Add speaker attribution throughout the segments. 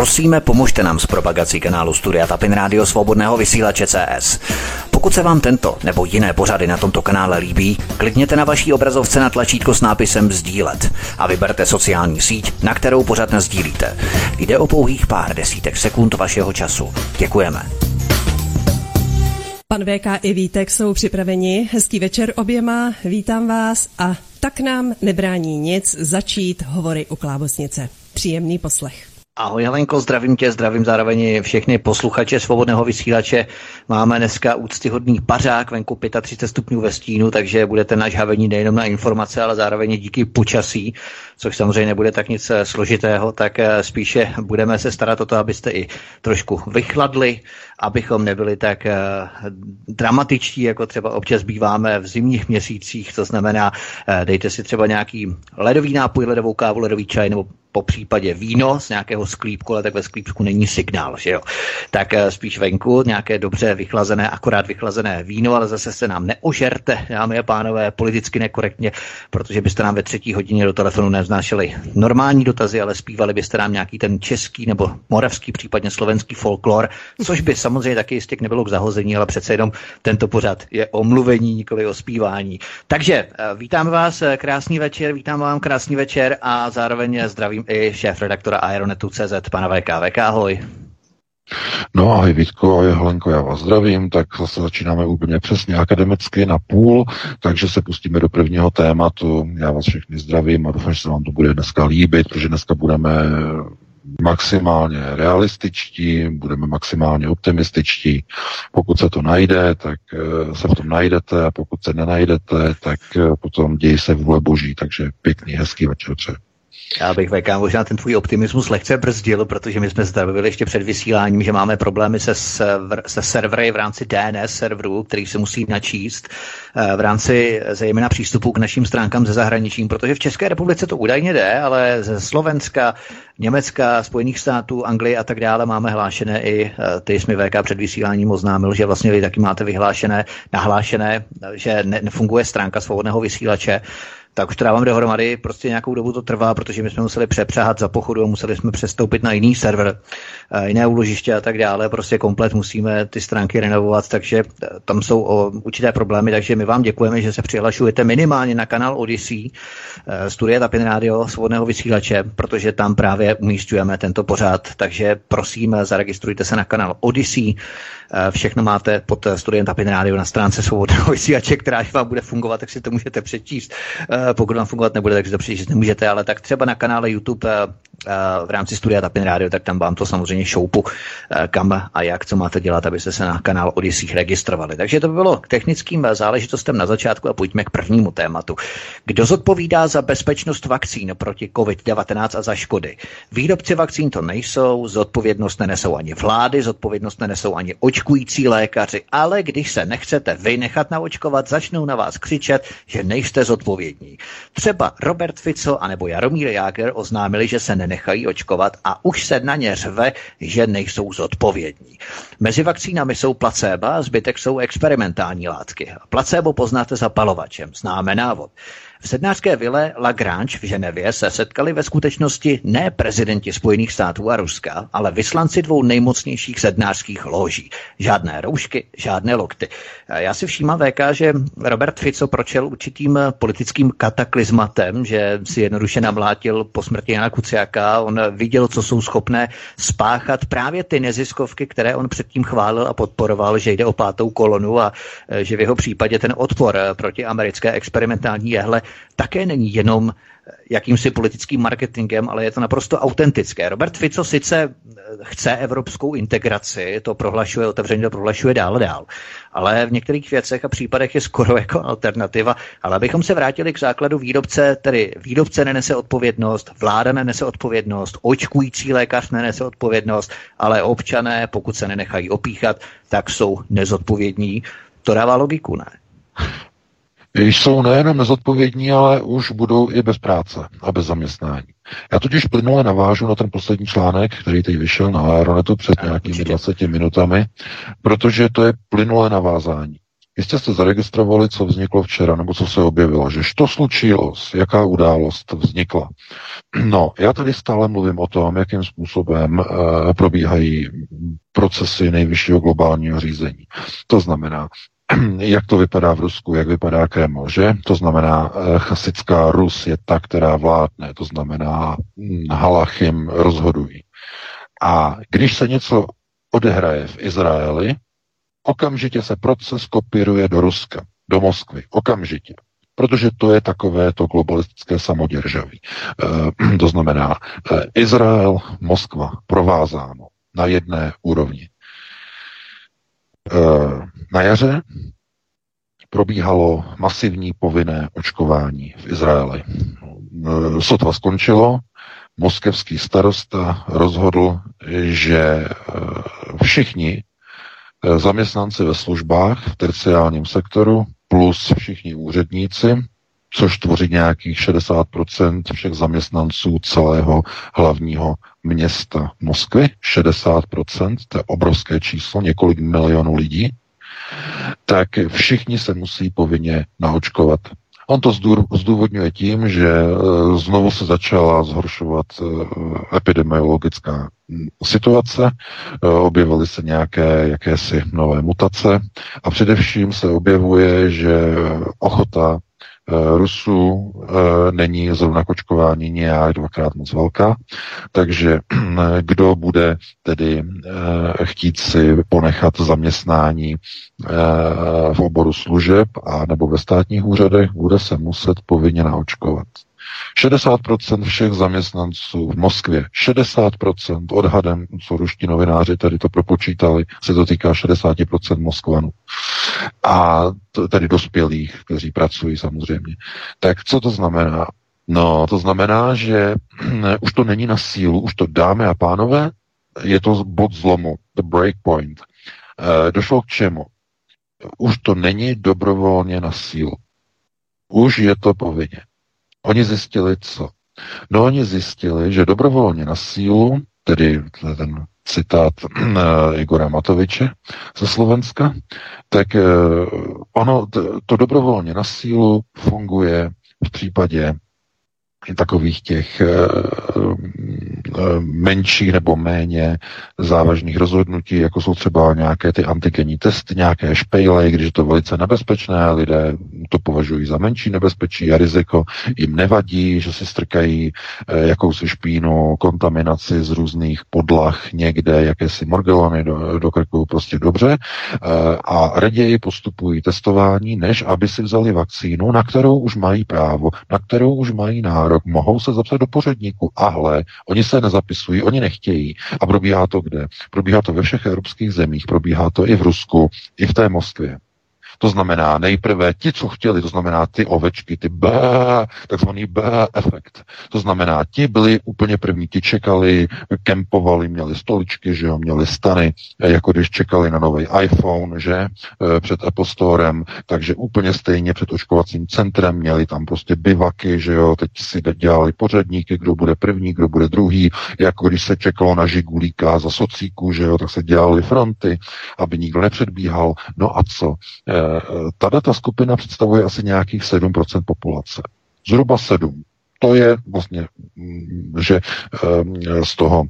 Speaker 1: Prosíme, pomožte nám s propagací kanálu Studia Tapin Rádio Svobodného vysílače CS. Pokud se vám tento nebo jiné pořady na tomto kanále líbí, klikněte na vaší obrazovce na tlačítko s nápisem Sdílet a vyberte sociální síť, na kterou pořád sdílíte. Jde o pouhých pár desítek sekund vašeho času. Děkujeme.
Speaker 2: Pan VK i Vítek jsou připraveni. Hezký večer oběma, vítám vás a tak nám nebrání nic začít hovory u Klábosnice. Příjemný poslech.
Speaker 1: Ahoj Helenko, zdravím tě, zdravím zároveň všechny posluchače svobodného vysílače. Máme dneska úctyhodný pařák, venku 35 stupňů ve stínu, takže budete nažhavení nejenom na informace, ale zároveň díky počasí, což samozřejmě nebude tak nic eh, složitého, tak eh, spíše budeme se starat o to, abyste i trošku vychladli, abychom nebyli tak eh, dramatičtí, jako třeba občas býváme v zimních měsících, to znamená, dejte si třeba nějaký ledový nápoj, ledovou kávu, ledový čaj nebo po případě víno z nějakého sklípku, ale tak ve sklípku není signál, že jo. Tak eh, spíš venku nějaké dobře vychlazené, akorát vychlazené víno, ale zase se nám neožerte, dámy a pánové, politicky nekorektně, protože byste nám ve třetí hodině do telefonu nevznášeli normální dotazy, ale zpívali byste nám nějaký ten český nebo moravský, případně slovenský folklor, což by samozřejmě taky jistě nebylo k zahození, ale přece jenom tento pořad je omluvení, nikoli o zpívání. Takže eh, vítám vás, eh, krásný večer, vítám vám krásný večer a zároveň zdravím zdravím i šéf redaktora Aeronetu.cz, pana VK. VK, ahoj.
Speaker 3: No ahoj Vítko, ahoj Helenko, já vás zdravím, tak zase začínáme úplně přesně akademicky na půl, takže se pustíme do prvního tématu. Já vás všechny zdravím a doufám, že se vám to bude dneska líbit, protože dneska budeme maximálně realističtí, budeme maximálně optimističtí. Pokud se to najde, tak eh, se v tom najdete a pokud se nenajdete, tak eh, potom děj se vůle boží. Takže pěkný, hezký večer přeji.
Speaker 1: Já bych VK možná ten tvůj optimismus lehce brzdil, protože my jsme zdravili ještě před vysíláním, že máme problémy se, server, se servery v rámci DNS serverů, který se musí načíst eh, v rámci zejména přístupu k našim stránkám ze zahraničím, protože v České republice to údajně jde, ale ze Slovenska, Německa, Spojených států, Anglie a tak dále máme hlášené i, eh, ty jsme VK před vysíláním oznámil, že vlastně vy taky máte vyhlášené, nahlášené, že ne, nefunguje stránka svobodného vysílače tak už to dávám dohromady, prostě nějakou dobu to trvá, protože my jsme museli přepřáhat za pochodu a museli jsme přestoupit na jiný server, eh, jiné úložiště a tak dále, prostě komplet musíme ty stránky renovovat, takže eh, tam jsou o určité problémy, takže my vám děkujeme, že se přihlašujete minimálně na kanál Odyssey, eh, Studia Tapin Radio, svobodného vysílače, protože tam právě umístujeme tento pořád, takže prosím, zaregistrujte se na kanál Odyssey, všechno máte pod Studiem Tapin Radio na stránce svobodného vysílače, která vám bude fungovat, tak si to můžete přečíst pokud vám fungovat nebude, takže to přijít nemůžete, ale tak třeba na kanále YouTube eh, eh, v rámci studia Tapin Radio, tak tam vám to samozřejmě šoupu, kam a jak, co máte dělat, abyste se na kanál Odyssey registrovali. Takže to by bylo k technickým záležitostem na začátku a pojďme k prvnímu tématu. Kdo zodpovídá za bezpečnost vakcín proti COVID-19 a za škody? Výrobci vakcín to nejsou, zodpovědnost nenesou ani vlády, zodpovědnost nenesou ani očkující lékaři, ale když se nechcete vy nechat naočkovat, začnou na vás křičet, že nejste zodpovědní. Třeba Robert Fico anebo Jaromír Jáger oznámili, že se nenechají očkovat a už se na ně řve, že nejsou zodpovědní. Mezi vakcínami jsou placebo zbytek jsou experimentální látky. Placebo poznáte zapalovačem, známe návod. V sednářské vile Lagrange v Ženevě se setkali ve skutečnosti ne prezidenti Spojených států a Ruska, ale vyslanci dvou nejmocnějších sednářských loží. Žádné roušky, žádné lokty. Já si všímám VK, že Robert Fico pročel určitým politickým kataklizmatem, že si jednoduše namlátil po smrti Jana Kuciaka. On viděl, co jsou schopné spáchat právě ty neziskovky, které on předtím chválil a podporoval, že jde o pátou kolonu a že v jeho případě ten odpor proti americké experimentální jehle také není jenom eh, jakýmsi politickým marketingem, ale je to naprosto autentické. Robert Fico sice eh, chce evropskou integraci, to prohlašuje, otevřeně to prohlašuje dál dál, ale v některých věcech a případech je skoro jako alternativa. Ale abychom se vrátili k základu výrobce, tedy výrobce nenese odpovědnost, vláda nenese odpovědnost, očkující lékař nenese odpovědnost, ale občané, pokud se nenechají opíchat, tak jsou nezodpovědní. To dává logiku, ne?
Speaker 3: Jsou nejenom nezodpovědní, ale už budou i bez práce a bez zaměstnání. Já totiž plynule navážu na ten poslední článek, který teď vyšel na Aeronetu před nějakými 20 minutami, protože to je plynulé navázání. Jistě jste zaregistrovali, co vzniklo včera, nebo co se objevilo, že to slučilo, jaká událost vznikla. No, já tady stále mluvím o tom, jakým způsobem uh, probíhají procesy nejvyššího globálního řízení. To znamená, jak to vypadá v Rusku, jak vypadá Kreml, že? To znamená, eh, chasická Rus je ta, která vládne, to znamená, hm, Halachim rozhodují. A když se něco odehraje v Izraeli, okamžitě se proces kopíruje do Ruska, do Moskvy, okamžitě. Protože to je takové to globalistické samoděržaví. E, to znamená, e, Izrael, Moskva, provázáno na jedné úrovni. Na jaře probíhalo masivní povinné očkování v Izraeli. E, sotva skončilo, moskevský starosta rozhodl, že e, všichni e, zaměstnanci ve službách v terciálním sektoru plus všichni úředníci, což tvoří nějakých 60% všech zaměstnanců celého hlavního města Moskvy. 60%, to je obrovské číslo, několik milionů lidí. Tak všichni se musí povinně naočkovat. On to zdůvodňuje tím, že e, znovu se začala zhoršovat e, epidemiologická situace, e, objevily se nějaké jakési nové mutace a především se objevuje, že ochota Rusů eh, není zrovna kočkování nějak dvakrát moc velká, takže kdo bude tedy eh, chtít si ponechat zaměstnání v oboru služeb a nebo ve státních úřadech, bude se muset povinně naočkovat. 60% všech zaměstnanců v Moskvě, 60% odhadem, co ruští novináři tady to propočítali, se to týká 60% Moskvanů. A tedy dospělých, kteří pracují samozřejmě. Tak co to znamená? No, to znamená, že už to není na sílu, už to dámy a pánové, je to bod zlomu, the break point. E, došlo k čemu? Už to není dobrovolně na sílu. Už je to povinně. Oni zjistili co? No oni zjistili, že dobrovolně na sílu, tedy ten citát uh, Igora Matoviče ze Slovenska, tak uh, ono, to dobrovolně na sílu funguje v případě takových těch eh, eh, menších nebo méně závažných rozhodnutí, jako jsou třeba nějaké ty antigenní testy, nějaké špejle, když je to velice nebezpečné, lidé to považují za menší nebezpečí a riziko, jim nevadí, že si strkají eh, jakousi špínu, kontaminaci z různých podlah někde, jakési morgelony do, do krku, prostě dobře. A raději postupují testování, než aby si vzali vakcínu, na kterou už mají právo, na kterou už mají nárok, rok, mohou se zapsat do pořadníku, ale oni se nezapisují, oni nechtějí. A probíhá to kde? Probíhá to ve všech evropských zemích, probíhá to i v Rusku, i v té Moskvě. To znamená nejprve ti, co chtěli, to znamená ty ovečky, ty B, takzvaný B efekt. To znamená, ti byli úplně první, ti čekali, kempovali, měli stoličky, že jo, měli stany, jako když čekali na nový iPhone, že, e, před Apple Storem, takže úplně stejně před očkovacím centrem měli tam prostě bivaky, že jo, teď si dělali pořadníky, kdo bude první, kdo bude druhý, jako když se čekalo na žigulíka za socíku, že jo, tak se dělali fronty, aby nikdo nepředbíhal. No a co? E, ta skupina představuje asi nějakých 7% populace. Zhruba 7. To je vlastně, mm, že eh, z toho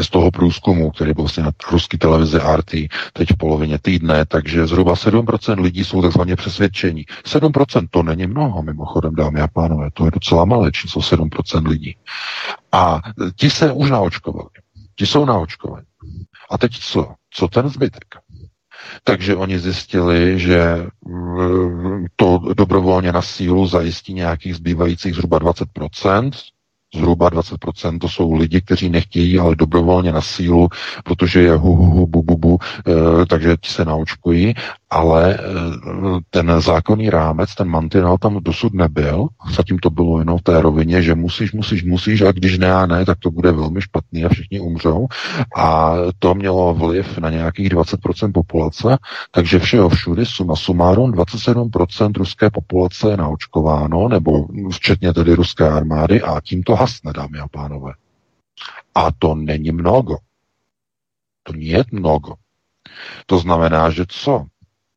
Speaker 3: z toho průzkumu, který byl vlastně na ruské televizi RT teď v polovině týdne, takže zhruba 7% lidí jsou takzvaně přesvědčení. 7% to není mnoho, mimochodem, dámy a pánové, to je docela malé číslo, 7% lidí. A ti se už naočkovali. Ti jsou naočkovani. A teď co? Co ten zbytek? Takže oni zjistili, že mm, to dobrovolně na sílu zajistí nějakých zbývajících zhruba 20%, Zhruba 20% to jsou lidi, kteří nechtějí, ale dobrovolně na sílu, protože je hu, hu, hu bu, bu, bu, e, takže ti se naočkují, ale e, ten zákonný rámec, ten mantinel tam dosud nebyl, zatím to bylo jenom v té rovině, že musíš, musíš, musíš a když ne a ne, tak to bude velmi špatný a všichni umřou a to mělo vliv na nějakých 20% populace, takže všeho všudy suma sumárum 27% ruské populace je naočkováno, nebo včetně tedy ruské armády a tímto hasne, dámy a pánové. A to není mnogo. To je mnogo. To znamená, že co?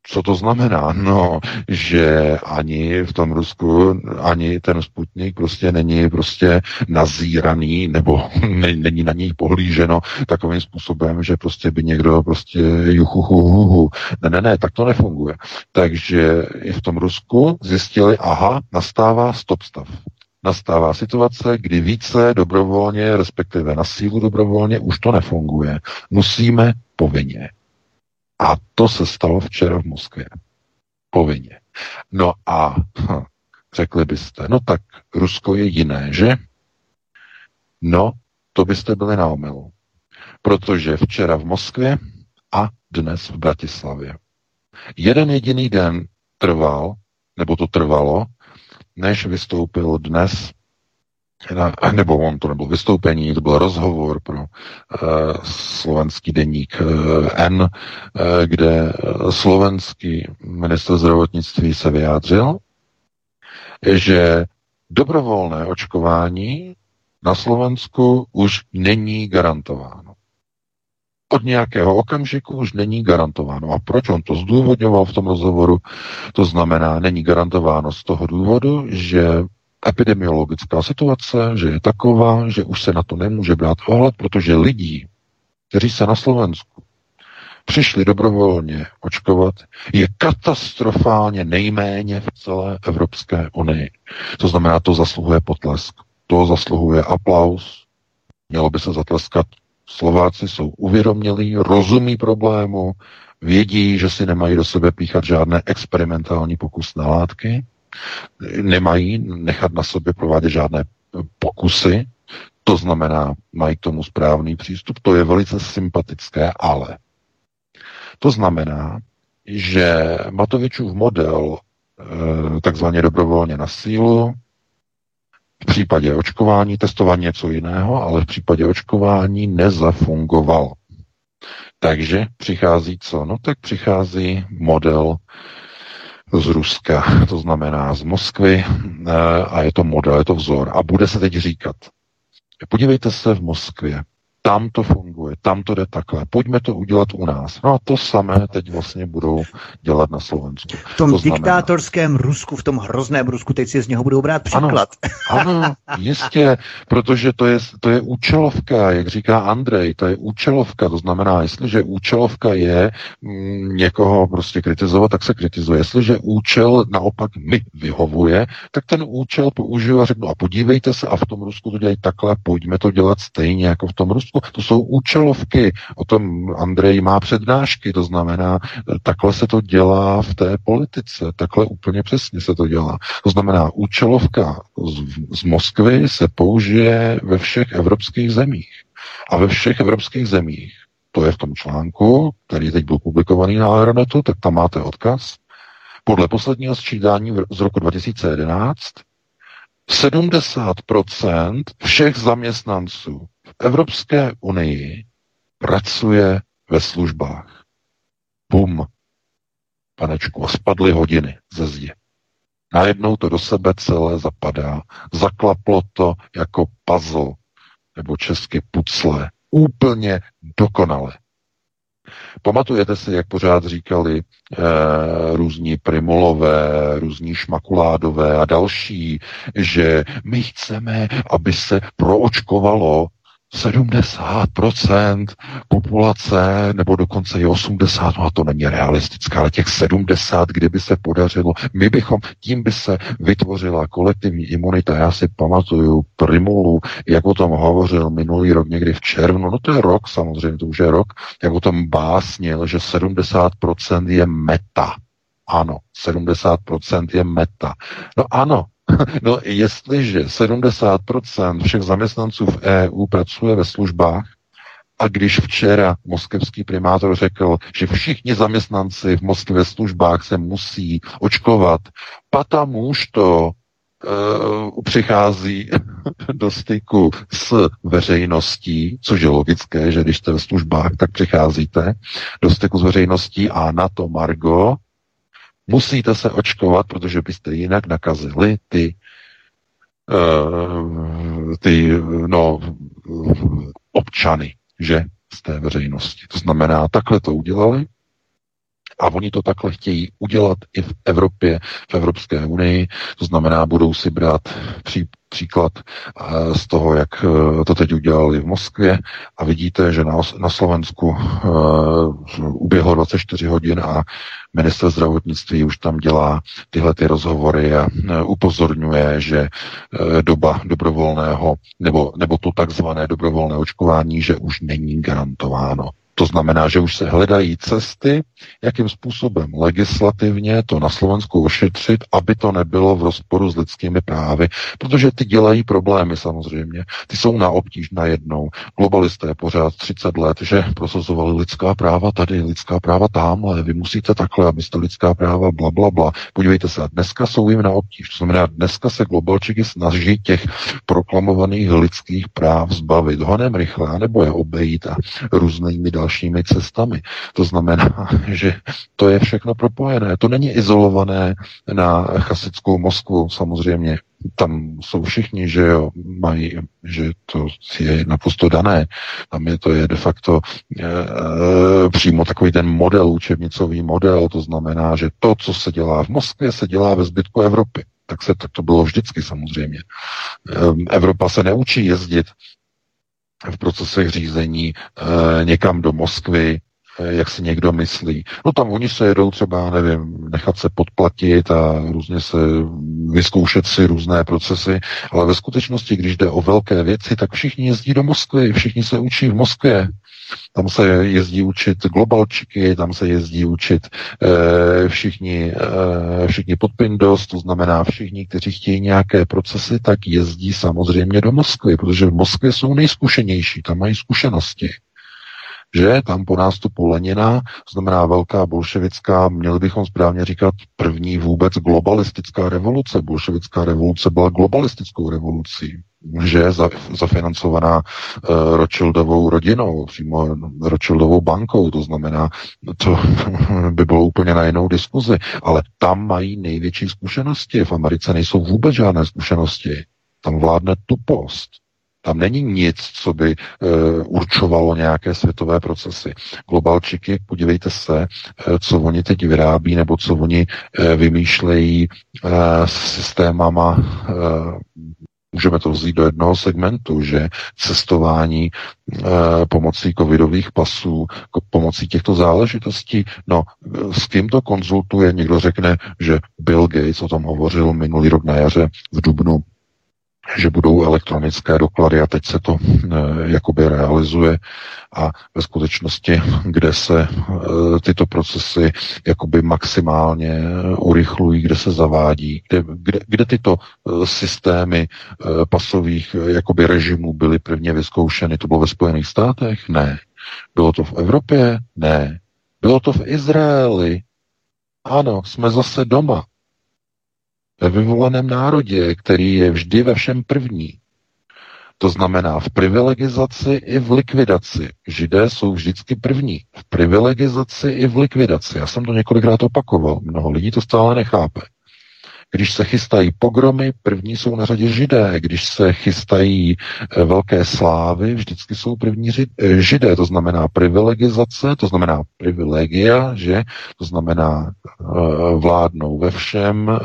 Speaker 3: Co to znamená? No, že ani v tom Rusku, ani ten Sputnik prostě není prostě nazíraný, nebo ne, není na něj pohlíženo takovým způsobem, že prostě by někdo prostě juchuchuhuhu. Ne, ne, ne, tak to nefunguje. Takže i v tom Rusku zjistili, aha, nastává stop stav nastává situace, kdy více dobrovolně, respektive na sílu dobrovolně, už to nefunguje. Musíme povinně. A to se stalo včera v Moskvě. Povinně. No a hm, řekli byste, no tak Rusko je jiné, že? No, to byste byli na omelu. Protože včera v Moskvě a dnes v Bratislavě. Jeden jediný den trval, nebo to trvalo, než vystoupil dnes, nebo on to nebyl vystoupení, to byl rozhovor pro uh, slovenský deník uh, N, uh, kde slovenský minister zdravotnictví se vyjádřil, že dobrovolné očkování na Slovensku už není garantováno od nějakého okamžiku už není garantováno. A proč on to zdůvodňoval v tom rozhovoru? To znamená, není garantováno z toho důvodu, že epidemiologická situace, že je taková, že už se na to nemůže brát ohled, protože lidí, kteří se na Slovensku přišli dobrovolně očkovat, je katastrofálně nejméně v celé Evropské unii. To znamená, to zasluhuje potlesk, to zasluhuje aplaus, mělo by se zatleskat. Slováci jsou uvědomělí, rozumí problému, vědí, že si nemají do sebe píchat žádné experimentální pokusné látky, nemají nechat na sobě provádět žádné pokusy, to znamená, mají k tomu správný přístup, to je velice sympatické, ale to znamená, že Matovičův model eh, takzvaně dobrovolně na sílu v případě očkování testování něco jiného, ale v případě očkování nezafungoval. Takže přichází co? No tak přichází model z Ruska, to znamená z Moskvy eh, a je to model, je to vzor. A bude se teď říkat, podívejte se v Moskvě, tam to funguje, tam to jde takhle, pojďme to udělat u nás. No a to samé teď vlastně budou dělat na Slovensku.
Speaker 1: V tom to znamená... diktátorském Rusku, v tom hrozném Rusku, teď si z něho budou brát příklad.
Speaker 3: Ano, ano jistě, protože to je, to je účelovka, jak říká Andrej, to je účelovka, to znamená, jestliže účelovka je mm, někoho prostě kritizovat, tak se kritizuje. Jestliže účel naopak mi vyhovuje, tak ten účel použiju a řeknu, a podívejte se, a v tom Rusku to dělají takhle, pojďme to dělat stejně jako v tom Rusku to jsou účelovky. O tom Andrej má přednášky, to znamená, takhle se to dělá v té politice, takhle úplně přesně se to dělá. To znamená, účelovka z, z Moskvy se použije ve všech evropských zemích. A ve všech evropských zemích, to je v tom článku, který teď byl publikovaný na Aeronetu, tak tam máte odkaz. Podle posledního sčítání z roku 2011 70% všech zaměstnanců Evropské unii pracuje ve službách. Bum, panečku, spadly hodiny ze zdi. Najednou to do sebe celé zapadá. Zaklaplo to jako puzzle, nebo česky pucle. Úplně dokonale. Pamatujete si, jak pořád říkali e, různí primolové, různí šmakuládové a další, že my chceme, aby se proočkovalo 70% populace, nebo dokonce i 80, no a to není realistické, ale těch 70, kdyby se podařilo, my bychom, tím by se vytvořila kolektivní imunita. Já si pamatuju Primulu, jak o tom hovořil minulý rok někdy v červnu, no to je rok samozřejmě, to už je rok, jak o tom básnil, že 70% je meta. Ano, 70% je meta. No ano, No, jestliže 70% všech zaměstnanců v EU pracuje ve službách, a když včera moskevský primátor řekl, že všichni zaměstnanci v Moskvě ve službách se musí očkovat, už to uh, přichází do styku s veřejností, což je logické, že když jste ve službách, tak přicházíte do styku s veřejností a na to Margo Musíte se očkovat, protože byste jinak nakazili ty, uh, ty no, občany, že, z té veřejnosti. To znamená, takhle to udělali A oni to takhle chtějí udělat i v Evropě, v Evropské unii. To znamená, budou si brát pří, příklad eh, z toho, jak eh, to teď udělali v Moskvě a vidíte, že na, na Slovensku uh, uběhlo 24 hodin a minister zdravotnictví už tam dělá tyhle ty rozhovory a upozorňuje, že doba dobrovolného nebo, nebo to takzvané dobrovolné očkování, že už není garantováno. To znamená, že už se hledají cesty, jakým způsobem legislativně to na Slovensku ošetřit, aby to nebylo v rozporu s lidskými právy, protože ty dělají problémy samozřejmě. Ty jsou na obtíž na jednou. Globalisté pořád 30 let, že prosazovali lidská práva tady, lidská práva tamhle, vy musíte takhle, abyste lidská práva, bla, bla, bla. Podívejte se, dneska jsou jim na obtíž. To znamená, dneska se globalčiky snaží těch proklamovaných lidských práv zbavit honem rychle, nebo je obejít a různými cestami. To znamená, že to je všechno propojené. To není izolované na chasickou Moskvu samozřejmě. Tam jsou všichni, že jo, mají, že to je naprosto dané. Tam je to je de facto e, přímo takový ten model, učebnicový model, to znamená, že to, co se dělá v Moskvě, se dělá ve zbytku Evropy. Tak se tak to bylo vždycky samozřejmě. E, Evropa se neučí jezdit v procesech řízení e, někam do Moskvy, e, jak si někdo myslí. No tam oni se jedou třeba, nevím, nechat se podplatit a různě se vyzkoušet si různé procesy, ale ve skutečnosti, když jde o velké věci, tak všichni jezdí do Moskvy, všichni se učí v Moskvě. Tam se jezdí učit globalčiky, tam se jezdí učit e, všichni, e, všichni pod Pindos, to znamená všichni, kteří chtějí nějaké procesy, tak jezdí samozřejmě do Moskvy, protože v Moskvě jsou nejzkušenější, tam mají zkušenosti. Že? Tam po nástupu Lenina, znamená velká bolševická, měli bychom správně říkat první vůbec globalistická revoluce. Bolševická revoluce byla globalistickou revolucí že za, zafinancovaná uh, Rothschildovou rodinou, přímo Rothschildovou bankou, to znamená, to by bylo úplně na jinou diskuzi, ale tam mají největší zkušenosti, v Americe nejsou vůbec žádné zkušenosti, tam vládne tupost, tam není nic, co by uh, určovalo nějaké světové procesy. Globalčiky, podívejte se, uh, co oni teď vyrábí, nebo co oni uh, vymýšlejí uh, s systémama uh, Můžeme to vzít do jednoho segmentu, že cestování e, pomocí covidových pasů, pomocí těchto záležitostí, no s kým to konzultuje, někdo řekne, že Bill Gates o tom hovořil minulý rok na jaře v Dubnu, že budou elektronické doklady a teď se to e, jakoby realizuje a ve skutečnosti, kde se e, tyto procesy jakoby maximálně urychlují, kde se zavádí, kde, kde, kde tyto e, systémy e, pasových jakoby režimů byly prvně vyzkoušeny, to bylo ve Spojených státech? Ne. Bylo to v Evropě? Ne. Bylo to v Izraeli? Ano, jsme zase doma ve vyvoleném národě, který je vždy ve všem první. To znamená v privilegizaci i v likvidaci. Židé jsou vždycky první. V privilegizaci i v likvidaci. Já jsem to několikrát opakoval. Mnoho lidí to stále nechápe. Když se chystají pogromy, první jsou na řadě židé. Když se chystají eh, velké slávy, vždycky jsou první eh, židé. To znamená privilegizace, to znamená privilegia, že to znamená eh, vládnou ve všem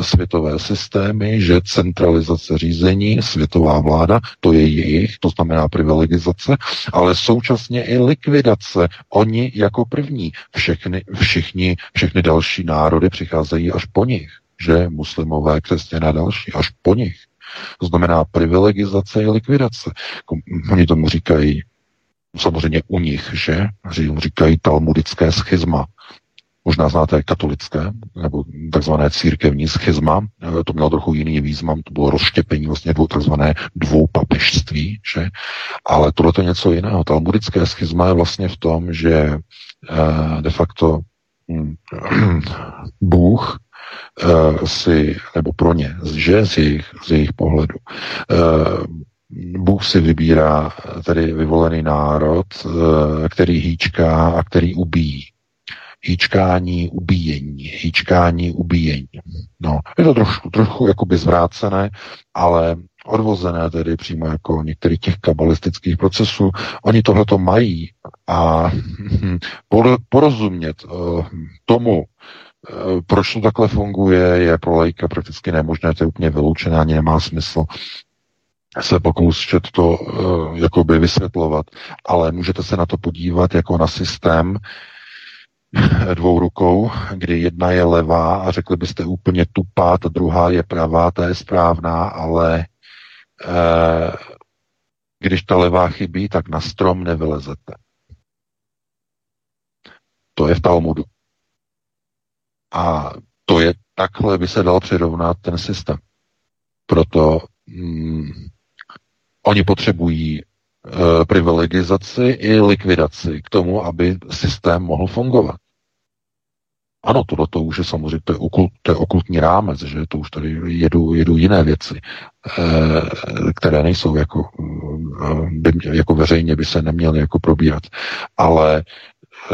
Speaker 3: světové systémy, že centralizace řízení, světová vláda, to je jejich, to znamená privilegizace, ale současně i likvidace. Oni jako první. Všechny, všichni, všechny další národy přicházejí až po nich že muslimové, křesťané a další, až po nich. To znamená privilegizace i likvidace. Oni tomu říkají, samozřejmě u nich, že? Říkají talmudické schizma. Možná znáte katolické, nebo takzvané církevní schizma. To mělo trochu jiný význam, to bylo rozštěpení vlastně dvou takzvané dvou papežství, že? Ale tohle je něco jiného. Talmudické schizma je vlastně v tom, že eh, de facto hm, Bůh uh, si, nebo pro ně, že z jejich, z jejich pohledu, uh, Bůh si vybírá tedy vyvolený národ, uh, který hýčká a který ubíjí. Hýčkání, ubíjení, hýčkání, ubíjení. No, je to trošku, trochu jakoby zvrácené, ale odvozené tedy přímo jako některých těch kabalistických procesů. Oni tohleto mají A porozumět tomu, proč to takhle funguje, je pro lajka prakticky nemožné, to je úplně vyloučené, ani nemá smysl se pokoušet to uh, jakoby vysvětlovat, ale můžete se na to podívat jako na systém dvou rukou, kdy jedna je levá a řekli byste úplně tupá, ta druhá je pravá, ta je správná, ale uh, když ta levá chybí, tak na strom nevylezete. To je v Talmudu. A to je takhle by se dal přirovnat ten systém. Proto mm, Oni potřebují e, privilegizaci i likvidaci k tomu, aby systém mohl fungovat. Ano, tohle to už je samozřejmě, to je, okult, to je okultní rámec, že to už tady jedu, jedu jiné věci, e, které nejsou jako, e, by, jako veřejně by se neměly jako probírat. Ale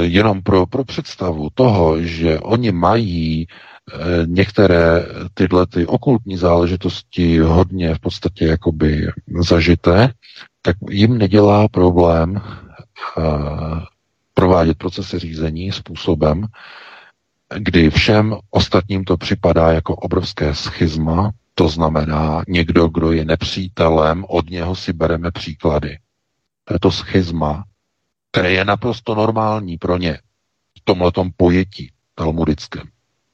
Speaker 3: jenom pro, pro představu toho, že oni mají Eh, některé tyhle ty okultní záležitosti hodně v podstatě jakoby zažité, tak jim nedělá problém uh, provádět procesy řízení způsobem, kdy všem ostatním to připadá jako obrovské schizma, to znamená někdo, kdo je nepřítelem, od něho si bereme příklady. To je to schizma, které je naprosto normální pro ně v tomhletom pojetí talmudickém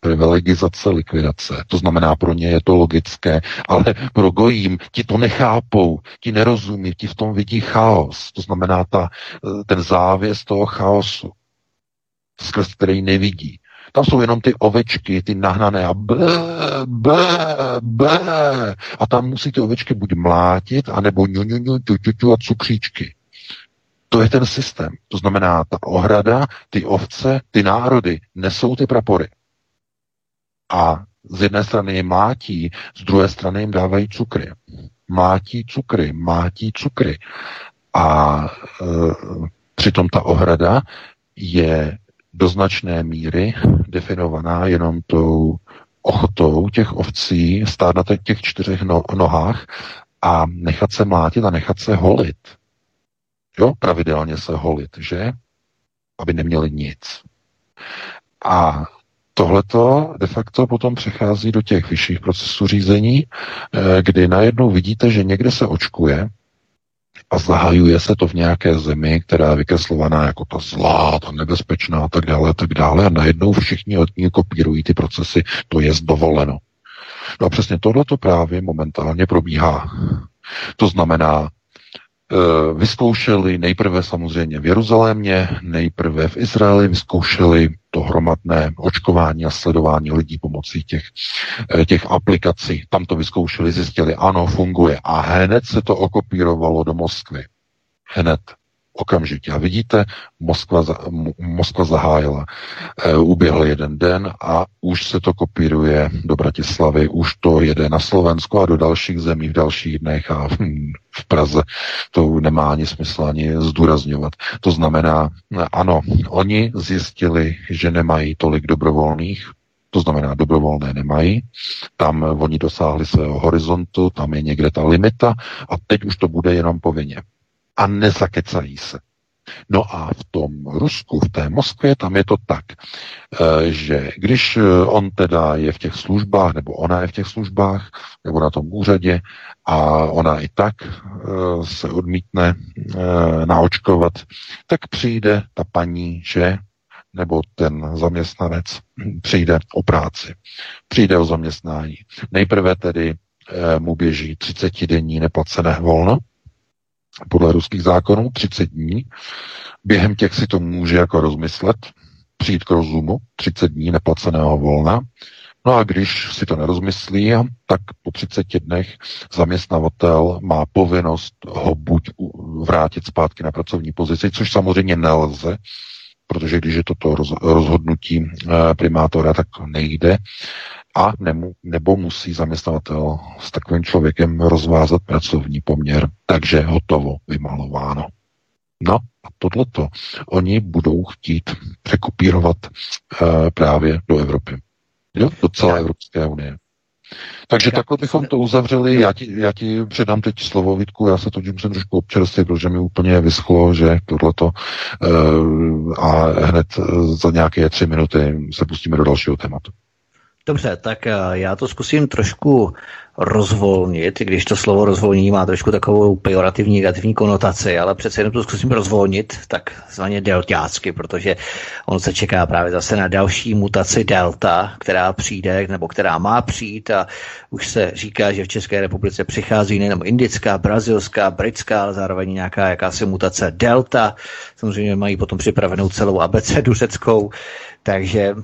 Speaker 3: privilegizace, likvidace. To znamená, pro ně je to logické, ale pro gojím ti to nechápou, ti nerozumí, ti v tom vidí chaos. To znamená ta, ten závěs toho chaosu, skrz který nevidí. Tam jsou jenom ty ovečky, ty nahnané a b, b, b. A tam musí ty ovečky buď mlátit, anebo ňu, ňu, ňu, ťu, ťu, ťu a cukříčky. To je ten systém. To znamená, ta ohrada, ty ovce, ty národy nesou ty prapory. A z jedné strany je mátí, z druhé strany jim dávají cukry. Mátí cukry, mátí cukry. A e, přitom ta ohrada je do značné míry definovaná jenom tou ochotou těch ovcí stát na těch čtyřech no, nohách a nechat se mlátit a nechat se holit. Jo, pravidelně se holit, že? Aby neměli nic. A Tohleto de facto potom přechází do těch vyšších procesů řízení, eh, kdy najednou vidíte, že někde se očkuje a zahajuje se to v nějaké zemi, která je vykreslovaná jako ta zlá, ta nebezpečná a tak dále, a tak dále a najednou všichni od ní kopírují ty procesy, to je dovoleno. No a přesně tohleto právě momentálně probíhá. To znamená, vyzkoušeli nejprve samozřejmě v Jeruzalémě, nejprve v Izraeli, vyzkoušeli to hromadné očkování a sledování lidí pomocí těch, eh, těch aplikací. Tam to vyzkoušeli, zjistili, ano, funguje. A hned se to okopírovalo do Moskvy. Hned okamžitě. A vidíte, Moskva, Moskva zahájila. E, uběhl jeden den a už se to kopíruje do Bratislavy, už to jede na Slovensko a do dalších zemí v dalších dnech a v Praze to nemá ani smysl ani zdůrazňovat. To znamená, ano, oni zjistili, že nemají tolik dobrovolných, to znamená, dobrovolné nemají. Tam oni dosáhli svého horizontu, tam je někde ta limita a teď už to bude jenom povinně a nezakecají se. No a v tom Rusku, v té Moskvě, tam je to tak, eh, že když eh, on teda je v těch službách, nebo ona je v těch službách, nebo na tom úřadě, a ona i tak eh, se odmítne naočkovat, tak přijde ta paní, že nebo ten zaměstnanec přijde o práci, přijde o zaměstnání. Nejprve tedy mu běží 30 denní neplacené volno, podle ruských zákonů 30 dní. Během těch si to může jako rozmyslet, přijít k rozumu, 30 dní neplaceného volna. No a když si to nerozmyslí, tak po 30 dnech zaměstnavatel má povinnost ho buď vrátit zpátky na pracovní pozici, což samozřejmě nelze, protože když je toto rozhodnutí eh, primátora, tak nejde, a nemu, nebo musí zaměstnavatel s takovým člověkem rozvázat pracovní poměr, takže hotovo, vymalováno. No a tohleto oni budou chtít překopírovat uh, právě do Evropy. Jo, do celé Evropské unie. Takže takhle bychom to uzavřeli. Já ti, já ti předám teď slovo, Vítku, já se to musím trošku občerstvit, protože mi úplně vyschlo, že tohleto uh, a hned za nějaké tři minuty se pustíme do dalšího tématu.
Speaker 1: Dobře, tak já to zkusím trošku rozvolnit, když to slovo rozvolnění má trošku takovou pejorativní, negativní konotaci, ale přece jenom to zkusím rozvolnit, tak zvaně deltácky, protože on se čeká právě zase na další mutaci delta, která přijde, nebo která má přijít a už se říká, že v České republice přichází nejenom indická, brazilská, britská, ale zároveň nějaká jakási mutace delta. Samozřejmě mají potom připravenou celou abecedu řeckou, takže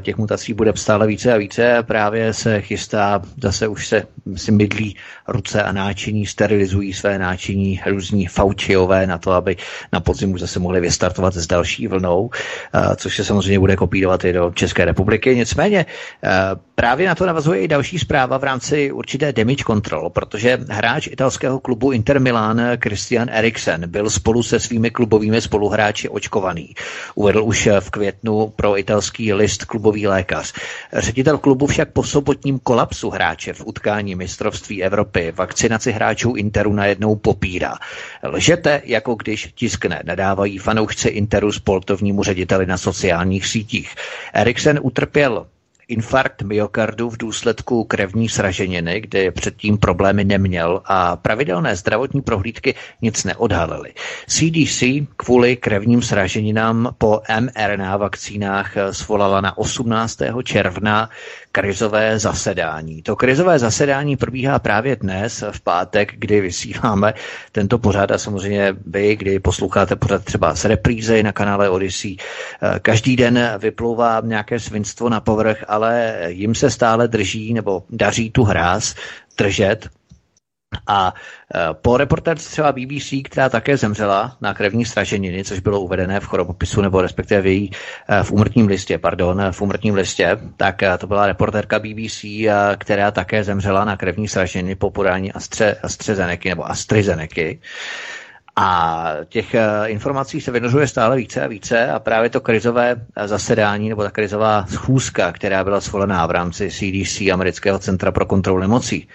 Speaker 1: těch mutací bude stále více a více. Právě se chystá, zase už se si mydlí ruce a náčiní, sterilizují své náčiní různí faučiové na to, aby na podzim už zase mohli vystartovat s další vlnou, což se samozřejmě bude kopírovat i do České republiky. Nicméně právě na to navazuje i další zpráva v rámci určité damage control, protože hráč italského klubu Inter Milan Christian Eriksen byl spolu se svými klubovými spoluhráči očkovaný. Uvedl už v květnu pro italský list klubový lékař. Ředitel klubu však po sobotním kolapsu hráče v utkání mistrovství Evropy vakcinaci hráčů Interu najednou popírá. Lžete, jako když tiskne, nadávají fanoušci Interu sportovnímu řediteli na sociálních sítích. Eriksen utrpěl infarkt myokardu v důsledku krevní sraženiny, kde předtím problémy neměl a pravidelné zdravotní prohlídky nic neodhalily. CDC kvůli krevním sraženinám po mRNA vakcínách svolala na 18. června krizové zasedání. To krizové zasedání probíhá právě dnes, v pátek, kdy vysíláme tento pořad a samozřejmě vy, kdy posloucháte pořad třeba z reprízy na kanále Odyssey. Každý den vyplouvá nějaké svinstvo na povrch, ale jim se stále drží nebo daří tu hráz držet a e, po reportáži třeba BBC, která také zemřela na krevní straženiny, což bylo uvedené v chorobopisu nebo respektive v její e, v úmrtním listě, pardon, v úmrtním listě, tak to byla reportérka BBC, která také zemřela na krevní straženiny po podání Astre, AstraZeneca nebo AstraZeneca. A těch informací se vynořuje stále více a více a právě to krizové zasedání nebo ta krizová schůzka, která byla svolená v rámci CDC, Amerického centra pro kontrolu nemocí,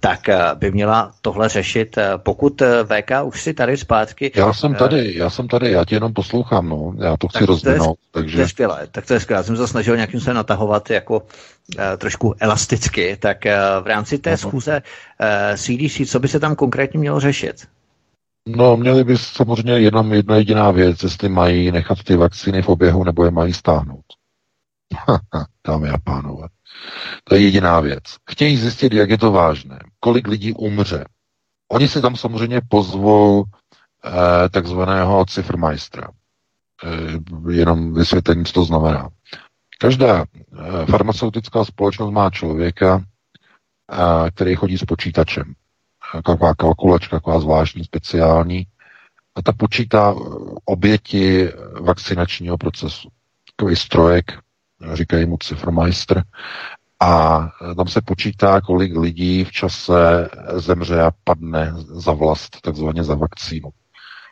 Speaker 1: tak eh, by měla tohle řešit. Eh, pokud eh, VK už si tady zpátky...
Speaker 3: Já jsem tady, já jsem tady, já tě jenom poslouchám, no. Já to chci rozvinout. Takže...
Speaker 1: To je skvělé, tak to je skvělé. Já jsem se snažil nějakým se natahovat jako trošku elasticky. Tak v rámci té uh-huh. schůze CDC, co by se tam konkrétně mělo řešit?
Speaker 3: No, měli by samozřejmě jenom jedna jediná věc, jestli mají nechat ty vakcíny v oběhu, nebo je mají stáhnout. Dámy a pánové. To je jediná věc. Chtějí zjistit, jak je to vážné, kolik lidí umře. Oni si tam samozřejmě pozvou eh, takzvaného cifrmajstra. Eh, jenom vysvětlení, co to znamená. Každá eh, farmaceutická společnost má člověka, eh, který chodí s počítačem. Taková kalkulačka, taková zvláštní, speciální. A ta počítá eh, oběti vakcinačního procesu. Takový strojek, říkají mu Cifrmeister, a tam se počítá, kolik lidí v čase zemře a padne za vlast, takzvaně za vakcínu.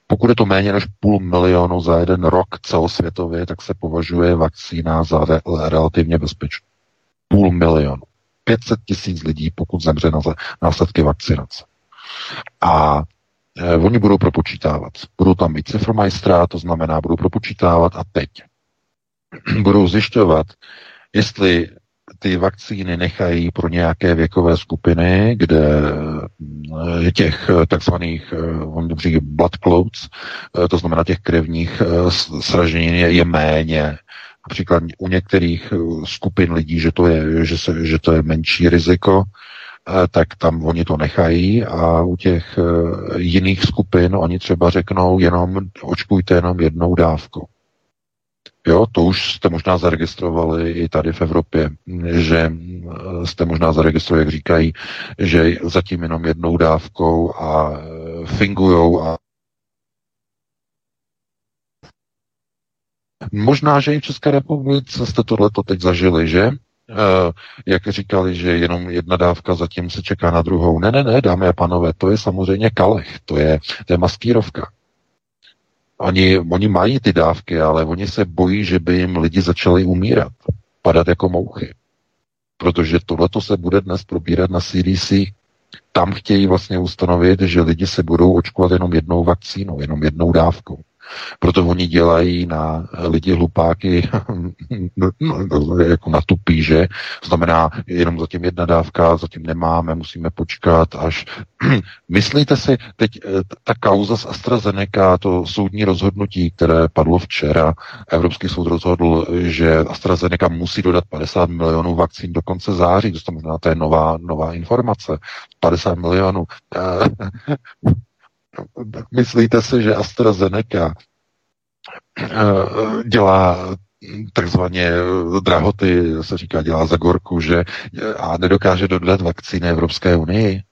Speaker 3: Pokud je to méně než půl milionu za jeden rok celosvětově, tak se považuje vakcína za re- relativně bezpečnou. Půl milionu. 500 tisíc lidí, pokud zemře na následky vakcinace. A e, oni budou propočítávat. Budou tam mít cifromajstra, to znamená, budou propočítávat a teď budou zjišťovat, jestli ty vakcíny nechají pro nějaké věkové skupiny, kde je těch takzvaných on dobří blood clots, to znamená těch krevních sraženin je, je méně. Například u některých skupin lidí, že to je, že se, že to je menší riziko, tak tam oni to nechají a u těch jiných skupin oni třeba řeknou jenom očkujte jenom jednou dávkou. Jo, to už jste možná zaregistrovali i tady v Evropě, že eh, jste možná zaregistrovali, jak říkají, že zatím jenom jednou dávkou a eh, fingujou a Možná, že i v České republice jste tohleto teď zažili, že? Uh, jak říkali, že jenom jedna dávka zatím se čeká na druhou. Ne, ne, ne, dámy a panové, to je samozřejmě kalech, to je, to je maskírovka. Oni, oni mají ty dávky, ale oni se bojí, že by jim lidi začali umírat, padat jako mouchy. protože tohleto se bude dnes probírat na CDC. Tam chtějí vlastně ustanovit, že lidi se budou očkovat jenom jednou vakcínou, jenom jednou dávkou. Proto oni dělají na lidi hlupáky jako na tupý, že? Znamená, jenom zatím jedna dávka, zatím nemáme, musíme počkat až... Myslíte si, teď eh, ta kauza z AstraZeneca, to soudní rozhodnutí, které padlo včera, Evropský soud rozhodl, že AstraZeneca musí dodat 50 milionů vakcín do konce září, to znamená, to je nová, nová informace. 50 milionů. Myslíte si, že AstraZeneca eh, dělá takzvaně drahoty, se říká, dělá za gorku, že a nedokáže dodat vakcíny Evropské unii?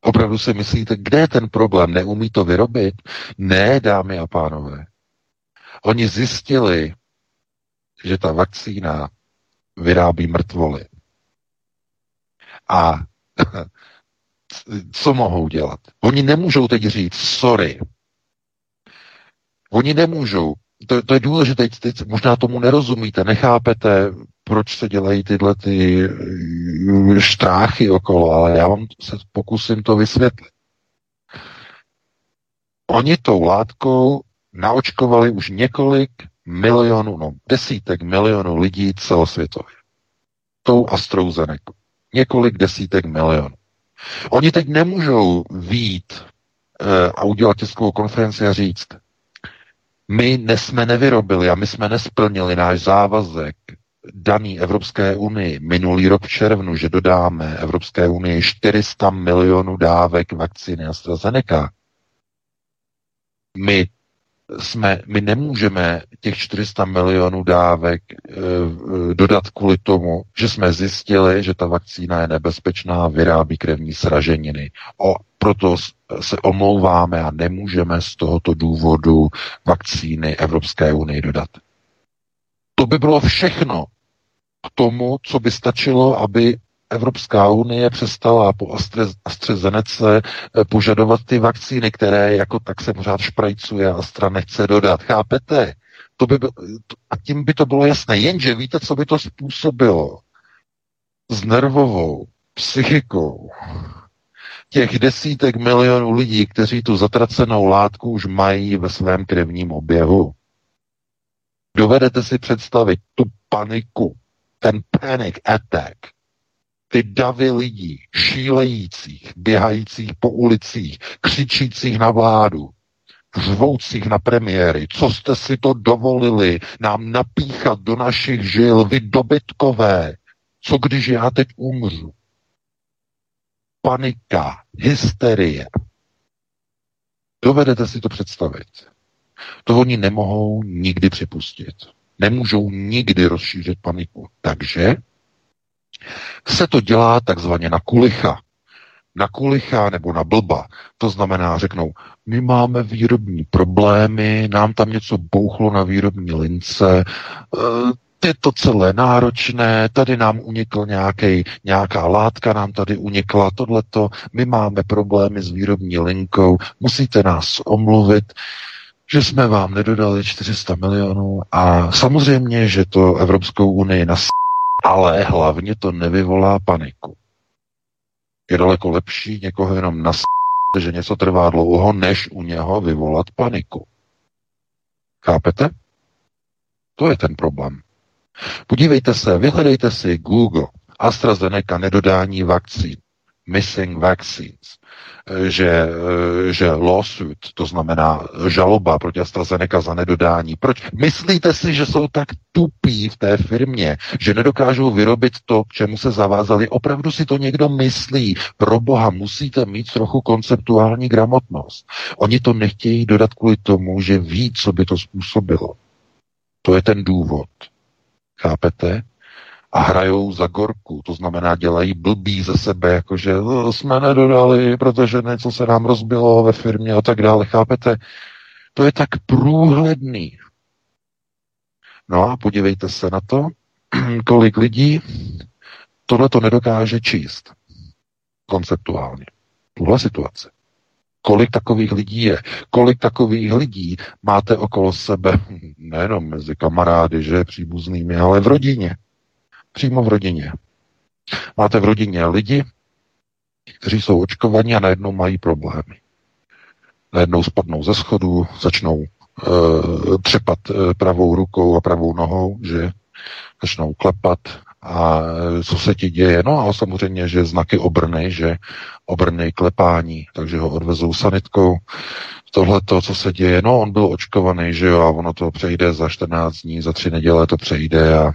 Speaker 3: Opravdu si myslíte, kde je ten problém? Neumí to vyrobit? Ne, dámy a pánové. Oni zjistili, že ta vakcína vyrábí mrtvoly. A co mohou dělat? Oni nemůžou teď říct, sorry. Oni nemůžou. To, to je důležité, teď možná tomu nerozumíte, nechápete, proč se dělají tyhle ty eh, štráchy okolo, ale já vám se pokusím to vysvětlit. Oni tou látkou naočkovali už několik milionů, no desítek milionů lidí celosvětově. Tou AstraZeneca. Několik desítek milionů. Oni teď nemůžou vít e, a udělat tiskovou konferenci a říct, my jsme nevyrobili a my jsme nesplnili náš závazek daný Evropské unii minulý rok v červnu, že dodáme Evropské unii 400 milionů dávek vakcíny AstraZeneca. My jsme, my nemůžeme těch 400 milionů dávek e, dodat kvůli tomu, že jsme zjistili, že ta vakcína je nebezpečná, vyrábí krevní sraženiny. O, proto se omlouváme a nemůžeme z tohoto důvodu vakcíny Evropské unii dodat. To by bylo všechno k tomu, co by stačilo, aby Evropská unie přestala po AstraZeneca eh, požadovat ty vakcíny, které jako tak se pořád šprajcuje a Astra nechce dodat. Chápete? To by byl, a tím by to bylo jasné. Jenže víte, co by to způsobilo? S nervovou psychikou těch desítek milionů lidí, kteří tu zatracenou látku už mají ve svém krevním oběhu. Dovedete si představit tu paniku, ten panic attack, ty davy lidí, šílejících, běhajících po ulicích, křičících na vládu, řvoucích na premiéry, co jste si to dovolili nám napíchat do našich žil, vy dobytkové, co když já teď umřu? Panika, hysterie. Dovedete si to představit? To oni nemohou nikdy připustit. Nemůžou nikdy rozšířit paniku. Takže se to dělá takzvaně na kulicha. Na kulicha nebo na blba. To znamená, řeknou, my máme výrobní problémy, nám tam něco bouchlo na výrobní lince, e, je to celé náročné, tady nám unikl nějaký, nějaká látka, nám tady unikla tohleto, my máme problémy s výrobní linkou, musíte nás omluvit, že jsme vám nedodali 400 milionů a samozřejmě, že to Evropskou unii nas ale hlavně to nevyvolá paniku. Je daleko lepší někoho jenom nas, že něco trvá dlouho, než u něho vyvolat paniku. Chápete? To je ten problém. Podívejte se, vyhledejte si Google, AstraZeneca nedodání vakcín, missing vaccines že, že lawsuit, to znamená žaloba proti AstraZeneca za nedodání. Proč? Myslíte si, že jsou tak tupí v té firmě, že nedokážou vyrobit to, k čemu se zavázali? Opravdu si to někdo myslí? Pro boha musíte mít trochu konceptuální gramotnost. Oni to nechtějí dodat kvůli tomu, že ví, co by to způsobilo. To je ten důvod. Chápete? A hrajou za gorku, to znamená dělají blbý ze sebe, jakože no, jsme nedodali, protože něco se nám rozbilo ve firmě a tak dále, chápete? To je tak průhledný. No a podívejte se na to, kolik lidí tohle to nedokáže číst konceptuálně. Tuhle situaci. Kolik takových lidí je? Kolik takových lidí máte okolo sebe, nejenom mezi kamarády, že příbuznými, ale v rodině přímo v rodině. Máte v rodině lidi, kteří jsou očkovaní a najednou mají problémy. Najednou spadnou ze schodu, začnou uh, třepat uh, pravou rukou a pravou nohou, že začnou klepat a co se ti děje? No a samozřejmě, že znaky obrny, že obrny klepání, takže ho odvezou sanitkou. Tohle to, co se děje, no on byl očkovaný, že jo, a ono to přejde za 14 dní, za tři neděle to přejde a e,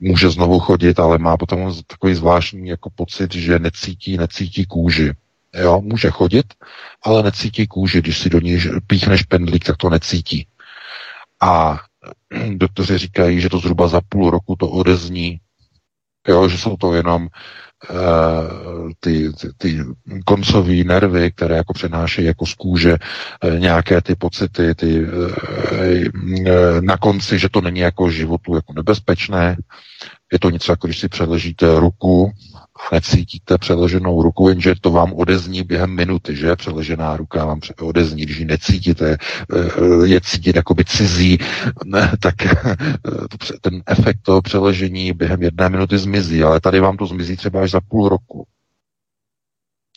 Speaker 3: může znovu chodit, ale má potom takový zvláštní jako pocit, že necítí, necítí kůži. Jo, může chodit, ale necítí kůži. Když si do ní píchneš pendlík, tak to necítí. A doktoři říkají, že to zhruba za půl roku to odezní, jo, že jsou to jenom ty, ty, ty koncové nervy, které jako přenášejí jako z kůže uh, nějaké ty pocity, ty uh, na konci, že to není jako životu jako nebezpečné, je to něco jako když si přeležíte ruku necítíte přeleženou ruku, jenže to vám odezní během minuty, že? Přeležená ruka vám odezní, když ji necítíte, eh, je cítit jakoby cizí, ne, tak eh, ten efekt toho přeležení během jedné minuty zmizí, ale tady vám to zmizí třeba až za půl roku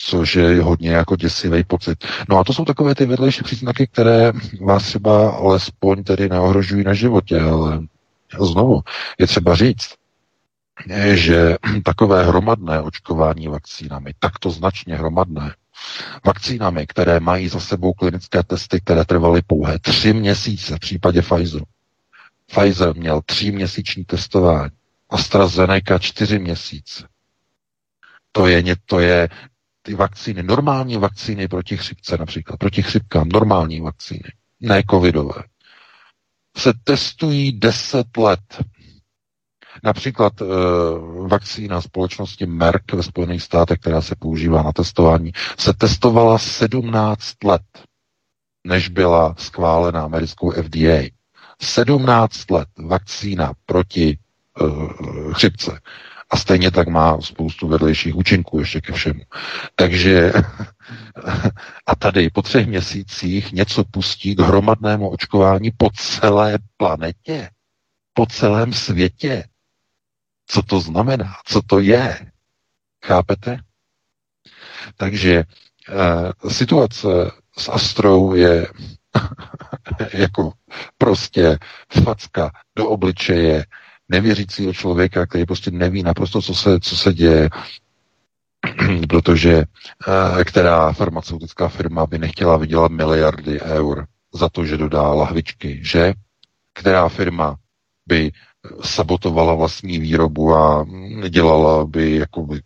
Speaker 3: což je hodně jako děsivý pocit. No a to jsou takové ty vedlejší příznaky, které vás třeba alespoň tedy neohrožují na životě, ale znovu je třeba říct, že takové hromadné očkování vakcínami, takto značně hromadné, vakcínami, které mají za sebou klinické testy, které trvaly pouhé tři měsíce v případě Pfizeru. Pfizer měl tři měsíční testování, AstraZeneca čtyři měsíce. To je, to je ty vakcíny, normální vakcíny proti chřipce například, proti chřipkám, normální vakcíny, ne covidové, se testují 10 let Například e, vakcína společnosti Merck ve Spojených státech, která se používá na testování, se testovala 17 let, než byla schválena americkou FDA. 17 let vakcína proti e, chřipce. A stejně tak má spoustu vedlejších účinků ještě ke všemu. Takže a tady po třech měsících něco pustí k hromadnému očkování po celé planetě, po celém světě co to znamená, co to je. Chápete? Takže e, situace s Astrou je jako prostě facka do obličeje nevěřícího člověka, který prostě neví naprosto, co se, co se děje, protože e, která farmaceutická firma by nechtěla vydělat miliardy eur za to, že dodá lahvičky, že? Která firma by sabotovala vlastní výrobu a dělala by, jako by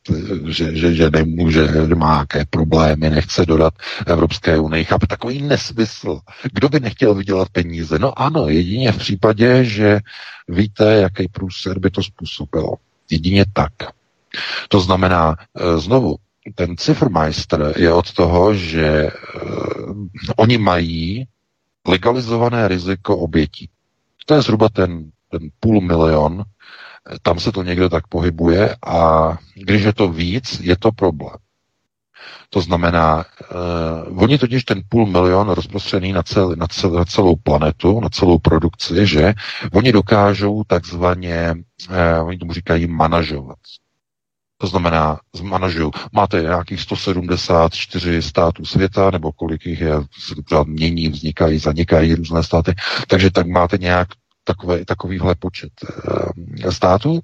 Speaker 3: že, že, že nemůže, že má nějaké problémy, nechce dodat Evropské unii. Chápe takový nesmysl. Kdo by nechtěl vydělat peníze? No ano, jedině v případě, že víte, jaký průsed by to způsobilo. Jedině tak. To znamená, eh, znovu, ten Cifrmeister je od toho, že uh, oni mají legalizované riziko obětí. To je zhruba ten půl milion, tam se to někdo tak pohybuje a když je to víc, je to problém. To znamená, uh, oni totiž ten půl milion rozprostřený na, cel, na, cel, na celou planetu, na celou produkci, že oni dokážou takzvaně, uh, oni tomu říkají manažovat. To znamená, zmanažují. Máte nějakých 174 států světa, nebo kolik jich je, se mění, vznikají, zanikají různé státy, takže tak máte nějak takové, takovýhle počet e, států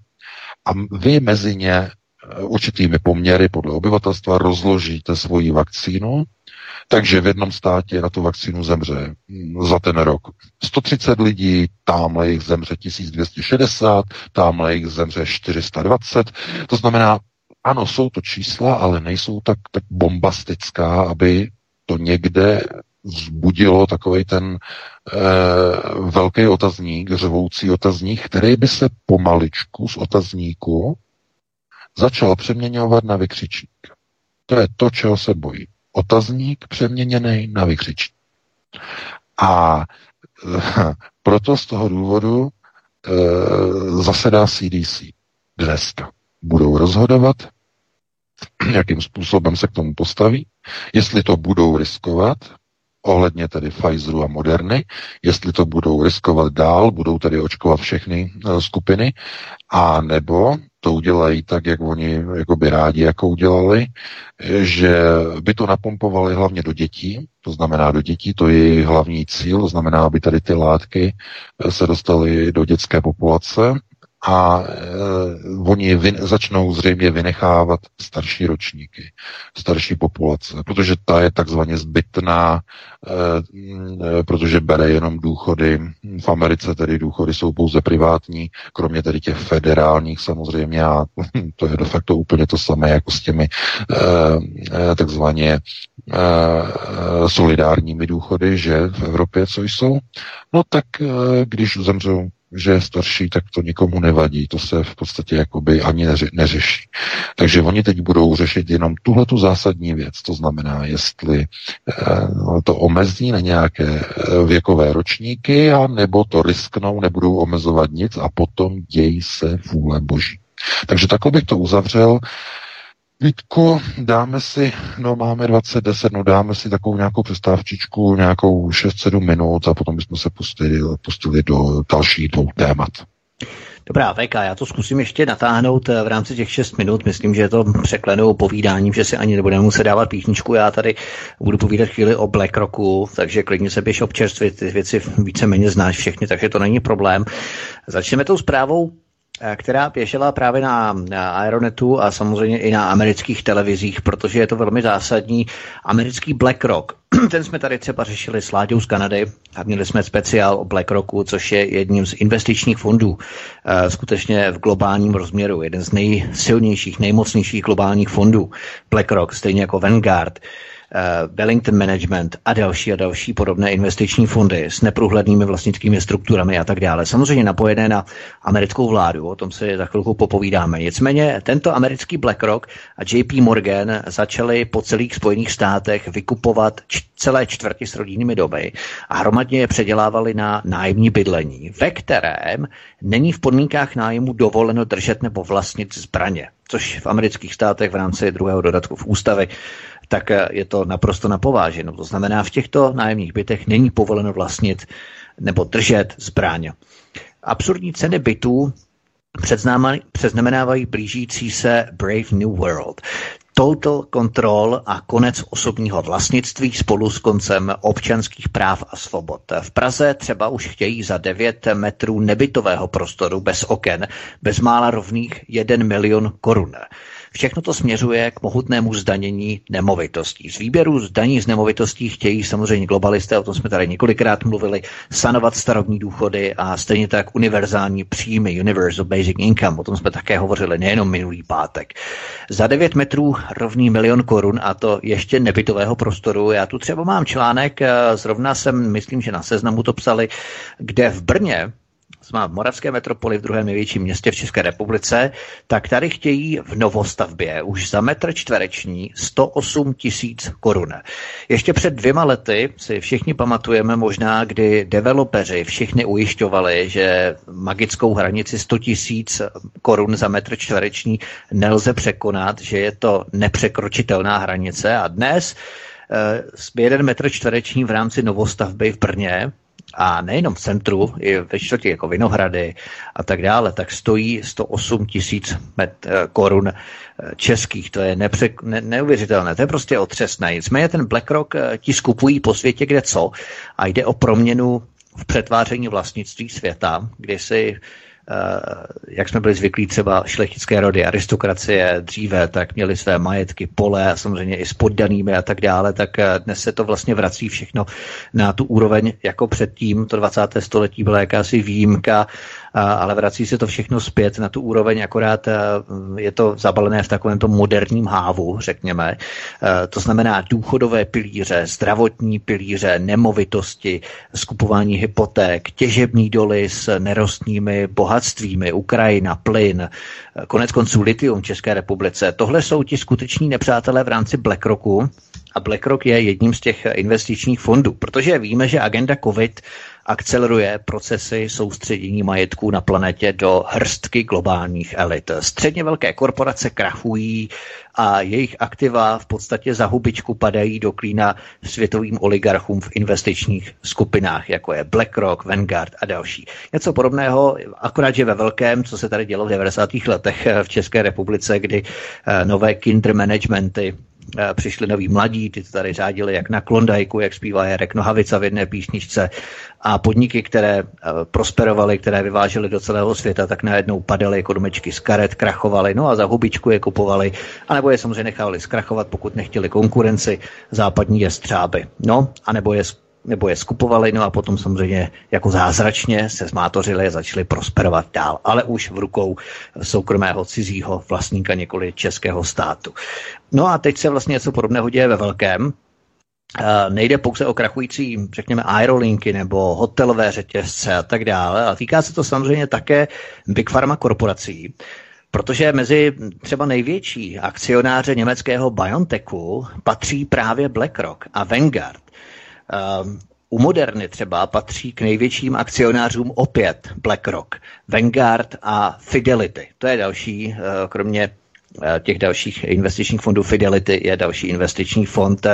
Speaker 3: a vy mezi ně eh, určitými poměry podle obyvatelstva rozložíte svoji vakcínu, takže v jednom státě na tu vakcínu zemře hm, za ten rok 130 lidí, tamhle jich zemře 1260, tamhle jich zemře 420. To znamená, ano, jsou to čísla, ale nejsou tak, tak bombastická, aby to někde vzbudilo takový ten e, velký otazník, řevoucí otazník, který by se pomaličku z otazníku začal přeměňovat na vykřičník. To je to, čeho se bojí. Otazník přeměněný na vykřičník. A e, proto z toho důvodu e, zasedá CDC dneska. Budou rozhodovat, jakým způsobem se k tomu postaví, jestli to budou riskovat, ohledně tedy Pfizeru a Moderny, jestli to budou riskovat dál, budou tedy očkovat všechny uh, skupiny, a nebo to udělají tak, jak oni jako by rádi, jako udělali, že by to napompovali hlavně do dětí, to znamená do dětí, to je hlavní cíl, to znamená, aby tady ty látky se dostaly do dětské populace a e, oni vy, začnou zřejmě vynechávat starší ročníky, starší populace, protože ta je takzvaně zbytná, e, protože bere jenom důchody. V Americe tedy důchody jsou pouze privátní, kromě tedy těch federálních samozřejmě a to je de facto úplně to samé jako s těmi e, takzvaně e, solidárními důchody, že v Evropě co jsou. No tak e, když zemřou že je starší, tak to nikomu nevadí. To se v podstatě jakoby ani neři, neřeší. Takže oni teď budou řešit jenom tuhle tu zásadní věc. To znamená, jestli eh, to omezí na nějaké eh, věkové ročníky, a nebo to risknou, nebudou omezovat nic a potom děj se vůle boží. Takže takhle bych to uzavřel. Vítku, dáme si, no máme 2010, no dáme si takovou nějakou přestávčičku, nějakou 6-7 minut a potom bychom se pustili, pustili do dalších dvou témat.
Speaker 1: Dobrá, VK, já to zkusím ještě natáhnout eh, v rámci těch 6 minut. Myslím, že je to překlenou povídáním, že si ani nebudeme muset dávat píchničku. Já tady budu povídat chvíli o BlackRocku, takže klidně se běž občerstvit, ty věci víceméně znáš všechny, takže to není problém. Začneme tou zprávou která běžela právě na, na Aeronetu a samozřejmě i na amerických televizích, protože je to velmi zásadní. Americký BlackRock, ten jsme tady třeba řešili s Láďou z Kanady a měli jsme speciál o BlackRocku, což je jedním z investičních fondů, eh, skutečně v globálním rozměru, jeden z nejsilnějších, nejmocnějších globálních fondů. BlackRock, stejně jako Vanguard. Wellington Management a další a další podobné investiční fondy s neprůhlednými vlastnickými strukturami a tak dále. Samozřejmě napojené na americkou vládu, o tom se za chvilku popovídáme. Nicméně tento americký BlackRock a JP Morgan začali po celých Spojených státech vykupovat č- celé čtvrti s rodinnými doby a hromadně je předělávali na nájemní bydlení, ve kterém není v podmínkách nájmu dovoleno držet nebo vlastnit zbraně což v amerických státech v rámci druhého dodatku v ústavy tak eh, je to naprosto napováženo. To znamená, v těchto nájemních bytech není povoleno vlastnit nebo držet zbraň. Absurdní ceny bytů předznamenávají blížící se Brave New World. Total control a konec osobního vlastnictví spolu s koncem občanských práv a svobod. V Praze třeba už chtějí za 9 metrů nebytového prostoru bez oken bezmála rovných 1 milion korun. Všechno to směřuje k mohutnému zdanění nemovitostí. Z výběru zdaní z nemovitostí chtějí samozřejmě globalisté, o tom jsme tady několikrát mluvili, sanovat starobní důchody a stejně tak univerzální příjmy, Universal Basic Income, o tom jsme také hovořili nejenom minulý pátek. Za 9 metrů rovný milion korun a to ještě nebytového prostoru. Já tu třeba mám článek, eh, zrovna jsem, myslím, že na seznamu to psali, kde v Brně má v Moravské metropoli v druhém největším městě v České republice, tak tady chtějí v novostavbě už za metr čtvereční 108 tisíc korun. Ještě před dvěma lety si všichni pamatujeme možná, kdy developeři všichni ujišťovali, že magickou hranici 100 tisíc korun za metr čtvereční nelze překonat, že je to nepřekročitelná hranice a dnes eh, jeden metr čtvereční v rámci novostavby v Brně a nejenom v centru, i ve čtvrtě jako Vinohrady a tak dále, tak stojí 108 tisíc eh, korun eh, českých. To je nepře, ne, neuvěřitelné, to je prostě otřesné. Nicméně ten BlackRock eh, ti skupují po světě kde co a jde o proměnu v přetváření vlastnictví světa, kdy si jak jsme byli zvyklí třeba šlechtické rody, aristokracie dříve, tak měli své majetky, pole a samozřejmě i s poddanými a tak dále, tak eh, dnes se to vlastně vrací všechno na tu úroveň jako předtím. To 20. století byla jakási výjimka ale vrací se to všechno zpět na tu úroveň, akorát je to zabalené v takovémto moderním hávu, řekněme. To znamená důchodové pilíře, zdravotní pilíře, nemovitosti, skupování hypoték, těžební doly s nerostními bohatstvími, Ukrajina, plyn, konec konců litium v České republice. Tohle jsou ti skuteční nepřátelé v rámci BlackRocku, A BlackRock je jedním z těch investičních fondů, protože víme, že agenda COVID akceleruje procesy soustředění majetků na planetě do hrstky globálních elit. Středně velké korporace krachují a jejich aktiva v podstatě za hubičku padají do klína světovým oligarchům v investičních skupinách, jako je BlackRock, Vanguard a další. Něco podobného, akorát, že ve velkém, co se tady dělo v 90. letech v České republice, kdy eh, nové kinder managementy přišli noví mladí, ty tady řádili jak na Klondajku, jak zpívá Jarek Nohavica v jedné písničce a podniky, které eh, prosperovaly, které vyvážely do celého světa, tak najednou padaly jako domečky z karet, krachovaly, no a za hubičku je kupovali, anebo je samozřejmě nechali zkrachovat, pokud nechtěli konkurenci západní jestřáby. No, anebo je nebo je skupovali, no a potom samozřejmě jako zázračně se zmátořili a začali prosperovat dál, ale už v rukou soukromého cizího vlastníka několik českého státu. No a teď se vlastně něco podobného děje ve velkém, nejde pouze o krachující, řekněme, aerolinky nebo hotelové řetězce a tak dále, ale týká se to samozřejmě také Big Pharma korporací, protože mezi třeba největší akcionáře německého BioNTechu patří právě BlackRock a Vanguard. Um, u Moderny třeba patří k největším akcionářům opět BlackRock, Vanguard a Fidelity. To je další, uh, kromě eh, těch dalších investičních fondů Fidelity je další investiční fond uh,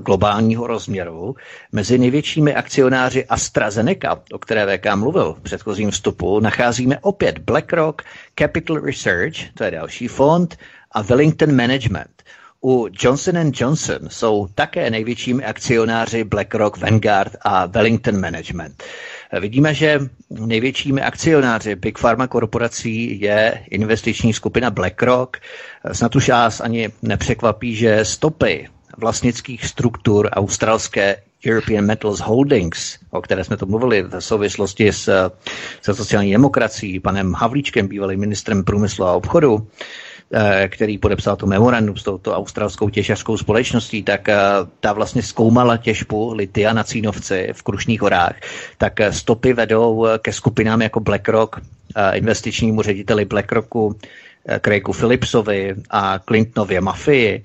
Speaker 1: globálního rozměru. Mezi největšími akcionáři AstraZeneca, o které VK mluvil v předchozím vstupu, nacházíme opět BlackRock, Capital Research, to je další fond, a Wellington Management. U Johnson Johnson jsou také největšími akcionáři BlackRock, Vanguard a Wellington Management. Vidíme, že největšími akcionáři Big Pharma korporací je investiční skupina BlackRock. Snad už nás ani nepřekvapí, že stopy vlastnických struktur australské European Metals Holdings, o které jsme tu mluvili v souvislosti s, se sociální demokracií, panem Havlíčkem, bývalým ministrem průmyslu a obchodu, který podepsal to memorandum s touto australskou těžařskou společností, tak eh, ta vlastně zkoumala těžbu litia na Cínovci v Krušných horách, tak eh, stopy vedou ke skupinám jako BlackRock, investičnímu řediteli BlackRocku, Craigu Phillipsovi a Clintonově mafii.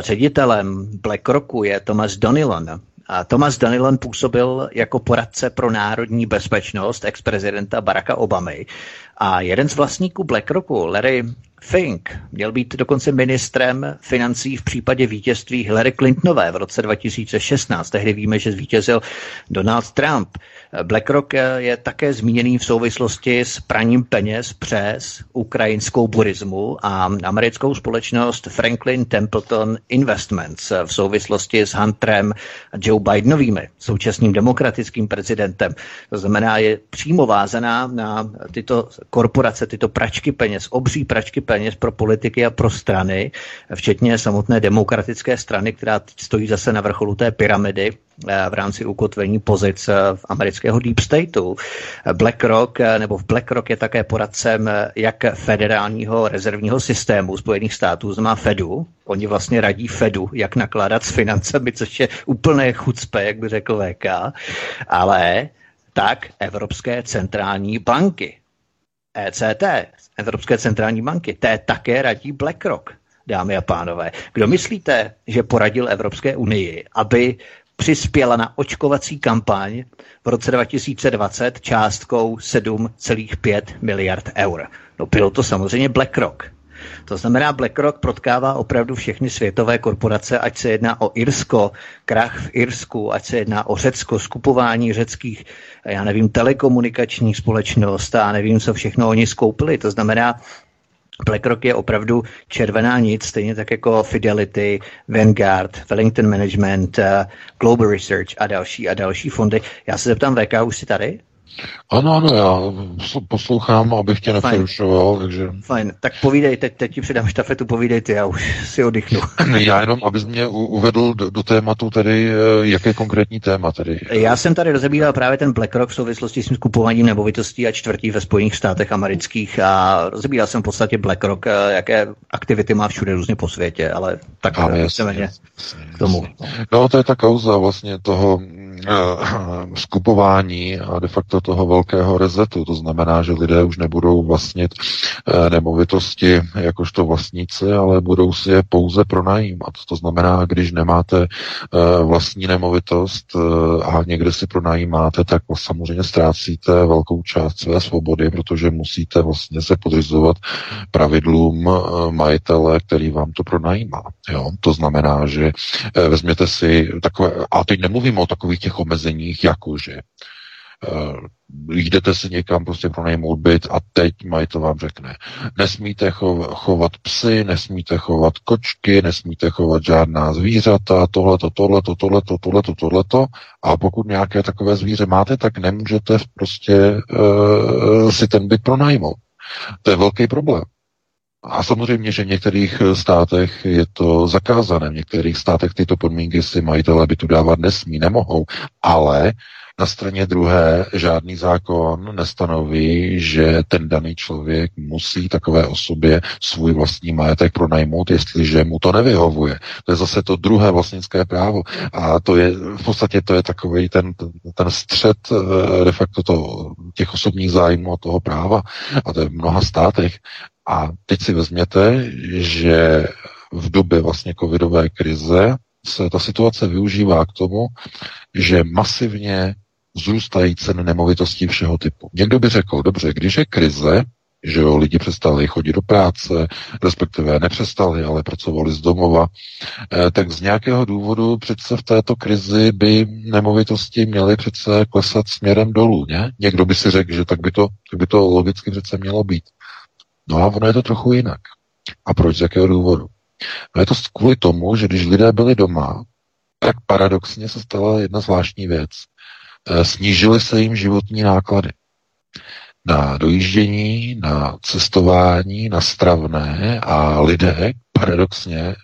Speaker 1: Ředitelem BlackRocku je Thomas Donilon, a Thomas Donilon působil jako poradce pro národní bezpečnost ex-prezidenta Baracka Obamy. A jeden z vlastníků BlackRocku, Larry Fink měl být dokonce ministrem financí v případě vítězství Hillary Clintonové v roce 2016. Tehdy víme, že zvítězil Donald Trump. BlackRock je také zmíněný v souvislosti s praním peněz přes ukrajinskou burismu a americkou společnost Franklin Templeton Investments v souvislosti s Hunterem Joe Bidenovými, současným demokratickým prezidentem. To znamená, je přímo vázaná na tyto korporace, tyto pračky peněz, obří pračky peněz pro politiky a pro strany, včetně samotné demokratické strany, která stojí zase na vrcholu té pyramidy eh, v rámci ukotvení pozic eh, v amerického Deep Stateu. BlackRock, eh, nebo v BlackRock je také poradcem jak federálního rezervního systému Spojených států, znamená Fedu. Oni vlastně radí Fedu, jak nakládat s financemi, což je úplné chucpe, jak by řekl VK, ale tak Evropské centrální banky. ECT, Evropské centrální banky, té také radí BlackRock, dámy a pánové. Kdo myslíte, že poradil Evropské unii, aby přispěla na očkovací kampaň v roce 2020 částkou 7,5 miliard eur? No bylo to samozřejmě BlackRock. To znamená, BlackRock protkává opravdu všechny světové korporace, ať se jedná o Irsko, krach v Irsku, ať se jedná o Řecko, skupování řeckých, já nevím, telekomunikačních společnost a nevím, co všechno oni skoupili. To znamená, BlackRock je opravdu červená nic, stejně tak jako Fidelity, Vanguard, Wellington Management, uh, Global Research a další a další fondy. Já se zeptám, VK, už jsi tady?
Speaker 3: Ano, ano, já poslouchám, abych tě nepřerušoval, takže...
Speaker 1: Fajn, tak povídej, teď, teď ti předám štafetu, povídej ty, já už si oddychnu.
Speaker 3: já jenom, abys mě uvedl do, do tématu tedy, eh, jaké konkrétní téma tedy?
Speaker 1: Já jsem tady rozebíral právě ten BlackRock v souvislosti s tím skupováním nemovitostí a čtvrtí ve Spojených státech amerických a rozebíral jsem v podstatě BlackRock, eh, jaké aktivity má všude různě po světě, ale tak víceméně k tomu.
Speaker 3: No, to je ta kauza vlastně toho skupování a de facto toho velkého rezetu. To znamená, že lidé už nebudou vlastnit eh, nemovitosti jakožto vlastníci, ale budou si je pouze pronajímat. To znamená, když nemáte eh, vlastní nemovitost eh, a někde si pronajímáte, tak samozřejmě ztrácíte velkou část své svobody, protože musíte vlastně se podřizovat pravidlům majitele, který vám to pronajímá. Jo? To znamená, že vezměte si takové, a teď nemluvím o takových těch omezeních, jakože jdete si někam prostě pronajmout byt a teď to vám řekne. Nesmíte chovat psy, nesmíte chovat kočky, nesmíte chovat žádná zvířata, tohleto, tohleto, tohleto, tohleto, tohleto. A pokud nějaké takové zvíře máte, tak nemůžete prostě uh, si ten byt pronajmout. To je velký problém. A samozřejmě, že v některých eh, státech je to zakázané, v některých státech tyto podmínky si majitelé bytu dávat nesmí, nemohou, ale na straně druhé žádný zákon nestanoví, že ten daný člověk musí takové osobě svůj vlastní majetek pronajmout, jestliže mu to nevyhovuje. To je zase to druhé vlastnické právo. A to je v podstatě to je takový ten, ten střed eh, de facto to, těch osobních zájmů a toho práva. A to je v mnoha státech. A teď si vezměte, že v době vlastně covidové krize se ta situace využívá k tomu, že masivně vzrůstají ceny nemovitostí všeho typu. Někdo by řekl, dobře, když je krize, že jo, lidi přestali chodit do práce, respektive nepřestali, ale pracovali z domova, eh, tak z nějakého důvodu přece v této krizi by nemovitosti měly přece klesat směrem dolů, ne? Někdo by si řekl, že tak by to, tak by to logicky přece mělo být. No a ono je to trochu jinak. A proč? Z jakého důvodu? No je to kvůli tomu, že když lidé byli doma, tak paradoxně se stala jedna zvláštní věc. E, snížily se jim životní náklady. Na dojíždění, na cestování, na stravné a lidé paradoxně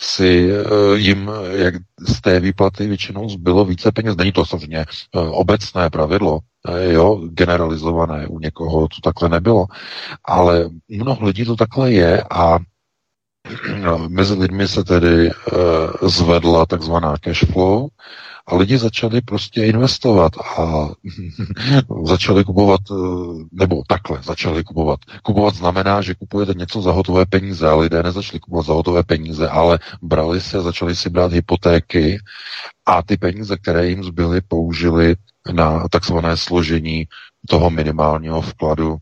Speaker 3: si eh, jim jak z té výplaty většinou zbylo více peněz. Není to samozřejmě eh, obecné pravidlo, eh, jo, generalizované, u někoho to takhle nebylo, ale mnoho lidí to takhle je a mezi lidmi se tedy zvedla takzvaná cash flow, lidi začali prostě investovat a začali kupovat, eh, nebo takhle začali kupovat. Kupovat znamená, že kupujete něco za hotové peníze a lidé nezačali kupovat za hotové peníze, ale brali se začali si brát hypotéky a ty peníze, které jim zbyly, použili na takzvané složení toho minimálního vkladu,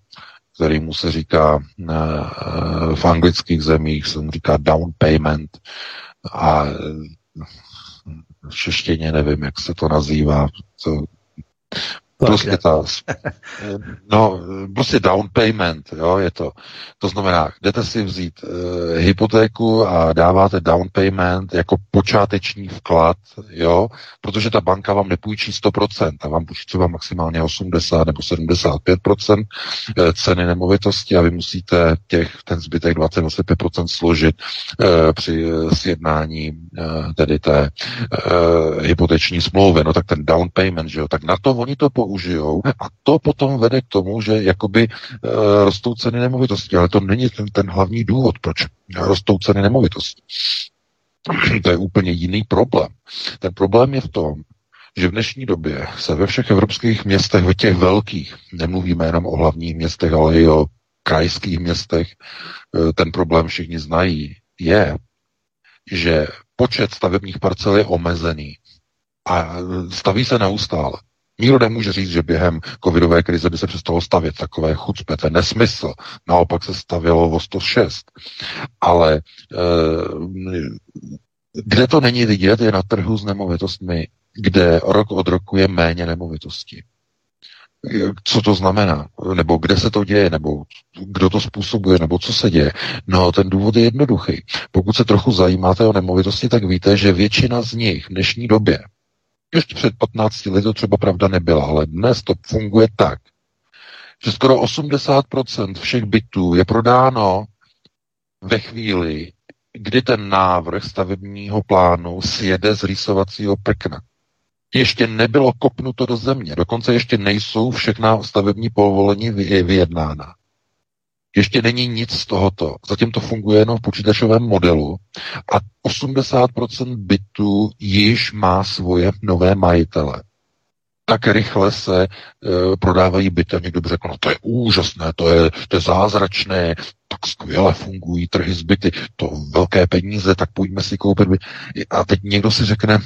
Speaker 3: který mu se říká eh, v anglických zemích, se mu říká down payment a češtině nevím, jak se to nazývá. To, prostě ta, no, prostě down payment, jo, je to. To znamená, jdete si vzít uh, hypotéku a dáváte down payment jako počáteční vklad, jo, protože ta banka vám nepůjčí 100%, a vám půjčí třeba maximálně 80 nebo 75% eh, ceny nemovitosti a vy musíte těch, ten zbytek 20-25% složit uh, při sjednání uh, tedy té uh, hypoteční smlouvy, no tak ten down payment, že jo, tak na to oni to po použijou a to potom vede k tomu, že jakoby e, rostou ceny nemovitostí, ale to není ten, ten hlavní důvod, proč rostou ceny nemovitostí. To je úplně jiný problém. Ten problém je v tom, že v dnešní době se ve všech evropských městech, ve těch velkých, nemluvíme jenom o hlavních městech, ale i o krajských městech, eh, ten problém všichni znají, je, že počet stavebních parcel je omezený a staví se neustále. Nikdo nemůže říct, že během covidové krize by se přestalo stavět takové chucpe, to je nesmysl. Naopak se stavělo o 106. Ale e, kde to není vidět, je na trhu s nemovitostmi, kde rok od roku je méně nemovitostí. Co to znamená? Nebo kde se to děje? Nebo kdo to způsobuje? Nebo co se děje? No, ten důvod je jednoduchý. Pokud se trochu zajímáte o nemovitosti, tak víte, že většina z nich v dnešní době ještě před 15 lety to třeba pravda nebyla, ale dnes to funguje tak, že skoro 80% všech bytů je prodáno ve chvíli, kdy ten návrh stavebního plánu sjede z rýsovacího prkna. Ještě nebylo kopnuto do země, dokonce ještě nejsou všechna stavební povolení vyjednána. Ještě není nic z tohoto. Zatím to funguje jenom v počítačovém modelu a 80% bytů již má svoje nové majitele. tak rychle se e, prodávají byty. Někdo by řekl, no to je úžasné, to je, to je zázračné, tak skvěle fungují trhy z byty, to velké peníze, tak pojďme si koupit byt. A teď někdo si řekne,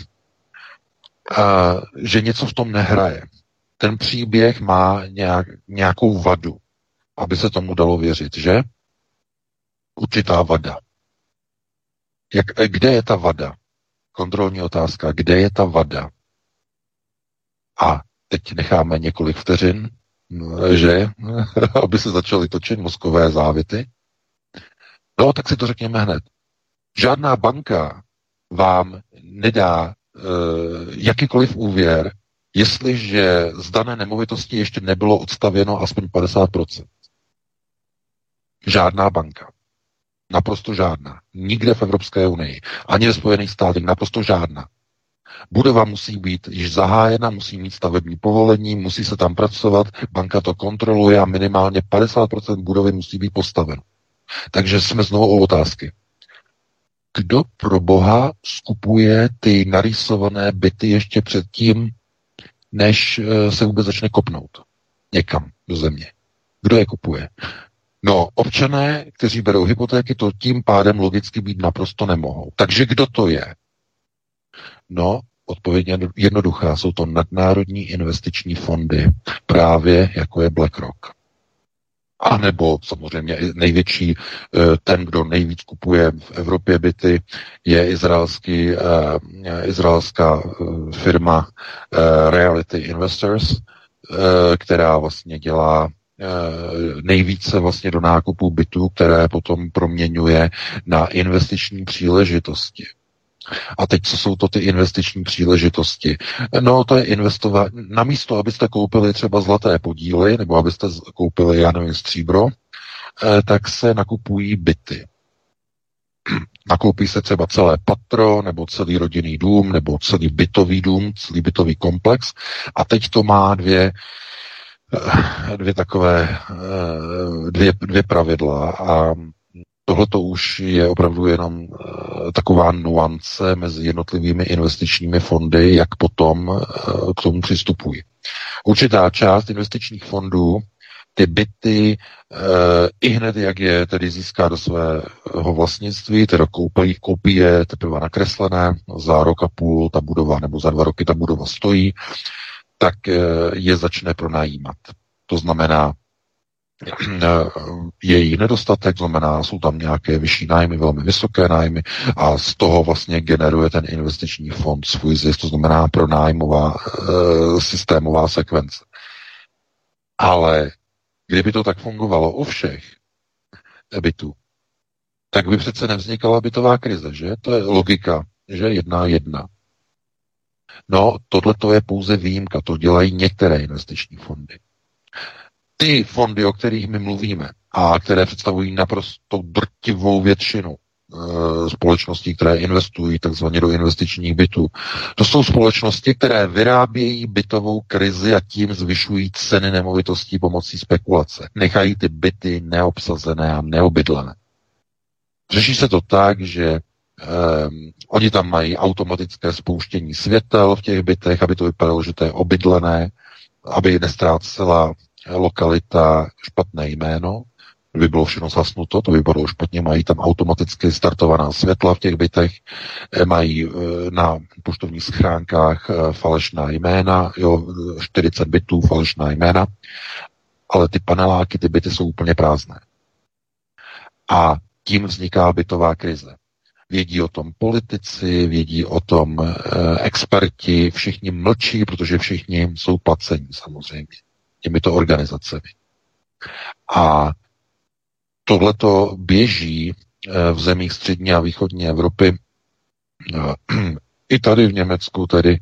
Speaker 3: a, že něco v tom nehraje. Ten příběh má nějak, nějakou vadu, aby se tomu dalo věřit, že? Určitá vada. Jak, kde je ta vada? Kontrolní otázka. Kde je ta vada? A teď necháme několik vteřin, že, aby se začaly točit mozkové závity. No, tak si to řekněme hned. Žádná banka vám nedá e, jakýkoliv úvěr, jestliže z dané nemovitosti ještě nebylo odstavěno aspoň 50%. Žádná banka. Naprosto žádná. Nikde v Evropské unii. Ani ve Spojených státech. Naprosto žádná. Budova musí být již zahájena, musí mít stavební povolení, musí se tam pracovat, banka to kontroluje a minimálně 50% budovy musí být postaveno. Takže jsme znovu o otázky. Kdo pro boha skupuje ty narýsované byty ještě předtím, než eh, se vůbec začne kopnout někam do země? Kdo je kupuje? No, občané, kteří berou hypotéky, to tím pádem logicky být naprosto nemohou. Takže kdo to je? No, odpověď je jednoduchá. Jsou to nadnárodní investiční fondy, právě jako je BlackRock. A nebo samozřejmě největší, eh, ten, kdo nejvíc kupuje v Evropě byty, je izraelský, uh, izraelská uh, firma Reality Investors, která vlastně dělá nejvíce vlastně do nákupu bytů, které potom proměňuje na investiční příležitosti. A teď, co jsou to ty investiční příležitosti? No, to je investovat, namísto, abyste koupili třeba zlaté podíly, nebo abyste koupili, já nevím, stříbro, eh, tak se nakupují byty. Nakoupí se třeba celé patro, nebo celý rodinný dům, nebo celý bytový dům, celý bytový komplex. A teď to má dvě, eh, dvě takové, eh, dvě, dvě pravidla. A Tohle to už je opravdu jenom uh, taková nuance mezi jednotlivými investičními fondy, jak potom k tomu přistupují. Určitá část investičních fondů ty byty i hned, jak je tedy získá do svého vlastnictví, teda koupí, koupí je teprve nakreslené, za rok a půl ta budova, nebo za dva roky ta budova stojí, tak uh, je začne pronajímat. To znamená, je jí nedostatek, znamená, jsou tam nějaké vyšší nájmy, velmi vysoké nájmy a z toho vlastně generuje ten investiční fond svůj zisk, to znamená pronájmová e, systémová sekvence. Ale kdyby to tak fungovalo u všech bytů, tak by přece nevznikala bytová krize, že? To je logika, že jedna jedna. No, tohle to je pouze výjimka, to dělají některé investiční fondy ty fondy, o kterých my mluvíme, a které představují naprosto drtivou většinu e, společností, které investují takzvaně do investičních bytů. To jsou společnosti, které vyrábějí bytovou krizi a tím zvyšují ceny nemovitostí pomocí spekulace. Nechají ty byty neobsazené a neobydlené. Řeší se to tak, že Um, oni tam mají automatické spouštění světel v těch bytech, aby to vypadalo, že to je obydlené, aby nestrácela lokalita špatné jméno, kdyby bylo všechno zasnuto, to bylo špatně, mají tam automaticky startovaná světla v těch bytech, eh, mají eh, na poštovních schránkách eh, falešná jména, jo, 40 bytů falešná jména, ale ty paneláky, ty byty jsou úplně prázdné. A tím vzniká bytová krize. Vědí o tom politici, vědí o tom e, experti, všichni mlčí, protože všichni jsou placení samozřejmě těmito organizacemi. A tohleto běží eh, v zemích střední a východní Evropy. Eh, I tady v Německu tedy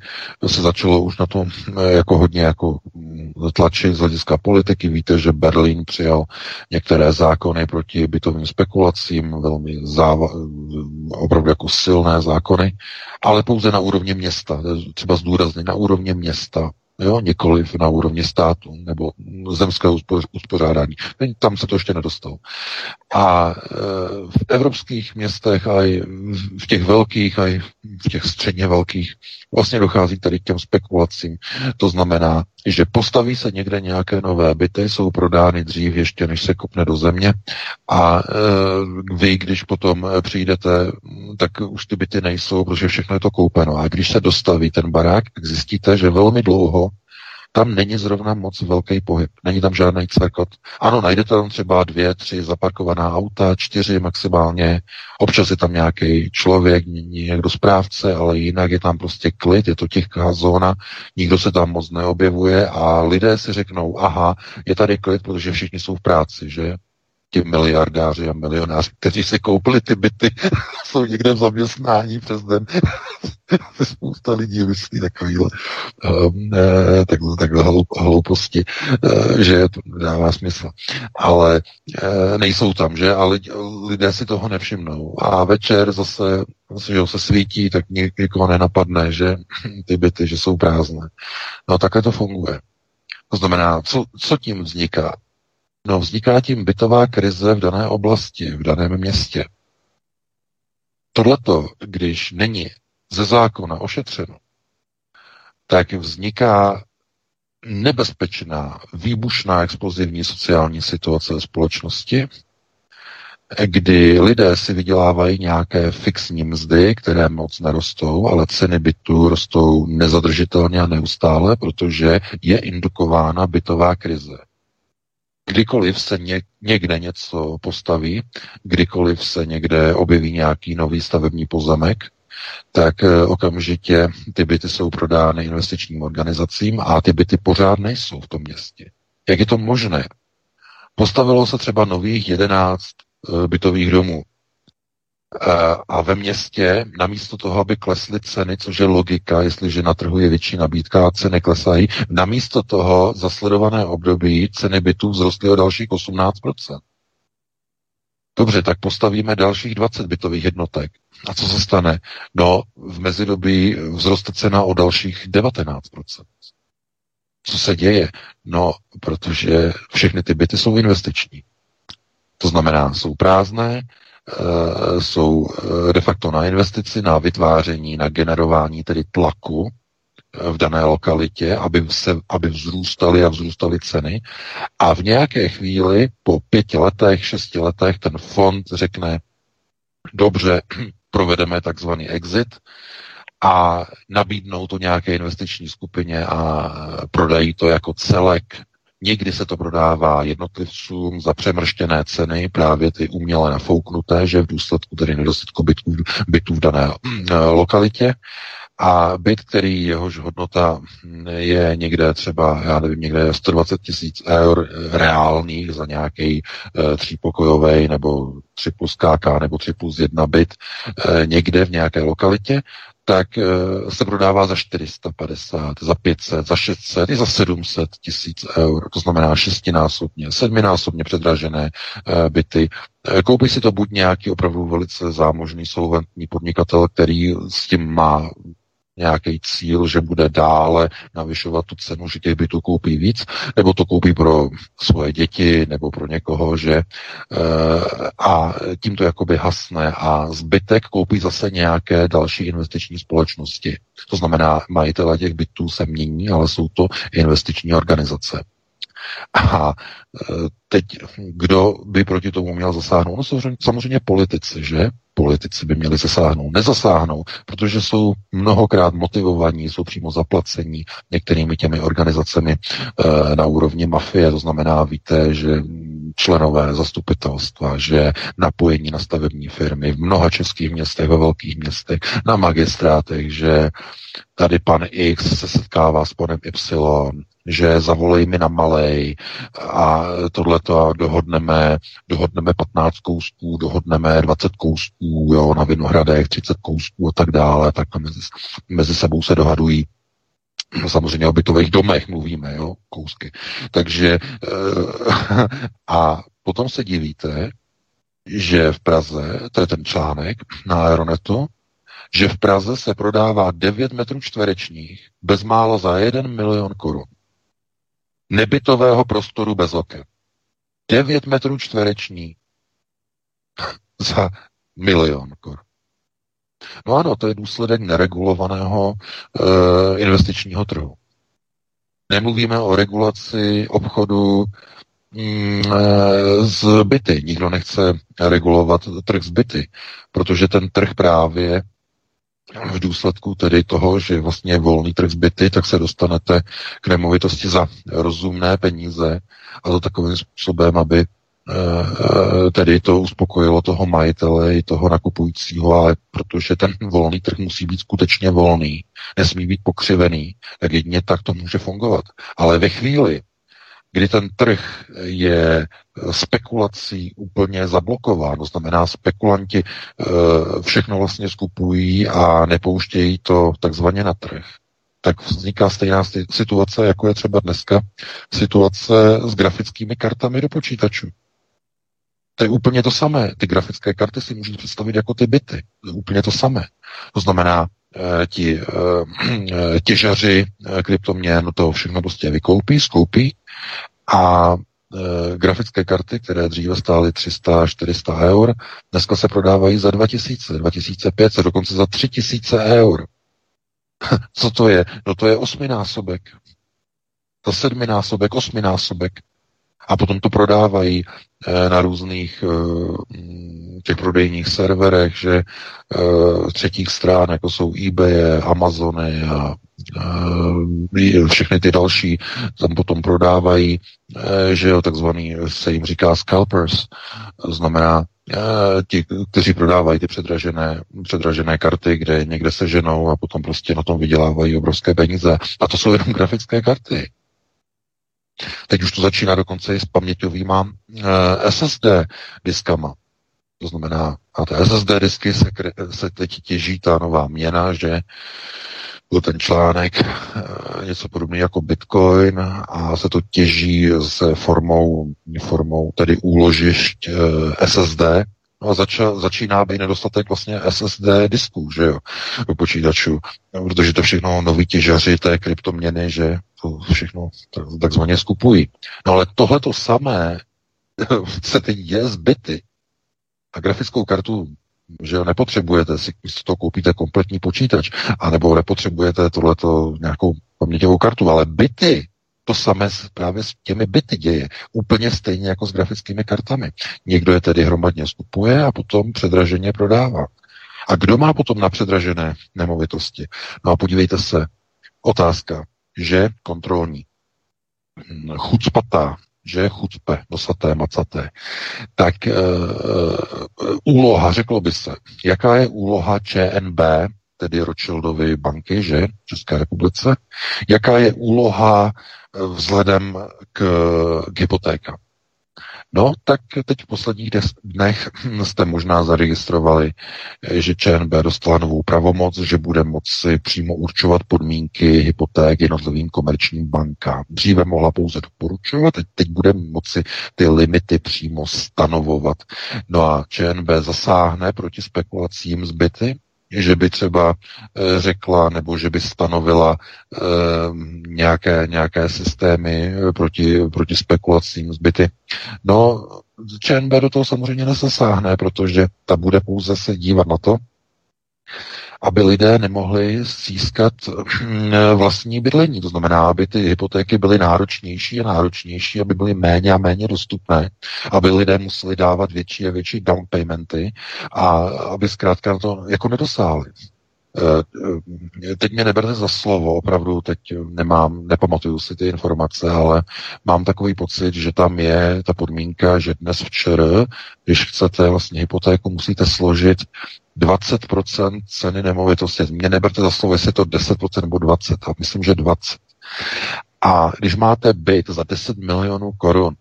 Speaker 3: se začalo už na to eh, jako hodně jako mm, tlačit z hlediska politiky. Víte, že Berlín přijal některé zákony proti bytovým spekulacím, velmi záva, opravdu jako silné zákony, ale pouze na úrovni města. Třeba zdůrazně na úrovni města jo, nikoliv na úrovni státu nebo zemského uspořádání. Tam se to ještě nedostalo. A e, v evropských městech a i v těch velkých a i v těch středně velkých vlastně dochází tady k těm spekulacím. To znamená, že postaví se někde nějaké nové byty, jsou prodány dřív ještě, než se kopne do země a e, vy, když potom přijdete, tak už ty byty nejsou, protože všechno je to koupeno. A když se dostaví ten barák, tak zjistíte, že velmi dlouho tam není zrovna moc velký pohyb. Není tam žádný cvekot. Ano, najdete tam třeba dvě, tři zaparkovaná auta, čtyři maximálně. Občas je tam nějaký člověk, někdo správce, ale jinak je tam prostě klid, je to těžká zóna, nikdo se tam moc neobjevuje a lidé si řeknou, aha, je tady klid, protože všichni jsou v práci, že? Ti miliardáři a milionáři, kteří si koupili ty byty, jsou někde v zaměstnání přes den. Spousta lidí myslí takovýhle um, takhle, takhle hlouposti, uh, že to dává smysl. Ale uh, nejsou tam, že? A lidé si toho nevšimnou. A večer zase, zase že se svítí, tak nikoho nenapadne, že ty byty, že jsou prázdné. No takhle to funguje. To znamená, co, co tím vzniká? No, vzniká tím bytová krize v dané oblasti, v daném městě. Tohleto, když není ze zákona ošetřeno, tak vzniká nebezpečná, výbušná, explozivní sociální situace společnosti, kdy lidé si vydělávají nějaké fixní mzdy, které moc nerostou, ale ceny bytu rostou nezadržitelně a neustále, protože je indukována bytová krize. Kdykoliv se ně, někde něco postaví, kdykoliv se někde objeví nějaký nový stavební pozemek, tak eh, okamžitě ty byty jsou prodány investičním organizacím a ty byty pořád nejsou v tom městě. Jak je to možné? Postavilo se třeba nových 11 eh, bytových domů. Eh, a ve městě, namísto toho, aby klesly ceny, což je logika, jestliže na trhu je větší nabídka a ceny klesají, namísto toho za sledované období ceny bytů vzrostly o dalších 18%. Dobře, tak postavíme dalších 20 bytových jednotek. A co se stane? No, v mezidobí vzroste cena o dalších 19%. Co se děje? No, protože všechny ty byty jsou investiční. To znamená, jsou prázdné, jsou eh, de facto na investici, na vytváření, na generování tedy tlaku eh, v dané lokalitě, aby, se, aby vzrůstaly a vzrůstaly ceny. A v nějaké chvíli, po pěti letech, šesti letech, ten fond řekne, dobře, provedeme takzvaný exit a nabídnou to nějaké investiční skupině a prodají to jako celek Někdy se to prodává jednotlivcům za přemrštěné ceny, právě ty uměle nafouknuté, že v důsledku tedy nedostatku bytů, bytů v dané eh, lokalitě. A byt, který jehož hodnota je někde třeba, já nevím, někde 120 tisíc eur reálných za nějaký e, třípokojový nebo 3 plus KK nebo 3 plus 1 byt někde v nějaké lokalitě, tak e, se prodává za 450, za 500, za 600 i za 700 tisíc eur. To znamená šestinásobně, sedminásobně předražené e, byty. E, koupí si to buď nějaký opravdu velice zámožný, solventní podnikatel, který s tím má nějaký cíl, že bude dále navyšovat tu cenu, že těch bytů koupí víc, nebo to koupí pro svoje děti, nebo pro někoho, že e, a tím to jakoby hasne a zbytek koupí zase nějaké další investiční společnosti. To znamená, majitele těch bytů se mění, ale jsou to investiční organizace. A e, teď, kdo by proti tomu měl zasáhnout? No samozřejmě politici, že? Politici by měli zasáhnout. Nezasáhnou, protože jsou mnohokrát motivovaní, jsou přímo zaplacení některými těmi organizacemi e, na úrovni mafie. To znamená, víte, že členové zastupitelstva, že napojení na stavební firmy v mnoha českých městech, ve velkých městech, na magistrátech, že tady pan X se setkává s panem Y, že zavolej mi na malej a tohleto dohodneme, dohodneme 15 kousků, dohodneme 20 kousků, jo, na Vinohradech 30 kousků a tak dále, tak mezi, mezi sebou se dohadují samozřejmě o bytových domech mluvíme, jo, kousky. Takže eh, a potom se divíte, že v Praze, to je ten článek na Aeronetu, že v Praze se prodává 9 metrů čtverečních bezmála za 1 milion korun. Nebytového prostoru bez oken. 9 metrů čtvereční za milion korun. No ano, to je důsledek neregulovaného e, investičního trhu. Nemluvíme o regulaci obchodu mm, e, z byty. Nikdo nechce regulovat trh z byty, protože ten trh právě v důsledku tedy toho, že vlastně volný trh zbyty, tak se dostanete k nemovitosti za rozumné peníze a to takovým způsobem, aby eh, tedy to uspokojilo toho majitele i toho nakupujícího, ale protože ten volný trh musí být skutečně volný, nesmí být pokřivený, tak jedině tak to může fungovat. Ale ve chvíli, kdy ten trh je spekulací úplně zablokován, to znamená spekulanti eh, všechno vlastně skupují a nepouštějí to takzvaně na trh, tak vzniká stejná situace, jako je třeba dneska situace s grafickými kartami do počítačů. To je úplně to samé. Ty grafické karty si můžete představit jako ty byty. To je úplně to samé. To znamená, eh, ti eh, těžaři kryptoměn to všechno prostě vykoupí, skoupí a e, grafické karty, které dříve stály 300 400 eur, dneska se prodávají za 2000, 2500, dokonce za 3000 eur. Co to je? No to je osminásobek. To sedminásobek, osminásobek. A potom to prodávají e, na různých e, těch prodejních serverech, že e, třetích strán, jako jsou eBay, Amazony a všechny ty další tam potom prodávají, eh, že jo, takzvaný se jim říká scalpers, znamená eh, ti, kteří prodávají ty předražené, předražené karty, kde někde se ženou a potom prostě na tom vydělávají obrovské peníze. A to jsou jenom grafické karty. Teď už to začíná dokonce i s paměťovýma SSD diskama. To znamená, a ty SSD disky se, se teď těží ta nová měna, že byl ten článek, eh, něco podobné jako Bitcoin a se to těží s formou, formou tedy úložišť eh, SSD, No a zača, začíná být nedostatek vlastně SSD disků, že jo, u počítačů, protože to všechno noví těžaři té kryptoměny, že to všechno takzvaně skupují. No ale tohle to samé se teď děje z byty. A grafickou kartu že nepotřebujete si to koupíte kompletní počítač, anebo nepotřebujete tohleto nějakou paměťovou kartu, ale byty, to samé právě s těmi byty děje. Úplně stejně jako s grafickými kartami. Někdo je tedy hromadně skupuje a potom předraženě prodává. A kdo má potom na předražené nemovitosti? No a podívejte se, otázka, že kontrolní, chucpatá, že chucpe, dosaté, macaté, tak uh, úloha, řeklo by se, jaká je úloha ČNB, tedy Rothschildovy banky, že, v České republice, jaká je úloha vzhledem k, k hypotékám. No, tak teď v posledních dnech jste možná zaregistrovali, že ČNB dostala novou pravomoc, že bude moci přímo určovat podmínky hypoték jednotlivým komerčním bankám. Dříve mohla pouze doporučovat, teď, teď bude moci ty limity přímo stanovovat. No a ČNB zasáhne proti spekulacím zbyty, že by třeba eh, řekla nebo že by stanovila e, nějaké, nějaké systémy eh, proti, proti spekulacím zbyty. No, ČNB do toho samozřejmě nesasáhne, protože ta bude pouze se dívat na to, aby lidé nemohli získat hm, vlastní bydlení. To znamená, aby ty hypotéky byly náročnější a náročnější, aby byly méně a méně dostupné, aby lidé museli dávat větší a větší down paymenty a aby zkrátka to jako nedosáhli. Eh, teď mě neberte za slovo, opravdu teď nemám, nepamatuju si ty informace, ale mám takový pocit, že tam je ta podmínka, že dnes včera, když chcete vlastně hypotéku, musíte složit 20% ceny nemovitosti. Mě neberte za slovo, jestli je to 10% nebo 20%, a myslím, že 20%. A když máte byt za 10 milionů korun,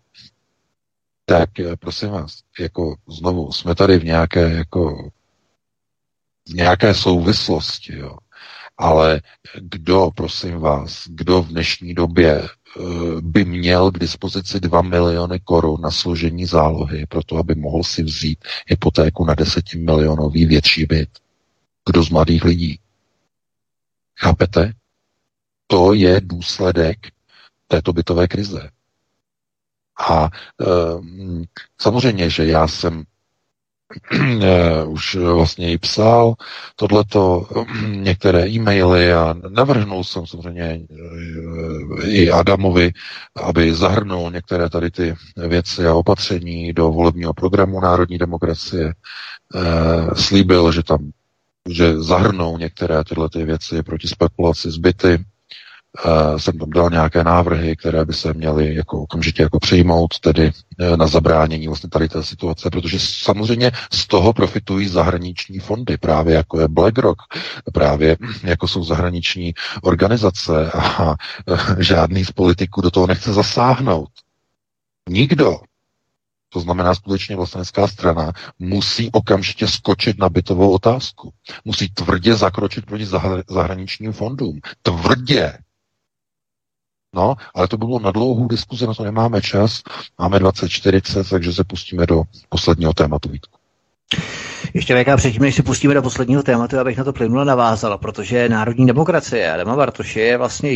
Speaker 3: tak eh, prosím vás, jako znovu, jsme tady v nějaké jako v nějaké souvislosti, jo. Ale kdo, prosím vás, kdo v dnešní době by měl k dispozici 2 miliony korun na složení zálohy, proto aby mohl si vzít hypotéku na 10 milionový větší byt? Kdo z mladých lidí? Chápete? To je důsledek této bytové krize. A e, samozřejmě, že já jsem už vlastně i psal tohleto, některé e-maily a navrhnul jsem samozřejmě e, i Adamovi, aby zahrnul některé tady ty věci a opatření do volebního programu Národní demokracie. Slíbil, že tam že zahrnou některé tyhle ty věci proti spekulaci zbyty, jsem tam dal nějaké návrhy, které by se měly jako okamžitě jako přijmout, tedy uh, na zabránění vlastně tady té situace, protože samozřejmě z toho profitují zahraniční fondy, právě jako je BlackRock, právě jako jsou zahraniční organizace a uh, žádný z politiků do toho nechce zasáhnout. Nikdo. To znamená skutečně vlastnická strana musí okamžitě skočit na bytovou otázku. Musí tvrdě zakročit proti zahraničním fondům. Tvrdě. No, ale to bylo na dlouhou diskuzi, na to nemáme čas. Máme 2040, takže se pustíme do posledního tématu, Vítku.
Speaker 1: Ještě věká předtím, než se pustíme do posledního tématu, abych na to plynule navázal, protože národní demokracie Adama Bartoše je vlastně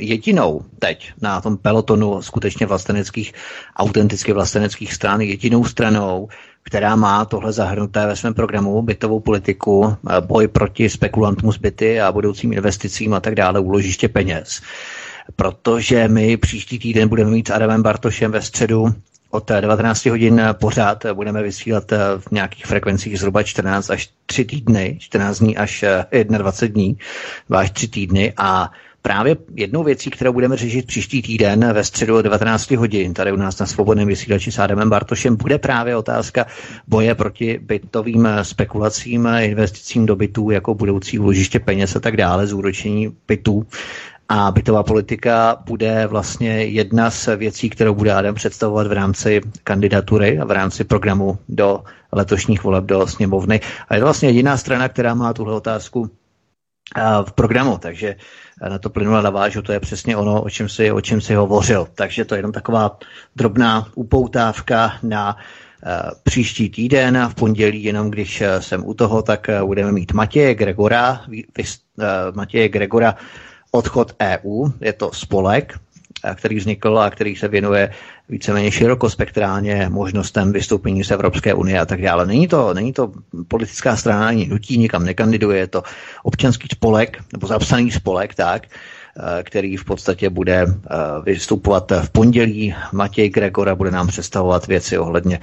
Speaker 1: jedinou teď na tom pelotonu skutečně vlasteneckých, autenticky vlasteneckých stran, jedinou stranou, která má tohle zahrnuté ve svém programu, bytovou politiku, boj proti spekulantům z byty a budoucím investicím a tak dále, úložiště peněz protože my příští týden budeme mít s Adamem Bartošem ve středu od 19 hodin pořád budeme vysílat v nějakých frekvencích zhruba 14 až 3 týdny, 14 dní až 21 dní, až 3 týdny a Právě jednou věcí, kterou budeme řešit příští týden ve středu o 19 hodin, tady u nás na svobodném vysílači s Adamem Bartošem, bude právě otázka boje proti bytovým spekulacím, investicím do bytů jako budoucí úložiště peněz a tak dále, zúročení bytů. A bytová politika bude vlastně jedna z věcí, kterou bude Adam představovat v rámci kandidatury a v rámci programu do letošních voleb do sněmovny. A je to vlastně jediná strana, která má tuhle otázku v programu, takže na to plynule navážu, to je přesně ono, o čem si, o čem si hovořil. Takže to je jenom taková drobná upoutávka na příští týden, v pondělí, jenom když jsem u toho, tak budeme mít Matěje Gregora, Matěje Gregora, odchod EU. Je to spolek, eh, který vznikl a který se věnuje víceméně širokospektrálně možnostem vystoupení z Evropské unie a tak dále. Není to, není to politická strana, ani nutí, nikam nekandiduje, je to občanský spolek, nebo zapsaný spolek, tak, eh, který v podstatě bude eh, vystupovat v pondělí. Matěj Gregora bude nám představovat věci ohledně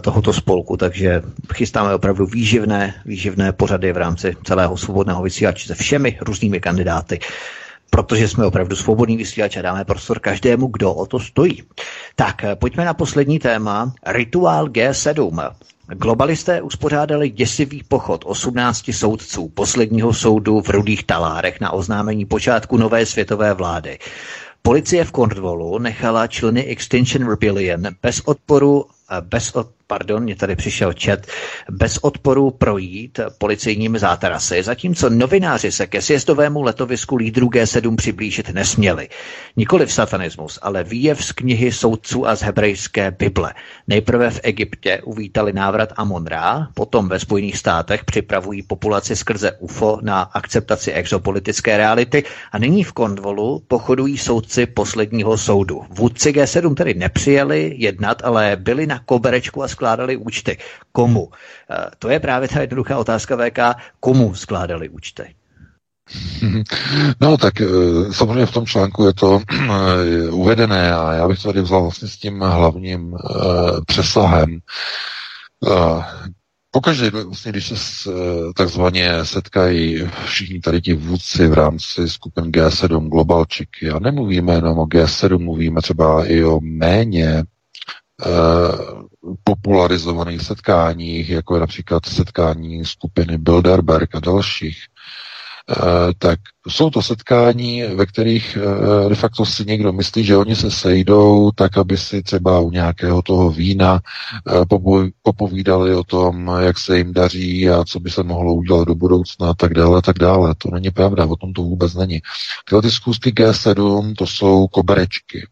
Speaker 1: tohoto spolku, takže chystáme opravdu výživné, výživné pořady v rámci celého svobodného vysílače se všemi různými kandidáty protože jsme opravdu svobodný vysílač a dáme prostor každému, kdo o to stojí. Tak, pojďme na poslední téma. Rituál G7. Globalisté uspořádali děsivý pochod 18 soudců posledního soudu v Rudých talárech na oznámení počátku nové světové vlády. Policie v Cornwallu nechala členy Extinction Rebellion bez odporu bez, od, pardon, mě tady přišel čet, bez odporu projít policejními zátarasy, zatímco novináři se ke sjezdovému letovisku lídrů G7 přiblížit nesměli. Nikoli v satanismus, ale výjev z knihy soudců a z hebrejské Bible. Nejprve v Egyptě uvítali návrat Amon-Ra, potom ve Spojených státech připravují populaci skrze UFO na akceptaci exopolitické reality a nyní v Kondvolu pochodují soudci posledního soudu. Vůdci G7 tedy nepřijeli jednat, ale byli na koberečku a skládali účty. Komu? Eh, to je právě ta jednoduchá otázka VK, komu skládali účty.
Speaker 3: No tak eh, samozřejmě v tom článku je to eh, uvedené a já bych to tady vzal vlastně s tím hlavním přesahem. Pokaždé, vlastně, když se takzvaně setkají všichni tady ti vůdci v rámci skupin G7 globalčiky, a nemluvíme jenom o G7, mluvíme třeba i o méně popularizovaných setkáních, jako je například setkání skupiny Bilderberg a dalších, eh, tak jsou to setkání, ve kterých eh, de facto si někdo myslí, že oni se sejdou tak, aby si třeba u nějakého toho vína popovídali o tom, jak se jim daří a co by se mohlo udělat do budoucna a tak dále, a tak dále. To není pravda, o tom to vůbec není. Tyhle ty zkusky G7, to jsou koberečky.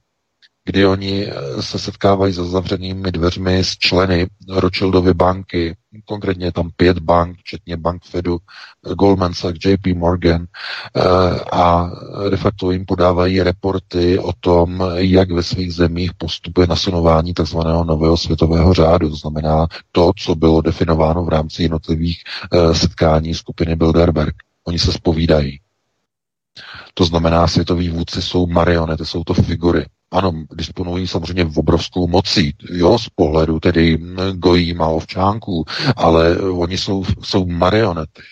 Speaker 3: Kdy oni eh, se setkávají za zavřenými dveřmi s členy Rothschildovy banky, konkrétně tam pět bank, včetně bank Fedu, eh, Goldman Sachs, JP Morgan eh, a de facto jim podávají reporty o tom, jak ve svých zemích postupuje nasunování tzv. nového světového řádu, to znamená to, co bylo definováno v rámci jednotlivých setkání skupiny Bilderberg. Oni se spovídají. To znamená, světoví vůdci jsou marionety, jsou to figury. Ano, disponují samozřejmě v obrovskou mocí, jo, z pohledu tedy gojí a ovčánků, ale oni jsou, jsou marionety.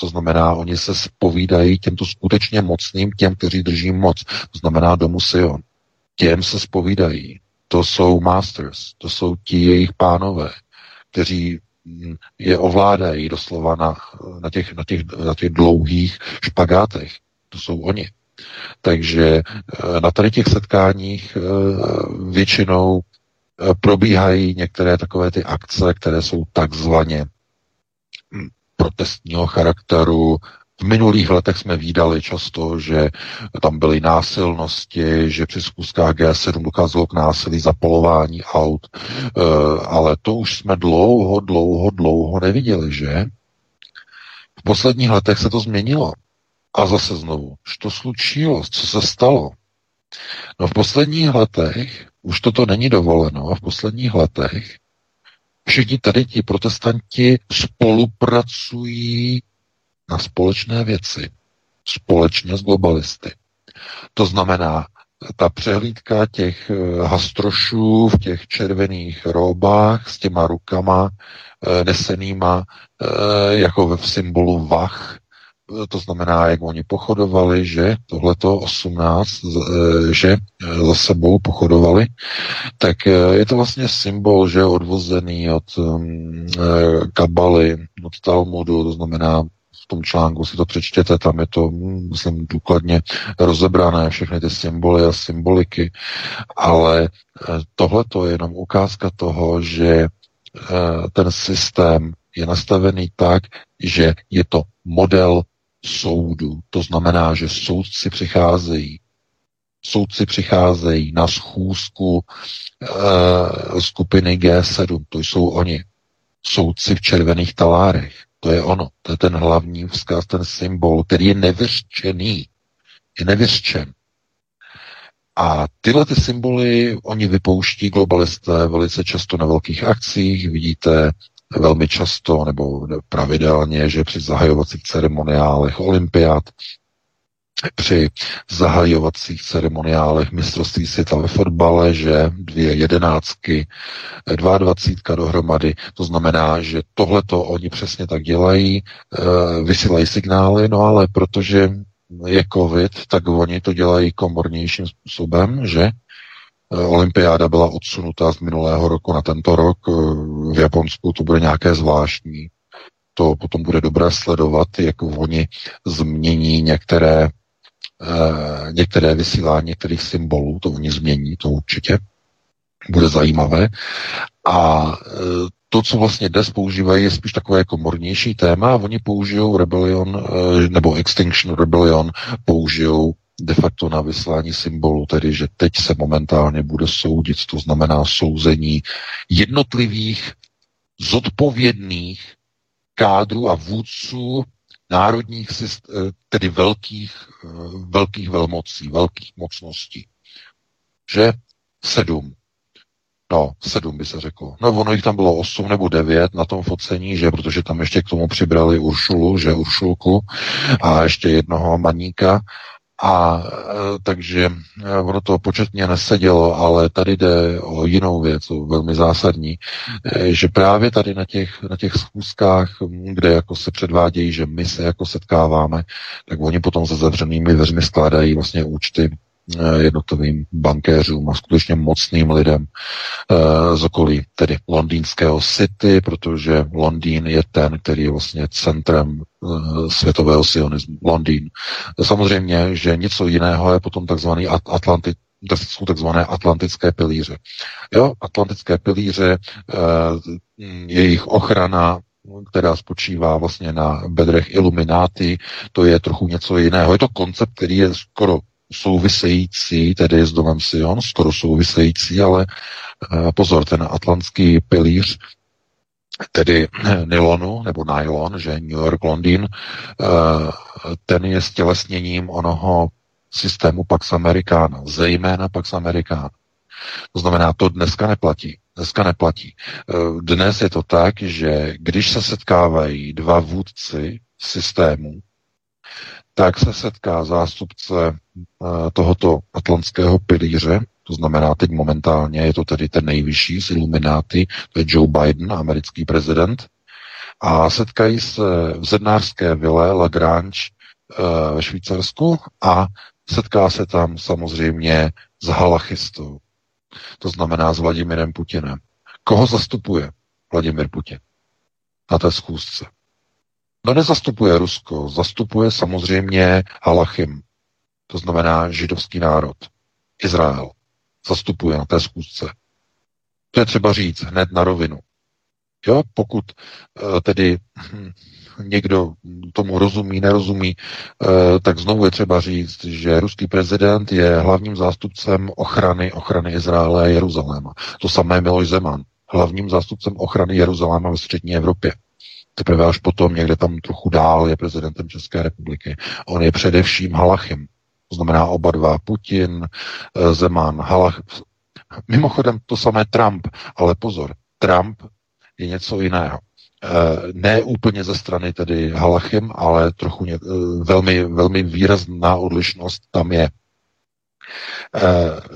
Speaker 3: To znamená, oni se spovídají těmto skutečně mocným, těm, kteří drží moc. To znamená domu Sion. Těm se spovídají. To jsou masters, to jsou ti jejich pánové, kteří je ovládají doslova na, na, těch, na, těch, na těch dlouhých špagátech. To jsou oni. Takže eh, na tady těch setkáních eh, většinou eh, probíhají některé takové ty akce, které jsou takzvaně hm, protestního charakteru. V minulých letech jsme výdali často, že tam byly násilnosti, že při zkuskách G7 docházelo k násilí, zapolování aut, ale to už jsme dlouho, dlouho, dlouho neviděli, že? V posledních letech se to změnilo. A zase znovu, to slučilo, co se stalo? No v posledních letech, už toto není dovoleno, a v posledních letech všichni tady ti protestanti spolupracují na společné věci, společně s globalisty. To znamená, ta přehlídka těch eh, hastrošů v těch červených robách s těma rukama eh, nesenýma eh, jako v symbolu vach, to znamená, jak oni pochodovali, že tohleto 18, eh, že eh, za sebou pochodovali, tak eh, je to vlastně symbol, že odvozený od mm, kabaly, od Talmudu, to znamená v tom článku si to přečtěte, tam je to, mm, myslím, důkladně rozebrané, všechny ty symboly a symboliky, ale tohle je jenom ukázka toho, že ten systém je nastavený tak, že je to model soudu. To znamená, že soudci přicházejí soudci přicházejí na schůzku e, skupiny G7, to jsou oni. Soudci v červených talárech, to je ono, to je ten hlavní vzkaz, ten symbol, který je nevyřčený, je nevyřčen. A tyhle ty symboly oni vypouští globalisté velice často na velkých akcích. Vidíte velmi často nebo pravidelně, že při zahajovacích ceremoniálech olympiád, při zahajovacích ceremoniálech mistrovství světa ve fotbale, že dvě jedenáctky, dva dvacítka dohromady. To znamená, že tohleto oni přesně tak dělají, eh, vysílají signály, no ale protože je covid, tak oni to dělají komornějším způsobem, že Eh, olympiáda byla odsunutá z minulého roku na tento rok. Eh, v Japonsku to bude nějaké zvláštní. To potom bude dobré sledovat, jak oni změní některé, eh, některé vysílání některých symbolů, to oni změní, to určitě bude zajímavé. A to, co vlastně dnes používají, je spíš takové jako mornější téma. Oni použijou Rebellion, nebo Extinction Rebellion, použijou de facto na vyslání symbolu, tedy že teď se momentálně bude soudit, to znamená souzení jednotlivých zodpovědných kádrů a vůdců národních, eh, tedy velkých, eh, velkých velmocí, velkých mocností. Že sedm. No, sedm by se řeklo. No, ono jich tam bylo osm nebo devět na tom focení, že, protože tam ještě k tomu přibrali Uršulu, že, Uršulku a ještě jednoho maníka a e, takže e, ono to početně nesedělo, ale tady jde o jinou věc, o velmi zásadní, e, že právě tady na těch, na těch schůzkách, kde jako se předvádějí, že my se jako setkáváme, tak oni potom za zavřenými dveřmi skládají vlastně účty jednotlivým bankéřům a skutečně mocným lidem eh, z okolí, tedy londýnského city, protože Londýn je ten, který je vlastně centrem eh, světového sionismu. Londýn. Samozřejmě, že něco jiného je potom takzvaný Atlantik, to jsou takzvané atlantické pilíře. Jo, atlantické pilíře, jejich ochrana, která spočívá vlastně na bedrech Illuminati, to je trochu něco jiného. Je to koncept, který je skoro související, tedy s domem Sion, skoro související, ale pozor, ten atlantský pilíř tedy nylonu, nebo nylon, že New York, Londýn, ten je stělesněním onoho systému Pax Americana, zejména Pax Americana. To znamená, to dneska neplatí. Dneska neplatí. Dnes je to tak, že když se setkávají dva vůdci systému, tak se setká zástupce tohoto atlantského pilíře, to znamená teď momentálně je to tedy ten nejvyšší z Illuminati, to je Joe Biden, americký prezident, a setkají se v zednářské vile Lagrange ve Švýcarsku a setká se tam samozřejmě s halachistou. To znamená s Vladimirem Putinem. Koho zastupuje Vladimir Putin na té schůzce? No nezastupuje Rusko, zastupuje samozřejmě Halachim, to znamená židovský národ, Izrael zastupuje na té schůzce. To je třeba říct hned na rovinu. Jo, pokud uh, tedy hm, někdo tomu rozumí, nerozumí, uh, tak znovu je třeba říct, že ruský prezident je hlavním zástupcem ochrany ochrany Izraele a Jeruzaléma. To samé Miloš Zeman, hlavním zástupcem ochrany Jeruzaléma ve střední Evropě. Teprve až potom, někde tam trochu dál, je prezidentem České republiky. On je především Halachim, to znamená oba dva, Putin, eh, Zeman, Halach. Mimochodem to samé Trump, ale pozor, Trump je něco jiného. Eh, ne úplně ze strany tedy Halachim, ale trochu ně, eh, velmi, velmi výrazná odlišnost tam je.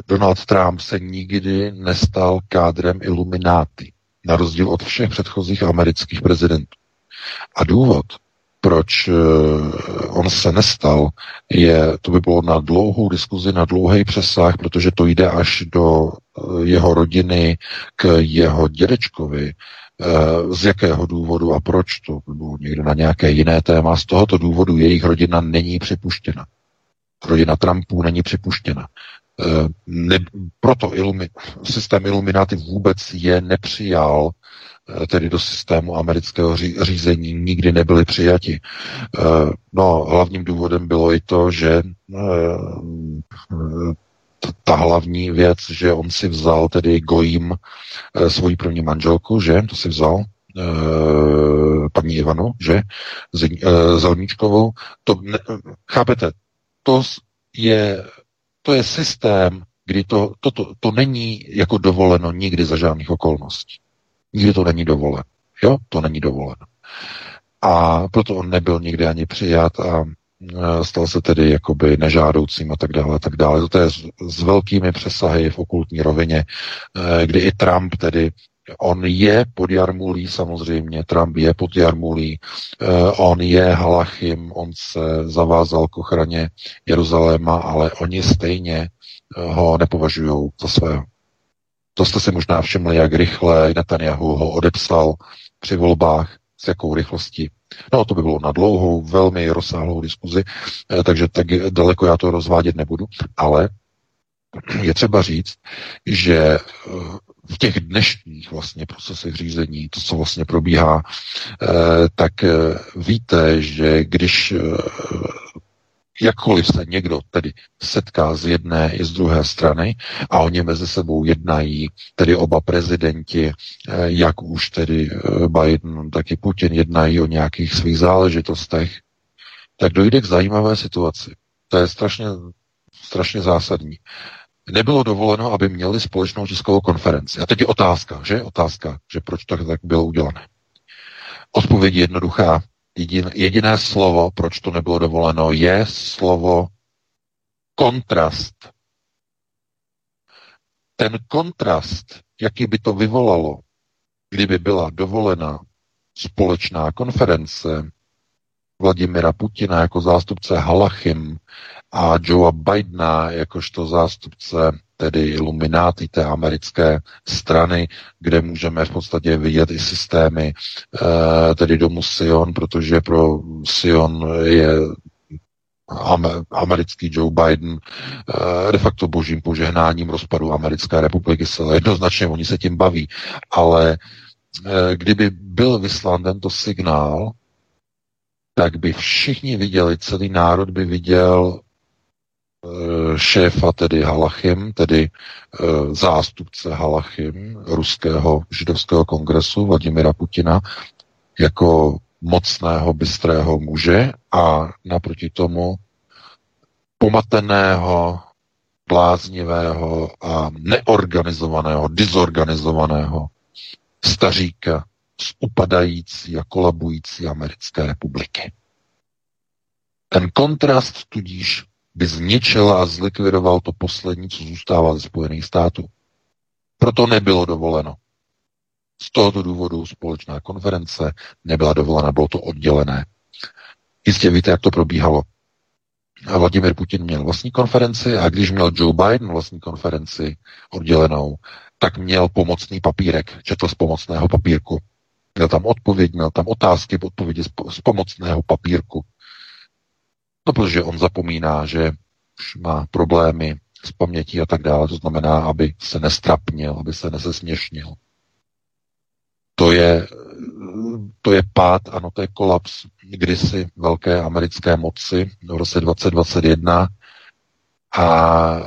Speaker 3: Donald Trump se nikdy nestal kádrem Illuminati, na rozdíl od všech předchozích amerických prezidentů. A důvod, proč eh, on se nestal, je, to by bylo na dlouhou diskuzi, na dlouhý přesah, protože to jde až do eh, jeho rodiny k jeho dědečkovi, eh, z jakého důvodu a proč, to by bylo někde na nějaké jiné téma. Z tohoto důvodu jejich rodina není připuštěna. Rodina Trumpů není připuštěna. Ne, proto ilumi, systém Illuminati vůbec je nepřijal tedy do systému amerického řízení, nikdy nebyli přijati. Eh, no, hlavním důvodem bylo i to, že eh, ta hlavní věc, že on si vzal tedy Gojím svoji první manželku, že, to si vzal, paní Ivanu, že, Zelníčkovou, to, ne, chápete, to je, to je systém, kdy to, to, to, to není jako dovoleno nikdy za žádných okolností. Nikdy to není dovoleno. Jo, to není dovoleno. A proto on nebyl nikdy ani přijat a e, stal se tedy jakoby nežádoucím a tak dále a tak dále. To je s, s velkými přesahy v okultní rovině, e, kdy i Trump tedy On je pod jarmulí, samozřejmě, Trump je pod jarmulí, e, on je halachim, on se zavázal k ochraně Jeruzaléma, ale oni stejně ho nepovažují za svého. To jste si možná všimli, jak rychle Netanyahu ho odepsal při volbách, s jakou rychlostí. No, to by bylo na dlouhou, velmi rozsáhlou diskuzi, eh, takže tak daleko já to rozvádět nebudu, ale je třeba říct, že eh, v těch dnešních vlastně procesech řízení, to, co vlastně probíhá, eh, tak víte, že když jakkoliv se někdo tedy setká z jedné i z druhé strany a oni mezi sebou jednají, tedy oba prezidenti, eh, jak už tedy eh, Biden, tak i Putin jednají o nějakých svých záležitostech, tak dojde k zajímavé situaci. To je strašně, strašně zásadní. Nebylo dovoleno, aby měli společnou tiskovou konferenci. A teď je otázka, že? Otázka, že proč to tak bylo udělané. Odpověď je jednoduchá. Jedin, jediné slovo, proč to nebylo dovoleno, je slovo kontrast. Ten kontrast, jaký by to vyvolalo, kdyby byla dovolena společná konference Vladimira Putina jako zástupce Halachim a Joea Bidena jakožto zástupce tedy ilumináty té americké strany, kde můžeme v podstatě vidět i systémy eh, tedy domu Sion, protože pro Sion je americký Joe Biden eh, de facto božím požehnáním rozpadu americké republiky. Jednoznačně oni se tím baví, ale eh, kdyby byl vyslán tento signál, tak by všichni viděli, celý národ by viděl šéfa tedy Halachim, tedy zástupce Halachim ruského židovského kongresu Vladimira Putina jako mocného, bystrého muže a naproti tomu pomateného, bláznivého a neorganizovaného, dizorganizovaného staříka z upadající a kolabující Americké republiky. Ten kontrast tudíž by zničil a zlikvidoval to poslední, co zůstává ze Spojených států. Proto nebylo dovoleno. Z tohoto důvodu společná konference nebyla dovolena, bylo to oddělené. Jistě víte, jak to probíhalo. A Vladimir Putin měl vlastní konferenci a když měl Joe Biden vlastní konferenci oddělenou, tak měl pomocný papírek, četl z pomocného papírku. Měl tam odpověď, měl tam otázky, odpovědi z, z pomocného papírku. No, protože on zapomíná, že už má problémy s pamětí a tak dále, to znamená, aby se nestrapnil, aby se nesesměšnil. To je, to je pád, ano, to je kolaps kdysi velké americké moci v roce 2021 a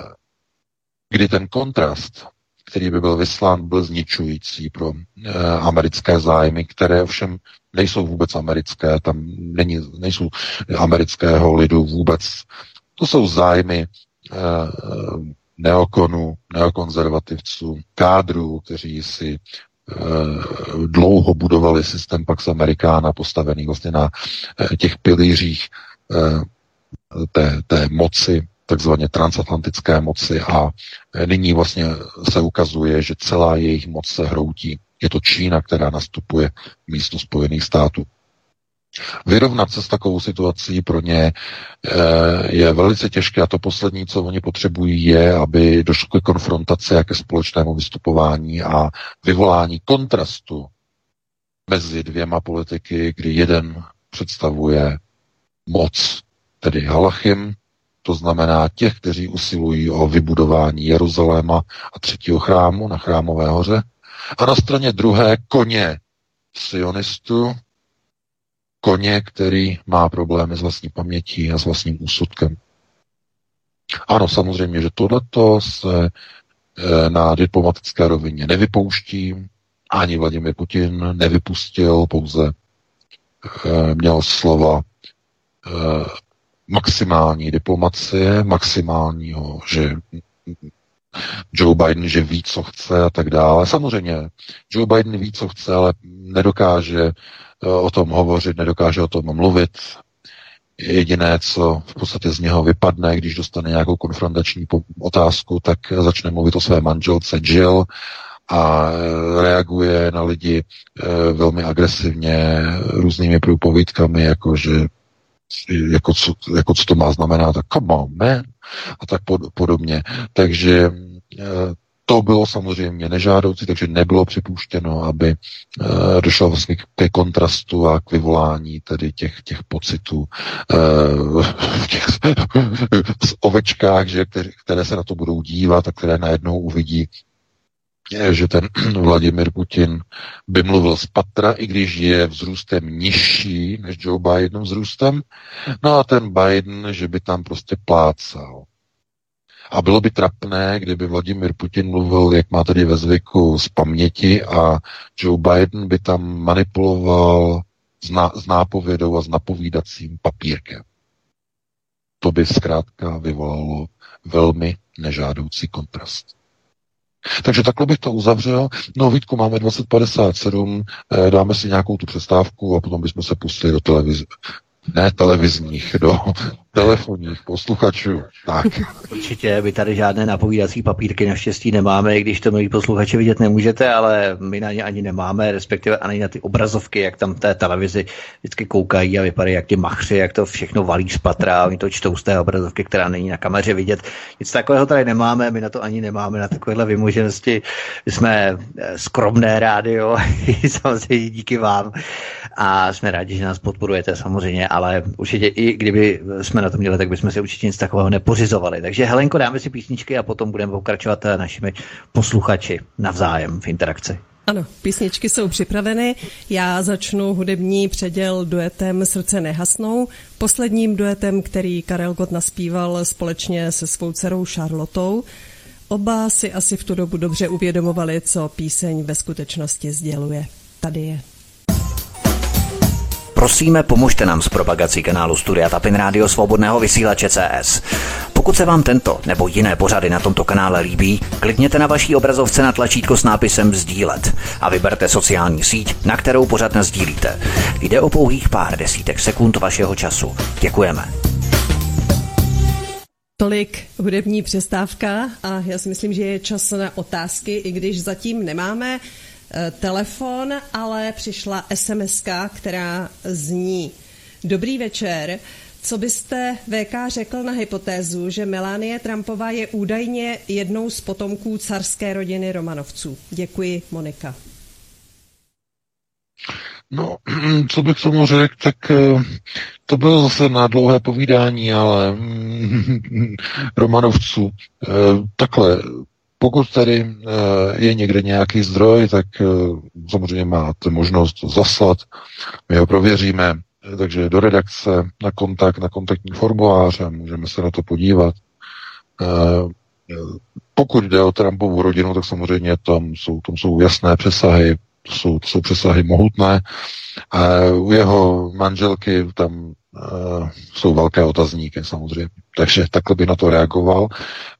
Speaker 3: kdy ten kontrast, který by byl vyslán, byl zničující pro e, americké zájmy, které ovšem nejsou vůbec americké, tam není, nejsou amerického lidu vůbec. To jsou zájmy e, neokonů, neokonzervativců, kádrů, kteří si Eh, dlouho budovali systém Pax Americana postavený vlastně na eh, těch pilířích eh, té, té moci, takzvaně transatlantické moci a nyní vlastně se ukazuje, že celá jejich moc se hroutí. Je to Čína, která nastupuje místo Spojených států. Vyrovnat se s takovou situací pro ně eh, je velice těžké a to poslední, co oni potřebují, je, aby došlo ke konfrontaci a ke společnému vystupování a vyvolání kontrastu mezi dvěma politiky, kdy jeden představuje moc, tedy Halachim, to znamená těch, kteří usilují o vybudování Jeruzaléma a třetího chrámu na Chrámové hoře, a na straně druhé koně sionistů, koně, který má problémy s vlastní pamětí a s vlastním úsudkem. Ano, samozřejmě, že tohleto se e, na diplomatické rovině nevypouští, ani Vladimir Putin nevypustil, pouze e, měl slova e, maximální diplomacie, maximálního, že Joe Biden, že ví, co chce a tak dále. Samozřejmě, Joe Biden ví, co chce, ale nedokáže o tom hovořit, nedokáže o tom mluvit. Jediné, co v podstatě z něho vypadne, když dostane nějakou konfrontační otázku, tak začne mluvit o své manželce Jill a reaguje na lidi eh, velmi agresivně různými průpovídkami, jako že jako co, jako co to má znamenat, tak come on, man, a tak pod, podobně. Takže eh, to bylo samozřejmě nežádoucí, takže nebylo připuštěno, aby uh, došlo vlastně ke kontrastu a k vyvolání tedy těch, těch pocitů uh, v těch ovečkách, že, které, které se na to budou dívat a které najednou uvidí, že ten Vladimir Putin by mluvil z patra, i když je vzrůstem nižší než Joe Biden vzrůstem, no a ten Biden, že by tam prostě plácal. A bylo by trapné, kdyby Vladimir Putin mluvil, jak má tady ve zvyku, z paměti a Joe Biden by tam manipuloval s, ná, s nápovědou a s napovídacím papírkem. To by zkrátka vyvolalo velmi nežádoucí kontrast. Takže takhle bych to uzavřel. No Vítku, máme 2057, eh, dáme si nějakou tu přestávku a potom bychom se pustili do televize ne televizních, do telefonních posluchačů. Tak.
Speaker 1: Určitě, vy tady žádné napovídací papírky naštěstí nemáme, i když to milí posluchači vidět nemůžete, ale my na ně ani nemáme, respektive ani na ty obrazovky, jak tam té televizi vždycky koukají a vypadají jak ty machři, jak to všechno valí z patra, oni to čtou z té obrazovky, která není na kameře vidět. Nic takového tady nemáme, my na to ani nemáme, na takovéhle vymoženosti. My jsme eh, skromné rádio, samozřejmě díky vám a jsme rádi, že nás podporujete samozřejmě, ale určitě i kdyby jsme na to měli, tak bychom si určitě nic takového nepořizovali. Takže Helenko, dáme si písničky a potom budeme pokračovat našimi posluchači navzájem v interakci.
Speaker 2: Ano, písničky jsou připraveny. Já začnu hudební předěl duetem Srdce nehasnou, posledním duetem, který Karel Gott naspíval společně se svou dcerou Charlotou. Oba si asi v tu dobu dobře uvědomovali, co píseň ve skutečnosti sděluje. Tady je.
Speaker 1: Prosíme, pomožte nám s propagací kanálu Studia Tapin Rádio Svobodného vysílače CS. Pokud se vám tento nebo jiné pořady na tomto kanále líbí, klikněte na vaší obrazovce na tlačítko s nápisem Sdílet a vyberte sociální síť, na kterou pořád sdílíte. Jde o pouhých pár desítek sekund vašeho času. Děkujeme.
Speaker 2: Tolik hudební přestávka a já si myslím, že je čas na otázky, i když zatím nemáme telefon, ale přišla SMS, která zní Dobrý večer. Co byste VK řekl na hypotézu, že Melanie Trumpová je údajně jednou z potomků carské rodiny Romanovců? Děkuji, Monika.
Speaker 3: No, co bych tomu řekl, tak eh, to bylo zase na dlouhé povídání, ale Romanovců. Eh, takhle, pokud tady eh, je někde nějaký zdroj, tak samozřejmě máte možnost zaslat, my ho prověříme, takže do redakce, na kontakt, na kontaktní formuláře, můžeme se na to podívat. Pokud jde o Trumpovu rodinu, tak samozřejmě tam jsou, tam jsou jasné přesahy, jsou, jsou přesahy mohutné. A u jeho manželky tam jsou velké otazníky samozřejmě. Takže takhle by na to reagoval.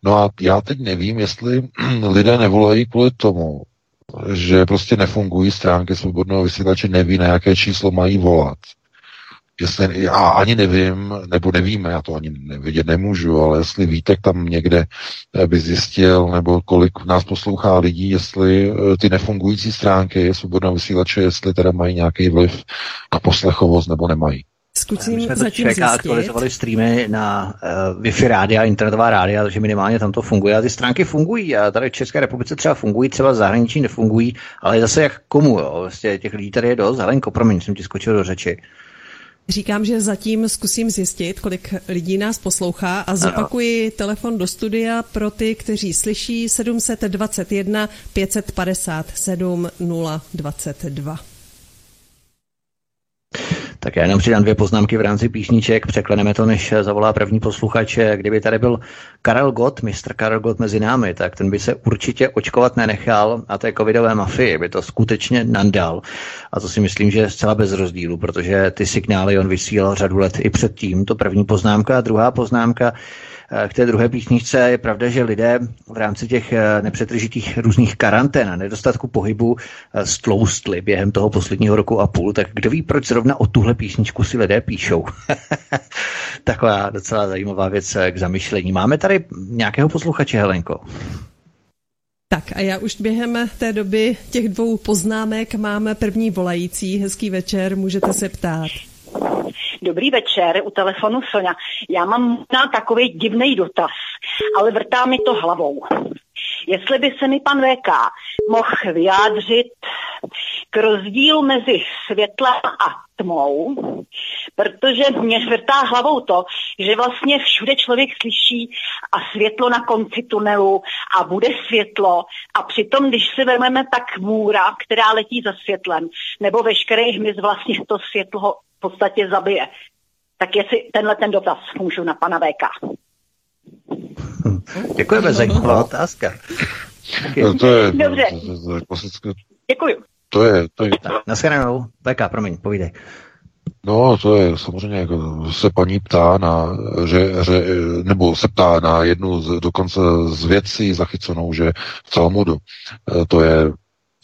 Speaker 3: No a já teď nevím, jestli lidé nevolají kvůli tomu, že prostě nefungují stránky svobodného vysílače, neví, na jaké číslo mají volat. Jestli, já ani nevím, nebo nevíme, já to ani nevidět nemůžu, ale jestli Vítek tam někde eh, by zjistil, nebo kolik nás poslouchá lidí, jestli eh, ty nefungující stránky svobodného vysílače, jestli teda mají nějaký vliv na poslechovost, nebo nemají.
Speaker 1: Zkusím My jsme zatím zjistit. aktualizovali streamy na uh, Wi-Fi rádia, internetová rádia, takže minimálně tam to funguje. A ty stránky fungují a tady v České republice třeba fungují, třeba v zahraničí nefungují, ale zase jak komu, jo? Vlastně těch lidí tady je dost. Helenko, promiň, jsem ti skočil do řeči.
Speaker 2: Říkám, že zatím zkusím zjistit, kolik lidí nás poslouchá a zopakuji ano. telefon do studia pro ty, kteří slyší 721 557 022.
Speaker 1: Tak já jenom přidám dvě poznámky v rámci písniček, překleneme to, než zavolá první posluchač. Kdyby tady byl Karel Gott, mistr Karel Gott mezi námi, tak ten by se určitě očkovat nenechal a té covidové mafii by to skutečně nandal. A to si myslím, že je zcela bez rozdílu, protože ty signály on vysílal řadu let i předtím. To první poznámka. A druhá poznámka, k té druhé písničce je pravda, že lidé v rámci těch eh, nepřetržitých různých karantén a nedostatku pohybu eh, stloustli během toho posledního roku a půl, tak kdo ví, proč zrovna o tuhle písničku si lidé píšou. Taková docela zajímavá věc k zamyšlení. Máme tady nějakého posluchače, Helenko?
Speaker 2: Tak a já už během té doby těch dvou poznámek máme první volající. Hezký večer, můžete se ptát.
Speaker 4: Dobrý večer, u telefonu Sonja. Já mám na takový divný dotaz, ale vrtá mi to hlavou. Jestli by se mi pan VK mohl vyjádřit k rozdílu mezi světlem a tmou, protože mě vrtá hlavou to, že vlastně všude člověk slyší a světlo na konci tunelu a bude světlo a přitom, když si vezmeme tak můra, která letí za světlem, nebo veškerý hmyz vlastně to světlo podstatě zabije. Tak jestli tenhle ten dotaz můžu na pana VK.
Speaker 1: Děkujeme, zajímavá otázka.
Speaker 3: No, to je,
Speaker 4: Dobře.
Speaker 3: To, to, to, klasické...
Speaker 4: Děkuji.
Speaker 3: To je, to je...
Speaker 1: Naschledanou. VK, promiň, povídej.
Speaker 3: No, to je samozřejmě, jako se paní ptá na, že, že, nebo se ptá na jednu z, dokonce z věcí zachycenou, že v Talmudu, e, to je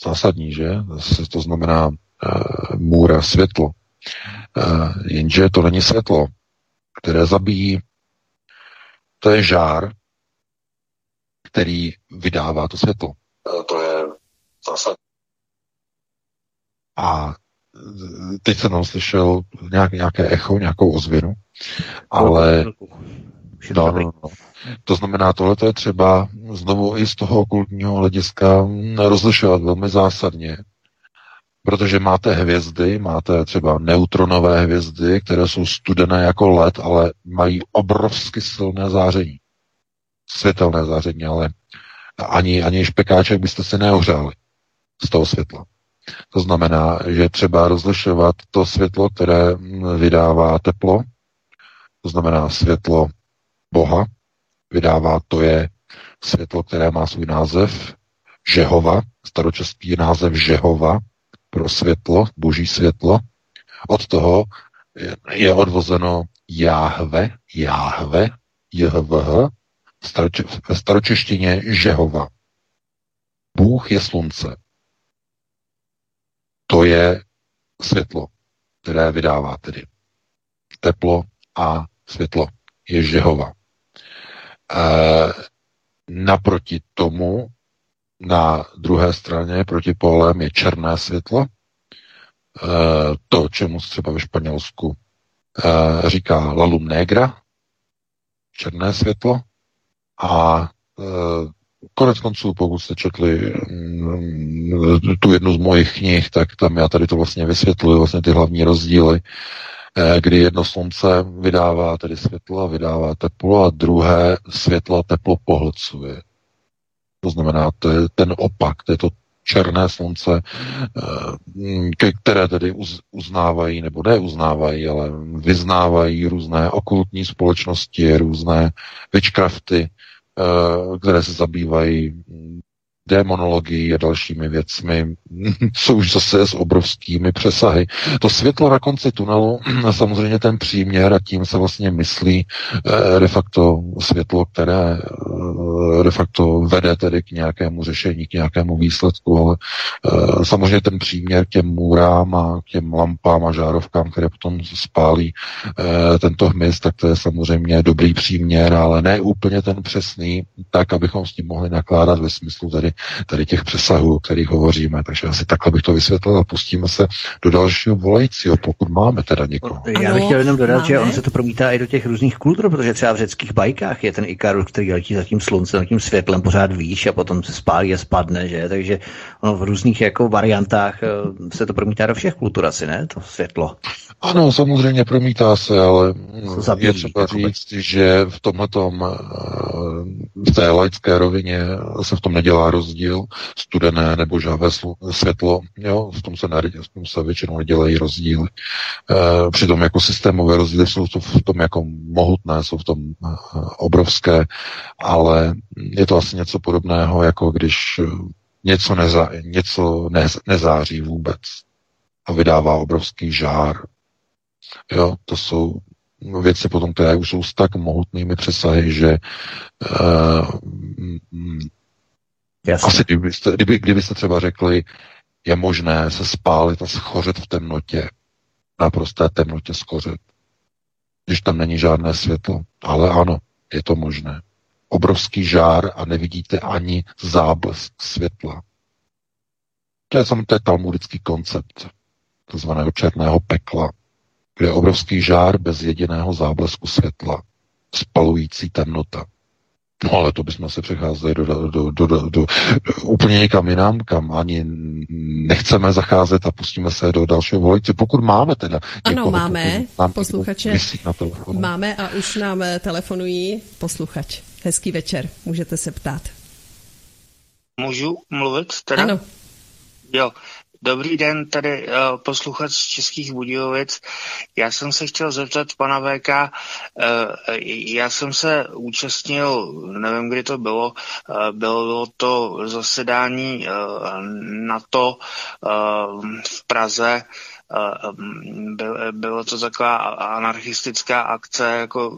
Speaker 3: zásadní, že? To znamená e, můra, světlo. Eh, jenže to není světlo, které zabíjí. To je žár, který vydává to světlo. Eh, to je zase. A eh, teď jsem slyšel nějak, nějaké echo, nějakou ozvěnu, ale no, no, no. To znamená, tohle je třeba znovu i z toho okultního hlediska rozlišovat velmi zásadně, protože máte hvězdy, máte třeba neutronové hvězdy, které jsou studené jako led, ale mají obrovsky silné záření. Světelné záření, ale ani, ani špekáček byste se neohřáli. z toho světla. To znamená, že třeba rozlišovat to světlo, které vydává teplo, to znamená světlo Boha, vydává, to je světlo, které má svůj název Žehova, staročeský název Žehova pro světlo, boží světlo. Od toho je odvozeno Jáhve, Jáhve, Jhvh, v staročeštině Žehova. Bůh je slunce. To je světlo, které vydává tedy. Teplo a světlo je Žehova. E, naproti tomu na druhé straně proti polem je černé světlo. E, to, čemu třeba ve Španělsku e, říká la lum negra, černé světlo. A e, konec konců, pokud jste četli mm, tu jednu z mojich knih, tak tam já tady to vlastně vysvětluji, vlastně ty hlavní rozdíly, kdy jedno slunce vydává tedy světlo, vydává teplo a druhé světlo a teplo pohlcuje. To znamená, to je ten opak, to je to černé slunce, eh, které tedy uznávají, nebo neuznávají, ale vyznávají různé okultní společnosti, různé witchcrafty, eh, které se zabývají demonologií a dalšími věcmi, co už zase s obrovskými přesahy. To světlo na konci tunelu, samozřejmě ten příměr a tím se vlastně myslí eh, de facto světlo, které eh, de facto vede tedy k nějakému řešení, k nějakému výsledku, ale eh, samozřejmě ten příměr k těm můrám a k těm lampám a žárovkám, které potom spálí tento hmyz, tak to je samozřejmě dobrý příměr, ale ne úplně ten přesný, tak, abychom s tím mohli nakládat ve smyslu tedy tady těch přesahů, o kterých hovoříme. Takže asi takhle bych to vysvětlil a pustíme se do dalšího volajícího, pokud máme teda někoho.
Speaker 1: Já bych chtěl jenom dodat, máme. že on se to promítá i do těch různých kultur, protože třeba v řeckých bajkách je ten Ikarus, který letí za tím sluncem, tím světlem pořád výš a potom se spálí a spadne, že? Takže ono v různých jako variantách eh, se to promítá do všech kultur asi, ne? To světlo.
Speaker 3: Ano, samozřejmě promítá se, ale Zabíjí, je třeba říct, že v tomhletom, eh, v té laické rovině se v tom nedělá rozdíl, studené nebo žávé světlo, jo, v tom se, ne, v tom se většinou nedělají rozdíly. E, přitom jako systémové rozdíly jsou to v tom jako mohutné, jsou v tom eh, obrovské, ale je to asi něco podobného, jako když něco, neza, něco ne, nezáří vůbec a vydává obrovský žár. Jo, to jsou věci potom, které už jsou s tak mohutnými přesahy, že uh, asi kdybyste, kdyby, kdybyste třeba řekli, je možné se spálit a schořet v temnotě, naprosté temnotě schořet, když tam není žádné světlo. Ale ano, je to možné. Obrovský žár a nevidíte ani záblesk světla. To je, je talmudický koncept tzv. černého pekla, kde je obrovský žár bez jediného záblesku světla, spalující temnota. No ale to bychom se přecházeli do, do, do, do, do, do úplně někam jinam, kam ani nechceme zacházet a pustíme se do dalšího voliče. Pokud máme teda
Speaker 2: Ano, máme nám posluchače. Na máme a už nám eh, telefonují posluchač. Hezký večer, můžete se ptát.
Speaker 5: Můžu mluvit teda?
Speaker 2: Ano.
Speaker 5: Jo, Dobrý den, tady uh, posluchač z Českých Budějovic. Já jsem se chtěl zeptat pana VK, uh, já jsem se účastnil, nevím, kdy to bylo, uh, bylo to zasedání uh, NATO uh, v Praze, bylo to taková anarchistická akce jako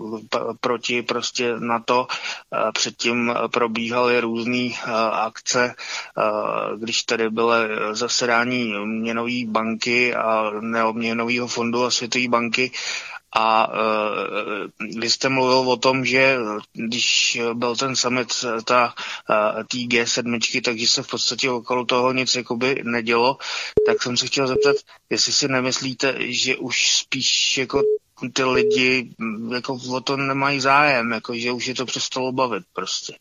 Speaker 5: proti prostě na to. Předtím probíhaly různé akce, když tady byly zasedání měnové banky a neobměnového fondu a Světové banky, a uh, vy jste mluvil o tom, že když byl ten summit ta uh, tý G7, takže se v podstatě okolo toho nic jakoby nedělo, tak jsem se chtěl zeptat, jestli si nemyslíte, že už spíš jako ty lidi jako o to nemají zájem, jako že už je to přestalo bavit prostě.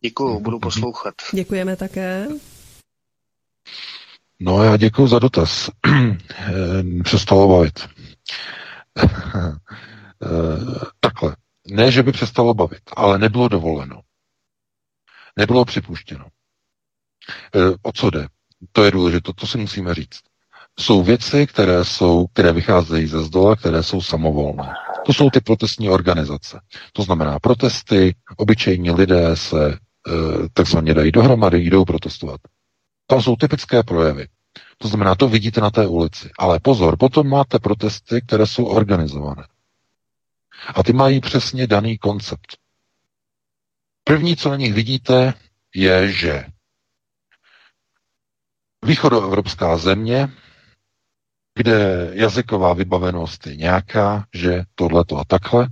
Speaker 5: Děkuju, budu poslouchat.
Speaker 2: Děkujeme také.
Speaker 3: No já děkuji za dotaz. Přestalo bavit. Takhle. Ne, že by přestalo bavit, ale nebylo dovoleno. Nebylo připuštěno. O co jde? to je důležité, to si musíme říct. Jsou věci, které, jsou, které vycházejí ze zdola, které jsou samovolné. To jsou ty protestní organizace. To znamená protesty, obyčejní lidé se e, takzvaně dají dohromady, jdou protestovat. To jsou typické projevy. To znamená, to vidíte na té ulici. Ale pozor, potom máte protesty, které jsou organizované. A ty mají přesně daný koncept. První, co na nich vidíte, je, že východoevropská země, kde jazyková vybavenost je nějaká, že tohleto a takhle,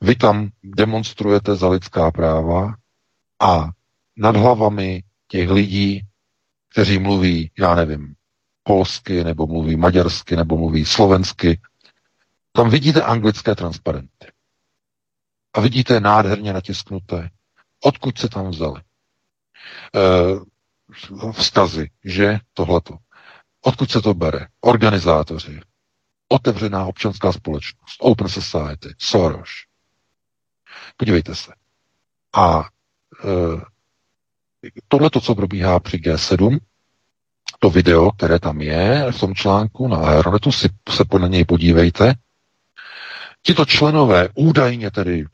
Speaker 3: vy tam demonstrujete za lidská práva a nad hlavami těch lidí, kteří mluví, já nevím, polsky, nebo mluví maďarsky, nebo mluví slovensky, tam vidíte anglické transparenty. A vidíte nádherně natisknuté, odkud se tam vzali. E, vzkazy, že tohleto. Odkud se to bere? Organizátoři, otevřená občanská společnost, Open Society, Soros. Podívejte se. A e, tohle to, co probíhá při G7, to video, které tam je v tom článku na Aeronetu, si se na něj podívejte, Tito členové údajně tedy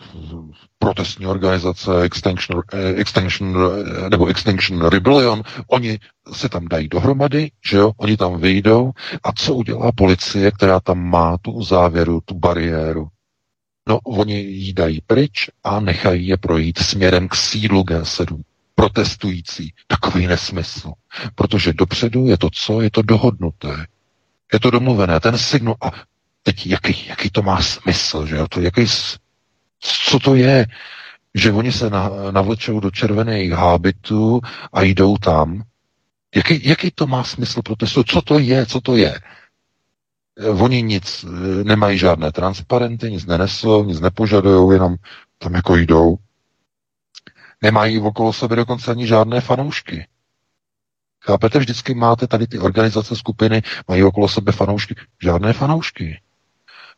Speaker 3: protestní organizace Extinction, eh, Extinction eh, nebo Extinction Rebellion, oni se tam dají dohromady, že jo, oni tam vyjdou. A co udělá policie, která tam má tu závěru, tu bariéru? No, oni jí dají pryč a nechají je projít směrem k sídlu G7 protestující. Takový nesmysl. Protože dopředu je to co? Je to dohodnuté. Je to domluvené. Ten signál. A teď jaký, jaký to má smysl, že jo? To, jaký, co to je? Že oni se na, navlečou do červených hábitů a jdou tam. Jaký, jaký to má smysl protestu? Co to je? Co to je? Oni nic, nemají žádné transparenty, nic nenesou, nic nepožadují, jenom tam jako jdou. Nemají okolo sebe dokonce ani žádné fanoušky. Chápete, vždycky máte tady ty organizace, skupiny, mají okolo sebe fanoušky. Žádné fanoušky.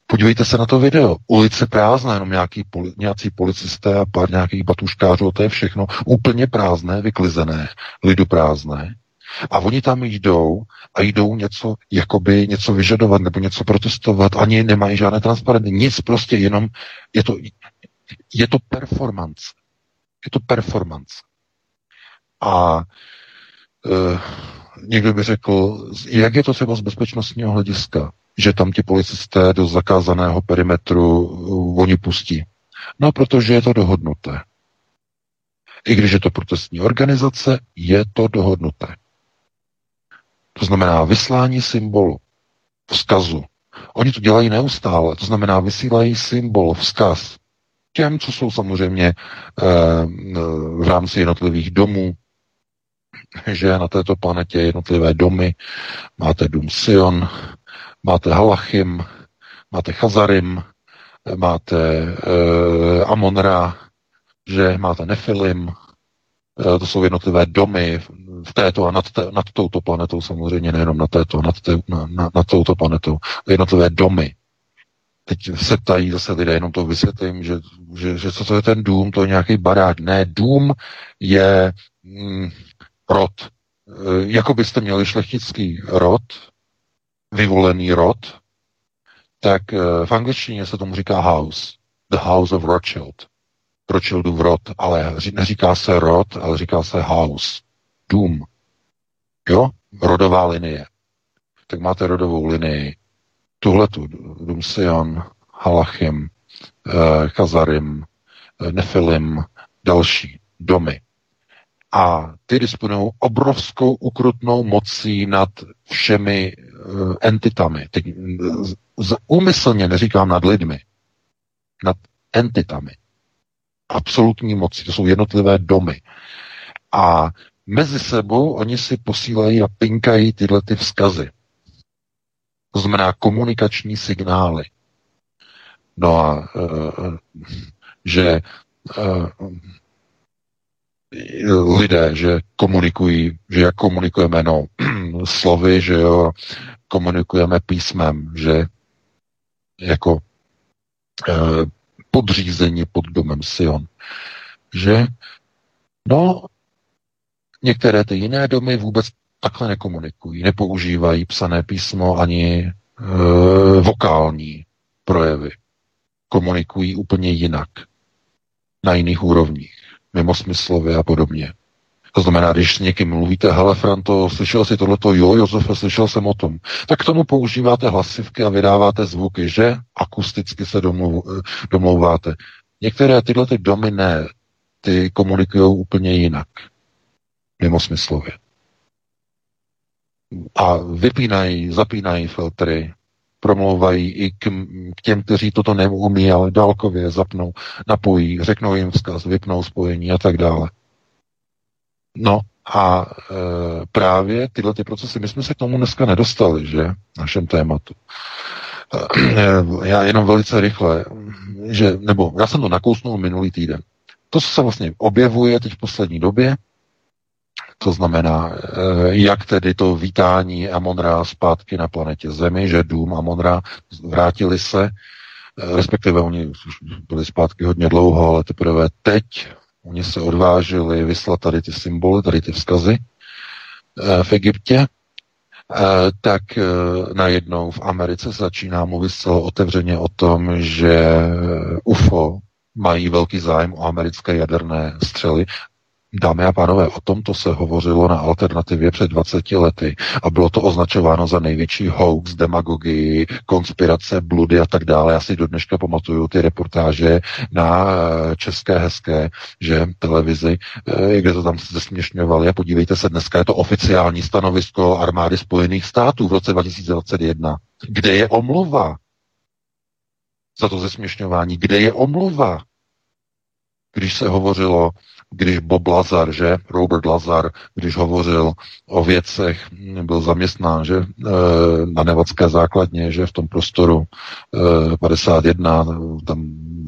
Speaker 3: Podívejte se na to video. Ulice prázdná, jenom nějaký, poli, nějací policisté a pár nějakých batuškářů, to je všechno. Úplně prázdné, vyklizené, lidu prázdné. A oni tam jdou a jdou něco, jakoby něco vyžadovat nebo něco protestovat, ani nemají žádné transparenty, nic prostě jenom, je to, je to performance. Je to performance. A e, někdo by řekl, jak je to třeba z bezpečnostního hlediska? že tam ti policisté do zakázaného perimetru uh, oni pustí? No, protože je to dohodnuté. I když je to protestní organizace, je to dohodnuté. To znamená vyslání symbolu, vzkazu. Oni to dělají neustále, to znamená vysílají symbol, vzkaz těm, co jsou samozřejmě eh, v rámci jednotlivých domů, že na této planetě jednotlivé domy, máte dům Sion, máte Halachim, máte Chazarim, máte uh, Amonra, že máte Nefilim, uh, to jsou jednotlivé domy v této a nad, te, nad touto planetou samozřejmě, nejenom na této, nad, te, na, na, nad touto planetou, jednotlivé domy. Teď se ptají zase lidé, jenom to vysvětlím, že, že, že co to je ten dům, to je nějaký barák. Ne, dům je mm, rod. E, jako byste měli šlechtický rod, vyvolený rod, tak eh, v angličtině se tomu říká house. The house of Rothschild. Rothschildův rod, ale neříká se rod, ale říká se house. Dům. Jo? Rodová linie. Tak máte rodovou linii. Tuhle tu, Dům Sion, Halachim, eh, Chazarim, eh, Nefilim, další domy a ty disponují obrovskou ukrutnou mocí nad všemi uh, entitami. Teď úmyslně neříkám nad lidmi, nad entitami. Absolutní moci, to jsou jednotlivé domy. A mezi sebou oni si posílají a pinkají tyhle ty vzkazy. To znamená komunikační signály. No a uh, že uh, lidé, že komunikují, že jak komunikujeme, no, slovy, že jo, komunikujeme písmem, že jako eh, podřízení pod domem Sion, že no, některé ty jiné domy vůbec takhle nekomunikují, nepoužívají psané písmo ani e, vokální projevy. Komunikují úplně jinak, na jiných úrovních, mimo smyslově a podobně. To znamená, když s někým mluvíte, hele Franto, slyšel jsi tohleto, jo Josefe, slyšel jsem o tom, tak k tomu používáte hlasivky a vydáváte zvuky, že? Akusticky se domluv, domlouváte. Některé tyhle ty domy ne, ty komunikují úplně jinak, mimo smyslově. A vypínají, zapínají filtry, promlouvají i k, k těm, kteří toto neumí, ale dálkově zapnou, napojí, řeknou jim vzkaz, vypnou spojení a tak dále. No a e, právě tyhle ty procesy, my jsme se k tomu dneska nedostali, že, našem tématu. E, já jenom velice rychle, že, nebo já jsem to nakousnul minulý týden. To, co se vlastně objevuje teď v poslední době, to znamená, e, jak tedy to vítání Amonra zpátky na planetě Zemi, že dům Amonra vrátili se, e, respektive oni byli zpátky hodně dlouho, ale teprve teď Oni se odvážili vyslat tady ty symboly, tady ty vzkazy eh, v Egyptě, eh, tak eh, najednou v Americe začíná mluvit zcela otevřeně o tom, že UFO mají velký zájem o americké jaderné střely Dámy a pánové, o tomto se hovořilo na alternativě před 20 lety a bylo to označováno za největší hoax, demagogii, konspirace, bludy a tak dále. Já si do dneška pamatuju ty reportáže na eh, české hezké, že televizi, eh, kde to tam zesměšňovali a podívejte se, dneska je to oficiální stanovisko armády Spojených států v roce 2021. Kde je omluva za to zesměšňování? Kde je omluva? Když se hovořilo když Bob Lazar, že, Robert Lazar, když hovořil o věcech, byl zaměstnán, že, eh, na nevadské základně, že? V tom prostoru 51, eh, tam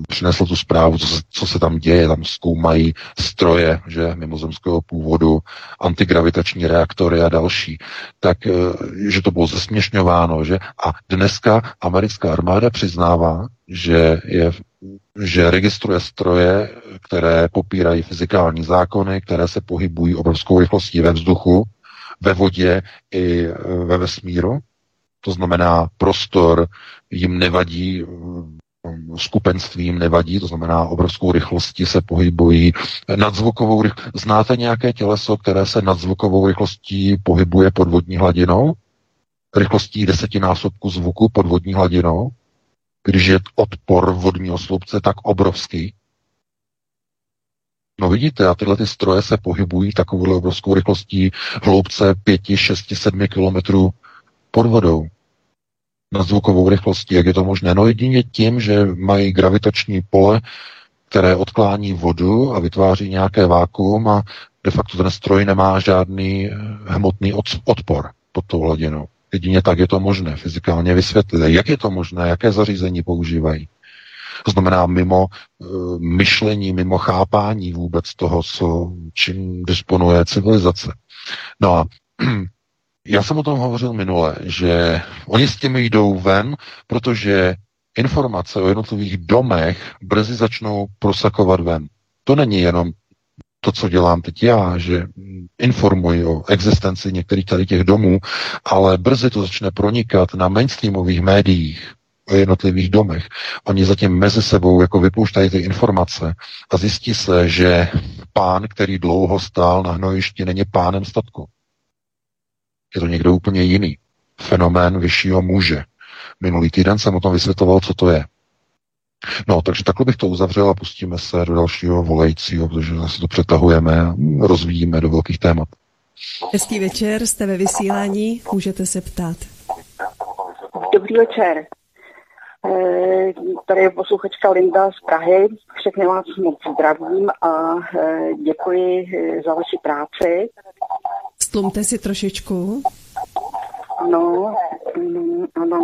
Speaker 3: přinesl tu zprávu, co se, co se tam děje, tam zkoumají stroje, že? Mimozemského původu, antigravitační reaktory a další, tak, eh, že to bylo zesměšňováno, že? A dneska americká armáda přiznává, že je že registruje stroje, které popírají fyzikální zákony, které se pohybují obrovskou rychlostí ve vzduchu, ve vodě i e, ve vesmíru. To znamená, prostor jim nevadí, skupenství jim nevadí, to znamená, obrovskou rychlostí se pohybují. Nadzvukovou rychlostí. Znáte nějaké těleso, které se nadzvukovou rychlostí pohybuje pod vodní hladinou? Rychlostí desetinásobku zvuku pod vodní hladinou? Když je odpor vodního sloupce tak obrovský. No vidíte, a tyhle ty stroje se pohybují takovou obrovskou rychlostí hloubce 5, 6, 7 kilometrů pod vodou. Na zvukovou rychlostí, jak je to možné? No jedině tím, že mají gravitační pole, které odklání vodu a vytváří nějaké vákuum a de facto ten stroj nemá žádný hmotný odpor pod tou hladinou. Jedině tak je to možné fyzikálně vysvětlit. Jak je to možné, jaké zařízení používají. To znamená mimo uh, myšlení, mimo chápání vůbec toho, co, čím disponuje civilizace. No a já jsem o tom hovořil minule, že oni s tím jdou ven, protože informace o jednotlivých domech brzy začnou prosakovat ven. To není jenom to, co dělám teď já, že informuji o existenci některých tady těch domů, ale brzy to začne pronikat na mainstreamových médiích, o jednotlivých domech. Oni zatím mezi sebou jako vypouštají ty informace a zjistí se, že pán, který dlouho stál na hnojišti, není pánem statku. Je to někdo úplně jiný. Fenomén vyššího muže. Minulý týden jsem o tom vysvětloval, co to je. No, takže takhle bych to uzavřel a pustíme se do dalšího volajícího, protože zase to přetahujeme a rozvíjíme do velkých témat.
Speaker 2: Hezký večer, jste ve vysílání, můžete se ptát.
Speaker 6: Dobrý večer. Eh, tady je posluchačka Linda z Prahy. Všechny vás moc zdravím a eh, děkuji eh, za vaši práci.
Speaker 2: Stlumte si trošičku.
Speaker 6: Ano, mm, ano.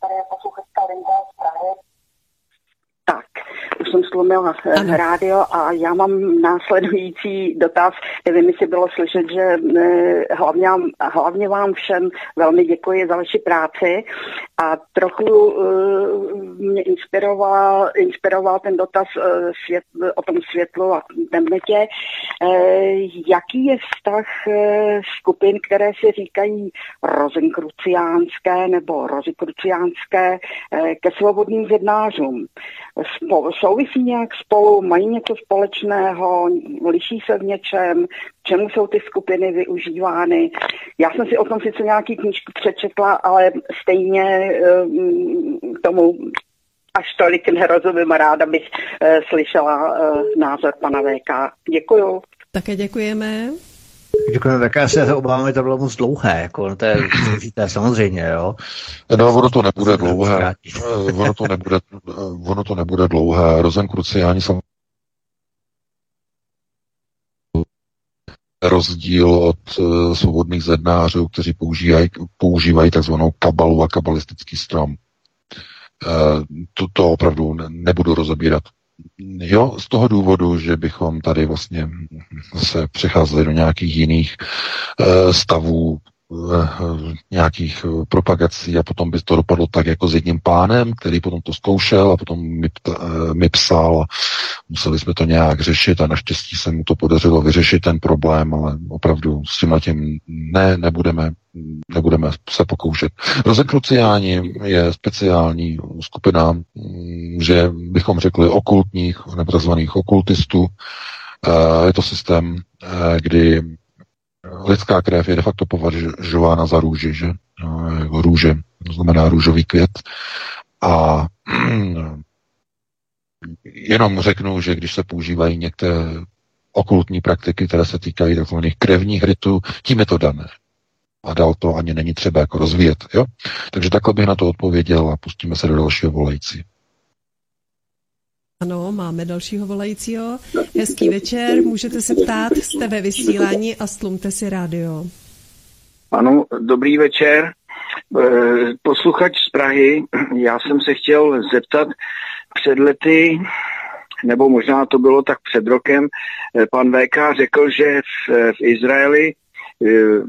Speaker 6: Tady je posluchačka Linda z už jsem slomila ano. rádio a já mám následující dotaz. Nevím, jestli bylo slyšet, že hlavně, hlavně vám všem velmi děkuji za vaši práci a trochu mě inspiroval, inspiroval ten dotaz svět, o tom světlu a temnotě. Jaký je vztah skupin, které se říkají rozenkruciánské nebo rozikruciánské ke svobodným zednářům? souvisí nějak spolu, mají něco společného, liší se v něčem, čemu jsou ty skupiny využívány. Já jsem si o tom sice nějaký knížku přečetla, ale stejně k tomu až tolik nerozumím a ráda bych uh, slyšela uh, názor pana VK. Děkuju.
Speaker 2: Také děkujeme.
Speaker 1: Děkujeme, tak já se obávám, že to bylo moc dlouhé, jako, no to je složité samozřejmě, jo.
Speaker 3: No, ono to nebude dlouhé, ono to nebude, ono to nebude dlouhé, Rozenkruciáni jsou rozdíl od uh, svobodných zednářů, kteří používají, používají takzvanou kabalu a kabalistický strom. Uh, to, to opravdu nebudu rozebírat. Jo, z toho důvodu, že bychom tady vlastně se přecházeli do nějakých jiných uh, stavů, nějakých uh, propagací a potom by to dopadlo tak jako s jedním pánem, který potom to zkoušel a potom mi, mi psal a museli jsme to nějak řešit a naštěstí se mu to podařilo vyřešit ten problém, ale opravdu s tím tím ne, nebudeme nebudeme se pokoušet. Rozekruciáni je speciální skupina, mm, že bychom řekli okultních nebo tzv. okultistů. Eh, je to systém, eh, kdy lidská krev je de facto považována za růži, že? Eh, růže, to znamená růžový květ. A jenom řeknu, že když se používají některé okultní praktiky, které se týkají tzv. krevních rytů, tím je to dané a dál to ani není třeba jako rozvíjet. Jo? Takže takhle bych na to odpověděl a pustíme se do dalšího volající.
Speaker 2: Ano, máme dalšího volajícího. Hezký večer, můžete se ptát, jste ve vysílání a stlumte si rádio.
Speaker 7: Ano, dobrý večer. Eh, posluchač z Prahy, já jsem se chtěl zeptat před lety, nebo možná to bylo tak před rokem, eh, pan VK řekl, že v, v Izraeli Eh,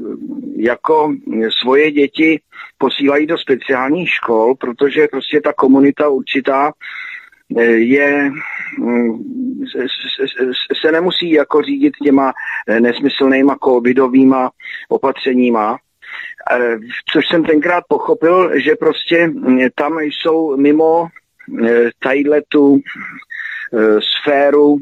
Speaker 7: jako svoje děti posílají do speciálních škol, protože prostě ta komunita určitá eh, je, mm, se nemusí jako řídit těma eh, nesmyslnýma covidovýma opatřeníma, což jsem tenkrát pochopil, že prostě mm, tam jsou mimo tadyhle tu sféru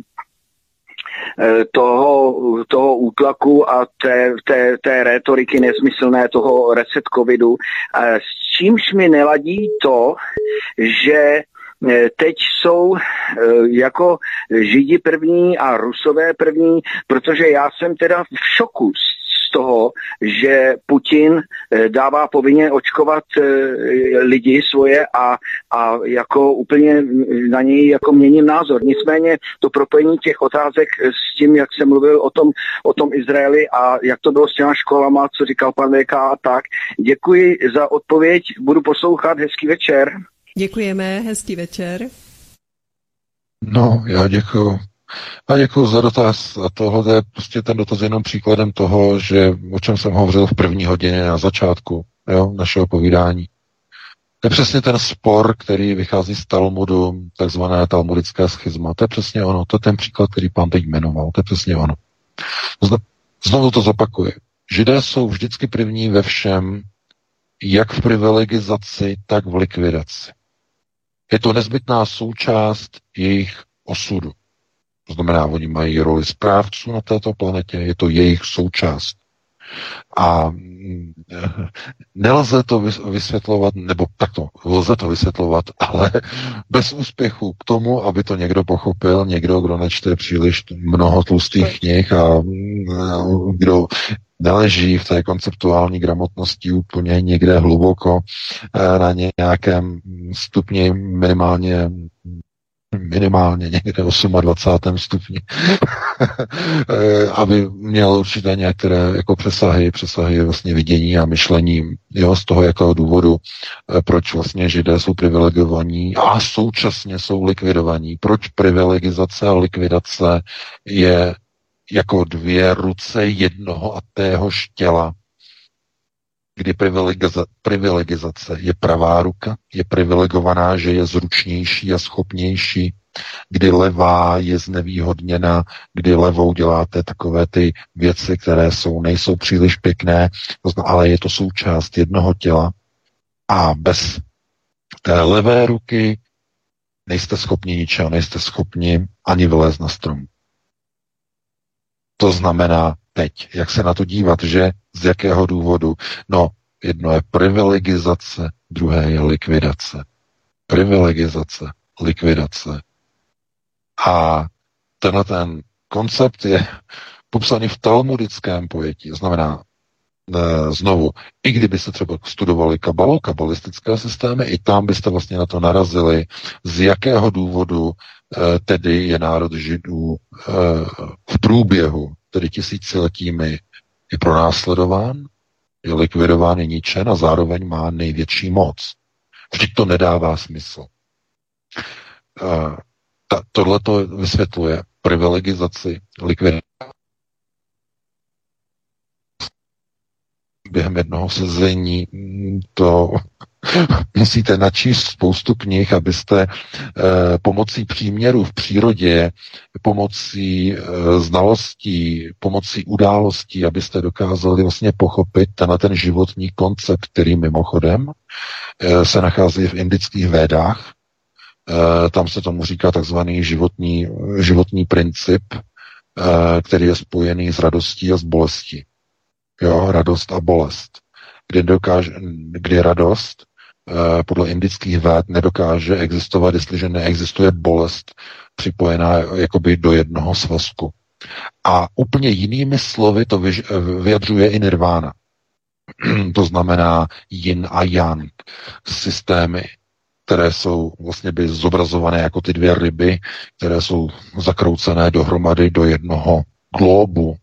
Speaker 7: Eh, toho, toho útlaku a té, té, té retoriky nesmyslné toho reset covidu, s čímž mi neladí to, že eh, teď jsou eh, jako Židi první a Rusové první, protože já jsem teda v šoku toho, že Putin eh, dává povinně očkovat eh, lidi svoje a, a jako úplně na něj jako měním názor. Nicméně to propojení těch otázek s tím, jak jsem mluvil o tom, o tom Izraeli a jak to bylo s těma školama, co říkal pan VK a tak. Děkuji za odpověď, budu poslouchat, hezký večer.
Speaker 2: Děkujeme, hezký večer.
Speaker 3: No, já děkuji. A děkuji za dotaz. A tohle je prostě ten dotaz jenom příkladem toho, že o čem jsem hovořil v první hodině na začátku jo, našeho povídání. To je přesně ten spor, který vychází z Talmudu, takzvané talmudické schizma. To je přesně ono. To je ten příklad, který pán teď jmenoval. To je přesně ono. Znovu to zopakuje. Židé jsou vždycky první ve všem, jak v privilegizaci, tak v likvidaci. Je to nezbytná součást jejich osudu. To znamená, oni mají roli správců na této planetě, je to jejich součást. A mm, nelze to vysvětlovat, nebo takto, lze to vysvětlovat, ale bez úspěchu k tomu, aby to někdo pochopil, někdo, kdo nečte příliš mnoho tlustých knih a mm, kdo neleží v té konceptuální gramotnosti úplně někde hluboko eh, na nějakém stupni minimálně minimálně někde 28. stupni, aby měl určité některé jako přesahy, přesahy vlastně vidění a myšlení, jo, z toho jakého důvodu, eh, proč vlastně židé jsou privilegovaní a současně jsou likvidovaní, proč privilegizace a likvidace je jako dvě ruce jednoho a téhož těla, kdy privilegizace, je pravá ruka, je privilegovaná, že je zručnější a schopnější, kdy levá je znevýhodněna, kdy levou děláte takové ty věci, které jsou, nejsou příliš pěkné, ale je to součást jednoho těla a bez té levé ruky nejste schopni ničeho, nejste schopni ani vylézt na strom. To znamená teď, jak se na to dívat, že z jakého důvodu? No, jedno je privilegizace, druhé je likvidace. Privilegizace, likvidace. A tenhle ten koncept je popsaný v talmudickém pojetí. Znamená, e, znovu, i kdybyste třeba studovali kabalu, kabalistické systémy, i tam byste vlastně na to narazili, z jakého důvodu e, tedy je národ židů e, v průběhu, tedy tisíciletími, je pronásledován, je likvidován, je ničen a zároveň má největší moc. Vždyť to nedává smysl. Tohle to vysvětluje privilegizaci likvidace během jednoho sezení to musíte načíst spoustu knih, abyste eh, pomocí příměrů v přírodě, pomocí eh, znalostí, pomocí událostí, abyste dokázali vlastně pochopit tenhle ten životní koncept, který mimochodem eh, se nachází v indických védách. Tam se tomu říká takzvaný životní, životní princip, který je spojený s radostí a s bolestí. Jo, radost a bolest. Kdy, dokáže, kdy radost podle indických véd nedokáže existovat, jestliže neexistuje bolest připojená jakoby do jednoho svazku. A úplně jinými slovy to vyjadřuje i nirvána. to znamená yin a yang systémy, které jsou vlastně by zobrazované jako ty dvě ryby, které jsou zakroucené dohromady do jednoho globu,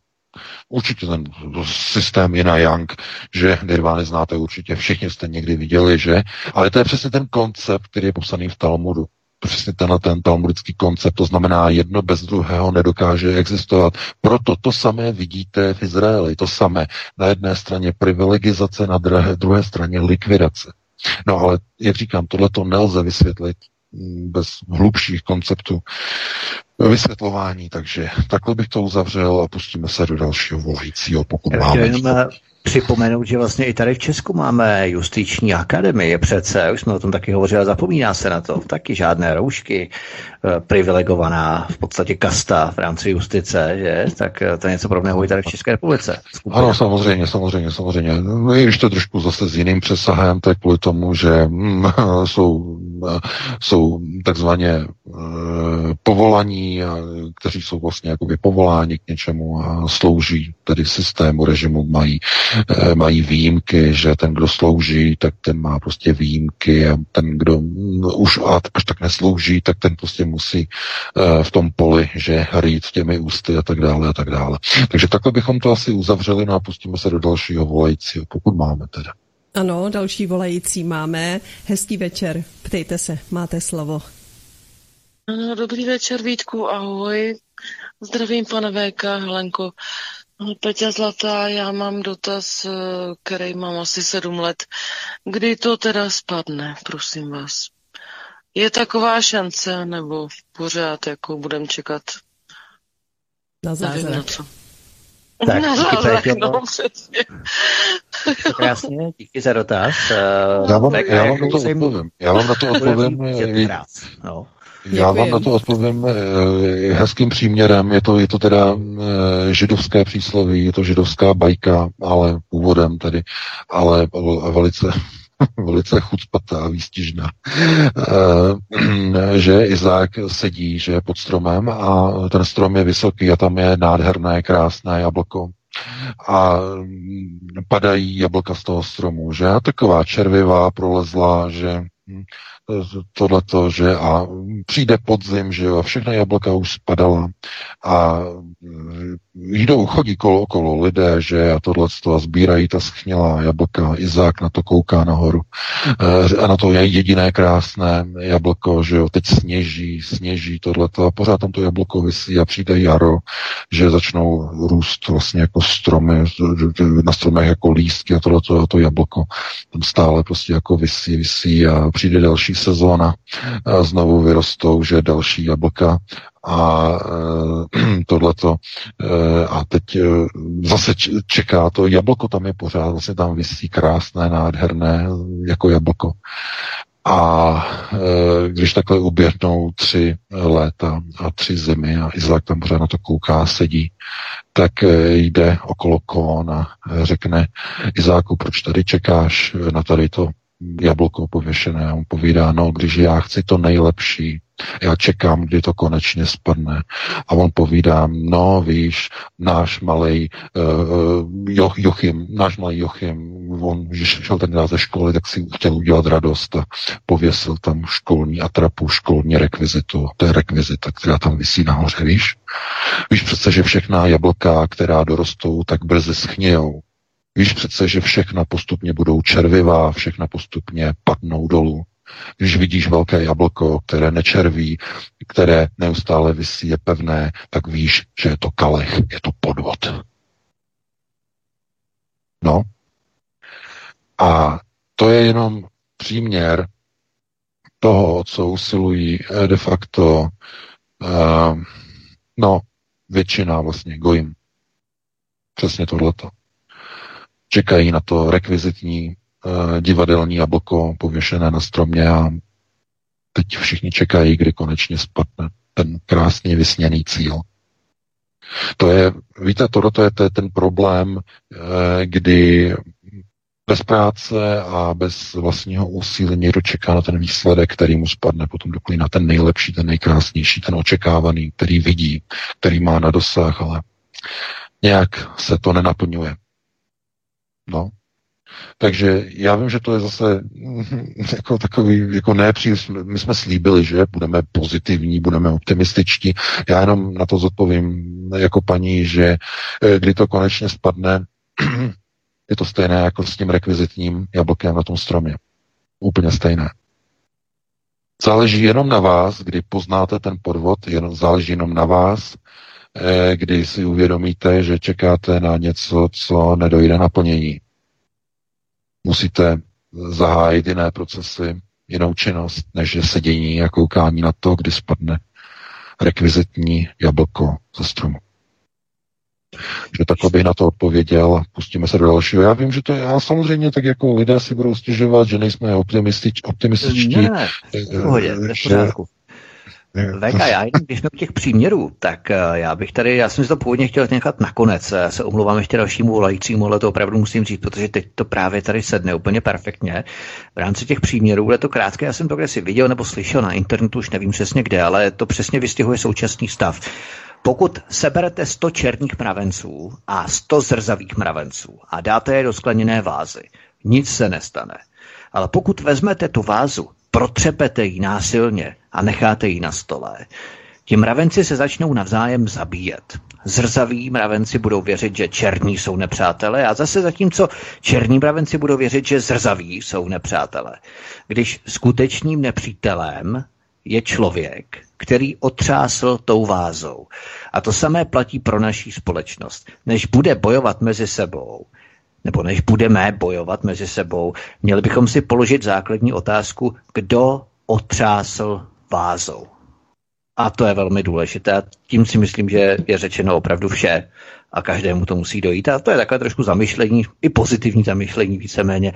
Speaker 3: Určitě ten systém Jina Yang, že Nirvány znáte určitě, všichni jste někdy viděli, že? Ale to je přesně ten koncept, který je popsaný v Talmudu. Přesně tenhle ten talmudický koncept, to znamená, jedno bez druhého nedokáže existovat. Proto to samé vidíte v Izraeli, to samé. Na jedné straně privilegizace, na druhé, druhé straně likvidace. No ale, jak říkám, tohle to nelze vysvětlit bez hlubších konceptů vysvětlování, takže takhle bych to uzavřel a pustíme se do dalšího volajícího, pokud Já máme.
Speaker 1: Jenom připomenout, že vlastně i tady v Česku máme justiční akademie přece, už jsme o tom taky hovořili, zapomíná se na to, taky žádné roušky, Eh, privilegovaná v podstatě kasta v rámci justice, že? tak eh, to je něco podobného i tady v České republice.
Speaker 3: Skupina. Ano, samozřejmě, samozřejmě, samozřejmě. No, to trošku zase s jiným přesahem, tak kvůli tomu, že mm, jsou, eh, jsou takzvaně povolaní, kteří jsou vlastně jakoby povoláni k něčemu a slouží tedy systému, režimu, mají, mají výjimky, že ten, kdo slouží, tak ten má prostě výjimky a ten, kdo mm, už až tak neslouží, tak ten prostě musí eh, v tom poli, že rýt těmi ústy a tak dále a tak dále. Takže takhle bychom to asi uzavřeli no a pustíme se do dalšího volajícího, pokud máme teda.
Speaker 2: Ano, další volající máme. Hezký večer. Ptejte se, máte slovo.
Speaker 8: Ano, dobrý večer, Vítku, ahoj. Zdravím, pane VK, Helenko. Peťa Zlatá, já mám dotaz, eh, který mám asi sedm let. Kdy to teda spadne, prosím vás? Je taková šance, nebo pořád jako budem čekat?
Speaker 2: Na zázrak.
Speaker 1: Tak, na zázrak, no, přesně. Krásně, díky za dotaz.
Speaker 3: Já vám, já vám na to odpovím. Já vám na to odpovím.
Speaker 1: No.
Speaker 3: Já vám na to odpovím eh, hezkým příměrem. Je to, je to teda eh, židovské přísloví, je to židovská bajka, ale původem tedy, ale velice velice chucpatá a výstižná, eh, že Izák sedí, že je pod stromem a ten strom je vysoký a tam je nádherné, krásné jablko. A padají jablka z toho stromu, že? A taková červivá prolezla, že tohleto, že a přijde podzim, že jo, a všechna jablka už spadala a jdou, chodí kolo okolo lidé, že a tohle a sbírají ta schnělá jablka. Izák na to kouká nahoru. E, a na to je jediné krásné jablko, že jo, teď sněží, sněží tohleto a pořád tam to jablko vysí a přijde jaro, že začnou růst vlastně jako stromy, na stromech jako lístky a tohleto a to jablko tam stále prostě jako vysí, vysí a přijde další sezóna znovu vyrostou, že další jablka a e, tohleto. E, a teď e, zase čeká to jablko, tam je pořád, vlastně tam vysí krásné, nádherné, jako jablko. A když takhle uběhnou tři léta a tři zimy a Izák tam pořád na to kouká, sedí, tak jde okolo kon a řekne Izáku, proč tady čekáš na tady to jablko pověšené. On povídá, no, když já chci to nejlepší, já čekám, kdy to konečně spadne. A on povídá, no víš, náš malý uh, jo, Jochim, náš malý Jochim, on, když šel ten ze školy, tak si chtěl udělat radost a pověsil tam školní atrapu, školní rekvizitu. To je rekvizita, která tam vysí nahoře, víš? Víš přece, že všechna jablka, která dorostou, tak brzy schnějou. Víš přece, že všechna postupně budou červivá, všechna postupně padnou dolů. Když vidíš velké jablko, které nečerví, které neustále vysí, je pevné, tak víš, že je to kalech, je to podvod. No. A to je jenom příměr toho, co usilují eh, de facto uh, no, většina vlastně gojím. Přesně tohleto. Čekají na to rekvizitní uh, divadelní jablko pověšené na stromě a teď všichni čekají, kdy konečně spadne ten krásně vysněný cíl. To je, víte, tohle to je, to je ten problém, eh, kdy bez práce a bez vlastního úsilí někdo čeká na ten výsledek, který mu spadne potom do klína, ten nejlepší, ten nejkrásnější, ten očekávaný, který vidí, který má na dosah, ale nějak se to nenaplňuje. No. Takže já vím, že to je zase jako takový, jako ne příliš, my jsme slíbili, že budeme pozitivní, budeme optimističtí. Já jenom na to zodpovím jako paní, že eh, kdy to konečně spadne, je to stejné jako s tím rekvizitním jablkem na tom stromě. Úplně stejné. Záleží jenom na vás, kdy poznáte ten podvod, jenom, záleží jenom na vás, kdy si uvědomíte, že čekáte na něco, co nedojde na plnění. Musíte zahájit jiné procesy, jinou činnost, než je sedění a koukání na to, kdy spadne rekvizitní jablko ze stromu. Že takhle bych na to odpověděl, pustíme se do dalšího. Já vím, že to je, já samozřejmě tak jako lidé si budou stěžovat, že nejsme optimistič, optimističtí. Ne, ne,
Speaker 1: pohodě, že, VK, já jenom, když jsme těch příměrů, tak eh, já bych tady, já jsem si to původně chtěl nechat nakonec, já se omlouvám ještě dalšímu volajícímu, ale to opravdu musím říct, protože teď to právě tady sedne úplně perfektně. V rámci těch příměrů je to krátké, já jsem to kde si viděl nebo slyšel na internetu, už nevím přesně kde, ale to přesně vystihuje současný stav. Pokud seberete 100 černých mravenců a 100 zrzavých mravenců a dáte je do skleněné vázy, nic se nestane. Ale pokud vezmete tu vázu, protřepete ji násilně a necháte ji na stole, ti mravenci se začnou navzájem zabíjet. Zrzaví mravenci budou věřit, že černí jsou nepřátelé a zase zatímco černí mravenci budou věřit, že zrzaví jsou nepřátelé. Když skutečným nepřítelem je člověk, který otřásl tou vázou. A to samé platí pro naší společnost. Než bude bojovat mezi sebou, nebo než budeme bojovat mezi sebou, měli bychom si položit základní otázku, kdo otřásl vázou. A to je velmi důležité. A tím si myslím, že je řečeno opravdu vše a každému to musí dojít. A to je takové trošku zamyšlení, i pozitivní zamyšlení víceméně.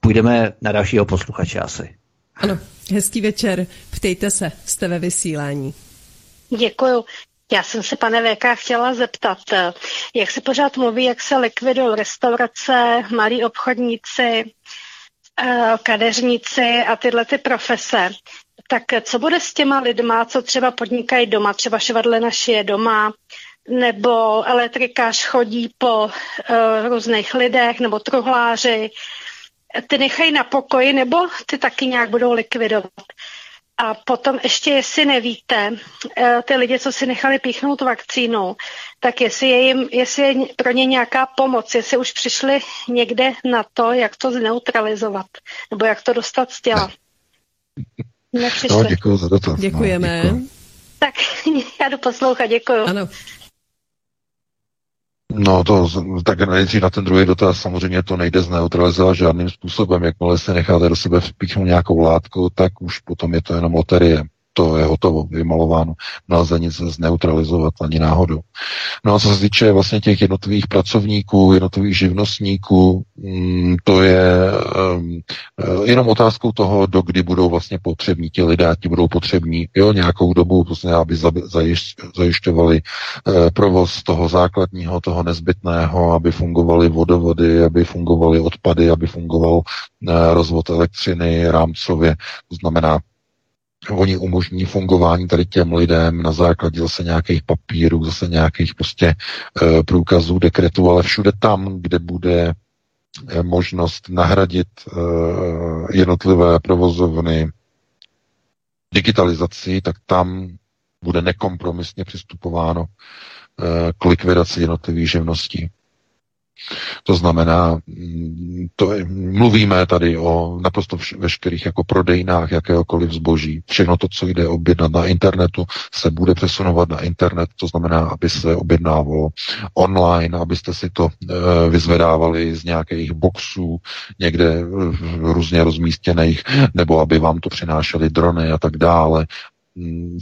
Speaker 1: Půjdeme na dalšího posluchače asi.
Speaker 2: Ano, hezký večer. Ptejte se, jste ve vysílání.
Speaker 9: Děkuju. Já jsem se, pane VK, chtěla zeptat, jak se pořád mluví, jak se likvidují restaurace, malí obchodníci, eh, kadeřníci a tyhle ty profese. Tak co bude s těma lidma, co třeba podnikají doma, třeba švadle šije doma, nebo elektrikář chodí po uh, různých lidech, nebo truhláři, ty nechají na pokoji, nebo ty taky nějak budou likvidovat. A potom ještě, jestli nevíte, eh, ty lidi, co si nechali píchnout vakcínou, tak jestli je, jim, jestli je pro ně nějaká pomoc, jestli už přišli někde na to, jak to zneutralizovat, nebo jak to dostat z těla.
Speaker 3: Nepřišli. No, děkuji za to.
Speaker 2: Děkujeme. No, děkuji.
Speaker 9: Tak já jdu poslouchat, děkuji.
Speaker 2: Ano.
Speaker 3: No to, tak nejdřív na ten druhý dotaz, samozřejmě to nejde zneutralizovat žádným způsobem. Jakmile se necháte do sebe vpíchnout nějakou látku, tak už potom je to jenom loterie to je hotovo, vymalováno. Nelze nic zneutralizovat ani náhodou. No a co se týče vlastně těch jednotlivých pracovníků, jednotlivých živnostníků, mm, to je um, jenom otázkou toho, do kdy budou vlastně potřební ti lidé, ti budou potřební jo, nějakou dobu, vlastně, aby zajišťovali uh, provoz toho základního, toho nezbytného, aby fungovaly vodovody, aby fungovaly odpady, aby fungoval uh, rozvod elektřiny rámcově, to znamená Oni umožní fungování tady těm lidem na základě zase nějakých papírů, zase nějakých prostě e, průkazů, dekretů, ale všude tam, kde bude e, možnost nahradit e, jednotlivé provozovny digitalizací, tak tam bude nekompromisně přistupováno k likvidaci jednotlivých živností. To znamená, mm, to je, mluvíme tady o naprosto vš- veškerých jako prodejnách jakéhokoliv zboží. Všechno to, co jde objednat na internetu, se bude přesunovat na internet, to znamená, aby se objednávalo online, abyste si to e, vyzvedávali z nějakých boxů někde různě rozmístěných, nebo aby vám to přinášely drony a tak dále,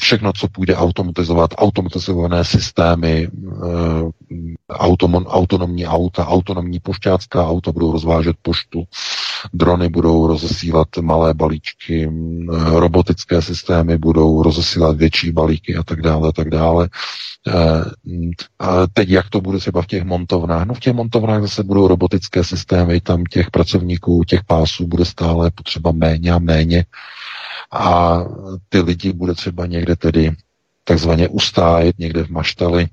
Speaker 3: všechno, co půjde automatizovat, automatizované systémy, eh, autonomní auta, autonomní pošťácká auta budou rozvážet poštu, drony budou rozesílat malé balíčky, mm, robotické systémy budou rozesílat větší balíky a tak dále, a tak dále. Eh, mm, a teď jak to bude třeba v těch montovnách? No v těch montovnách zase budou robotické systémy, tam těch pracovníků, těch pásů bude stále potřeba méně a méně a ty lidi bude třeba někde tedy takzvaně ustájet někde v maštali,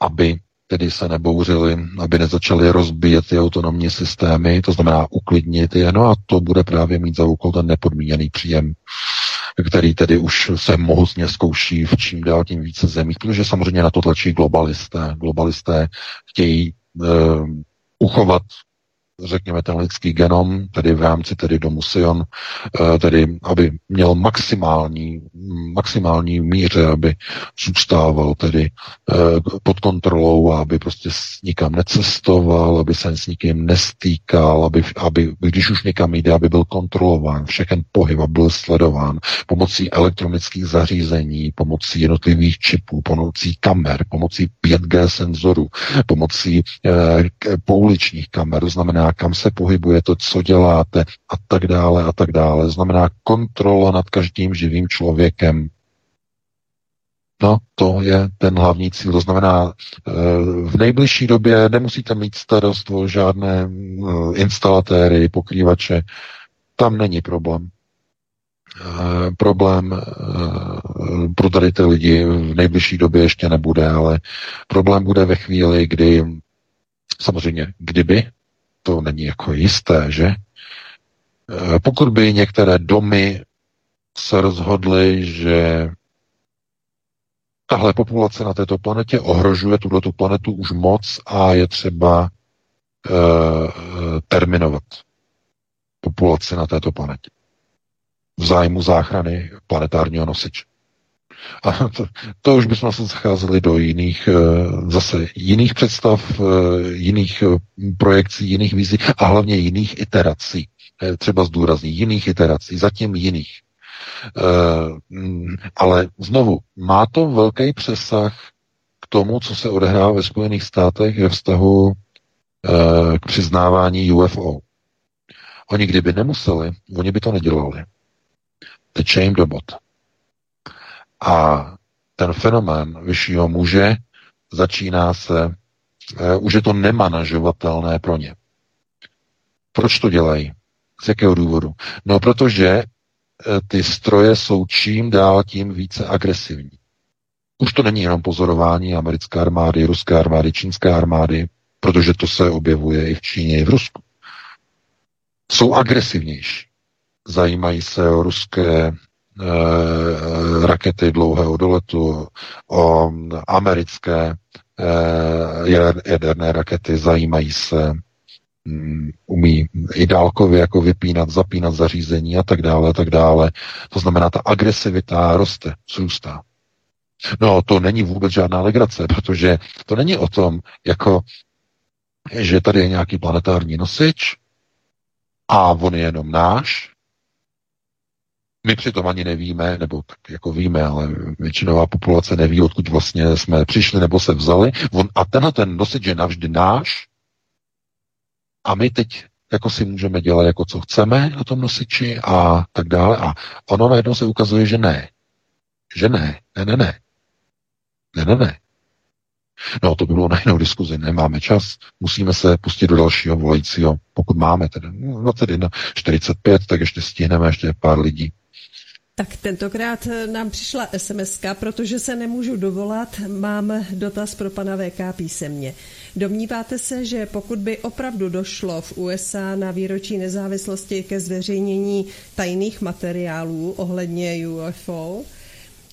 Speaker 3: aby tedy se nebouřili, aby nezačali rozbíjet ty autonomní systémy, to znamená uklidnit je, no a to bude právě mít za úkol ten nepodmíněný příjem, který tedy už se mohutně zkouší v čím dál tím více zemích, protože samozřejmě na to tlačí globalisté. Globalisté chtějí uh, uchovat řekněme, ten lidský genom, tedy v rámci tedy domu Sion, eh, tedy aby měl maximální, maximální míře, aby zůstával tedy eh, pod kontrolou aby prostě nikam necestoval, aby se s nikým nestýkal, aby, aby když už někam jde, aby byl kontrolován, všechen pohyb a byl sledován pomocí elektronických zařízení, pomocí jednotlivých čipů, pomocí kamer, pomocí 5G senzorů, pomocí eh, pouličních kamer, to znamená kam se pohybujete, co děláte a tak dále a tak dále. Znamená kontrola nad každým živým člověkem. No, to je ten hlavní cíl. To znamená, eh, v nejbližší době nemusíte mít starost o žádné eh, instalatéry, pokrývače. Tam není problém. Eh, problém pro tady ty lidi v nejbližší době ještě nebude, ale problém bude ve chvíli, kdy samozřejmě, kdyby to není jako jisté, že? E, pokud by některé domy se rozhodly, že tahle populace na této planetě ohrožuje tuto planetu už moc a je třeba e, terminovat populaci na této planetě v zájmu záchrany planetárního nosiče. A to, to už bychom se zacházeli do jiných, eh, zase jiných představ, eh, jiných eh, projekcí, jiných vizí a hlavně jiných iterací. Třeba zdůrazní jiných iterací, zatím jiných. Mm, ale znovu, má to velký přesah k tomu, co se odehrává ve Spojených státech ve vztahu k přiznávání UFO. Oni kdyby nemuseli, oni by to nedělali. Teče jim do bot. A ten fenomén vyššího muže začíná se, uh, už je to nemanažovatelné pro ně. Proč to dělají? Z jakého důvodu? No, protože uh, ty stroje jsou čím dál tím více agresivní. Už to není jenom pozorování americké armády, ruské armády, čínské armády, protože to se objevuje i v Číně, i v Rusku. jsou agresivnější. Zajímají se o ruské rakety dlouhého doletu, o americké e, jaderné rakety, zajímají se, um, umí i dálkově jako vypínat, zapínat zařízení a tak dále, a tak dále. To znamená, ta agresivita roste, zůstá. No, to není vůbec žádná legrace, protože to není o tom, jako, že tady je nějaký planetární nosič a on je jenom náš. My přitom ani nevíme, nebo tak jako víme, ale většinová populace neví, odkud vlastně jsme přišli nebo se vzali. On, a tenhle ten nosič je navždy náš a my teď jako si můžeme dělat, jako co chceme na tom nosiči a tak dále. A ono najednou se ukazuje, že ne. Že ne, ne, ne, ne. Ne, ne, ne. No, to bylo na jinou diskuzi, nemáme čas, musíme se pustit do dalšího volajícího, pokud máme tedy 21, 45, tak ještě stihneme ještě pár lidí.
Speaker 2: Tak tentokrát nám přišla sms protože se nemůžu dovolat, mám dotaz pro pana VK písemně. Domníváte se, že pokud by opravdu došlo v USA na výročí nezávislosti ke zveřejnění tajných materiálů ohledně UFO,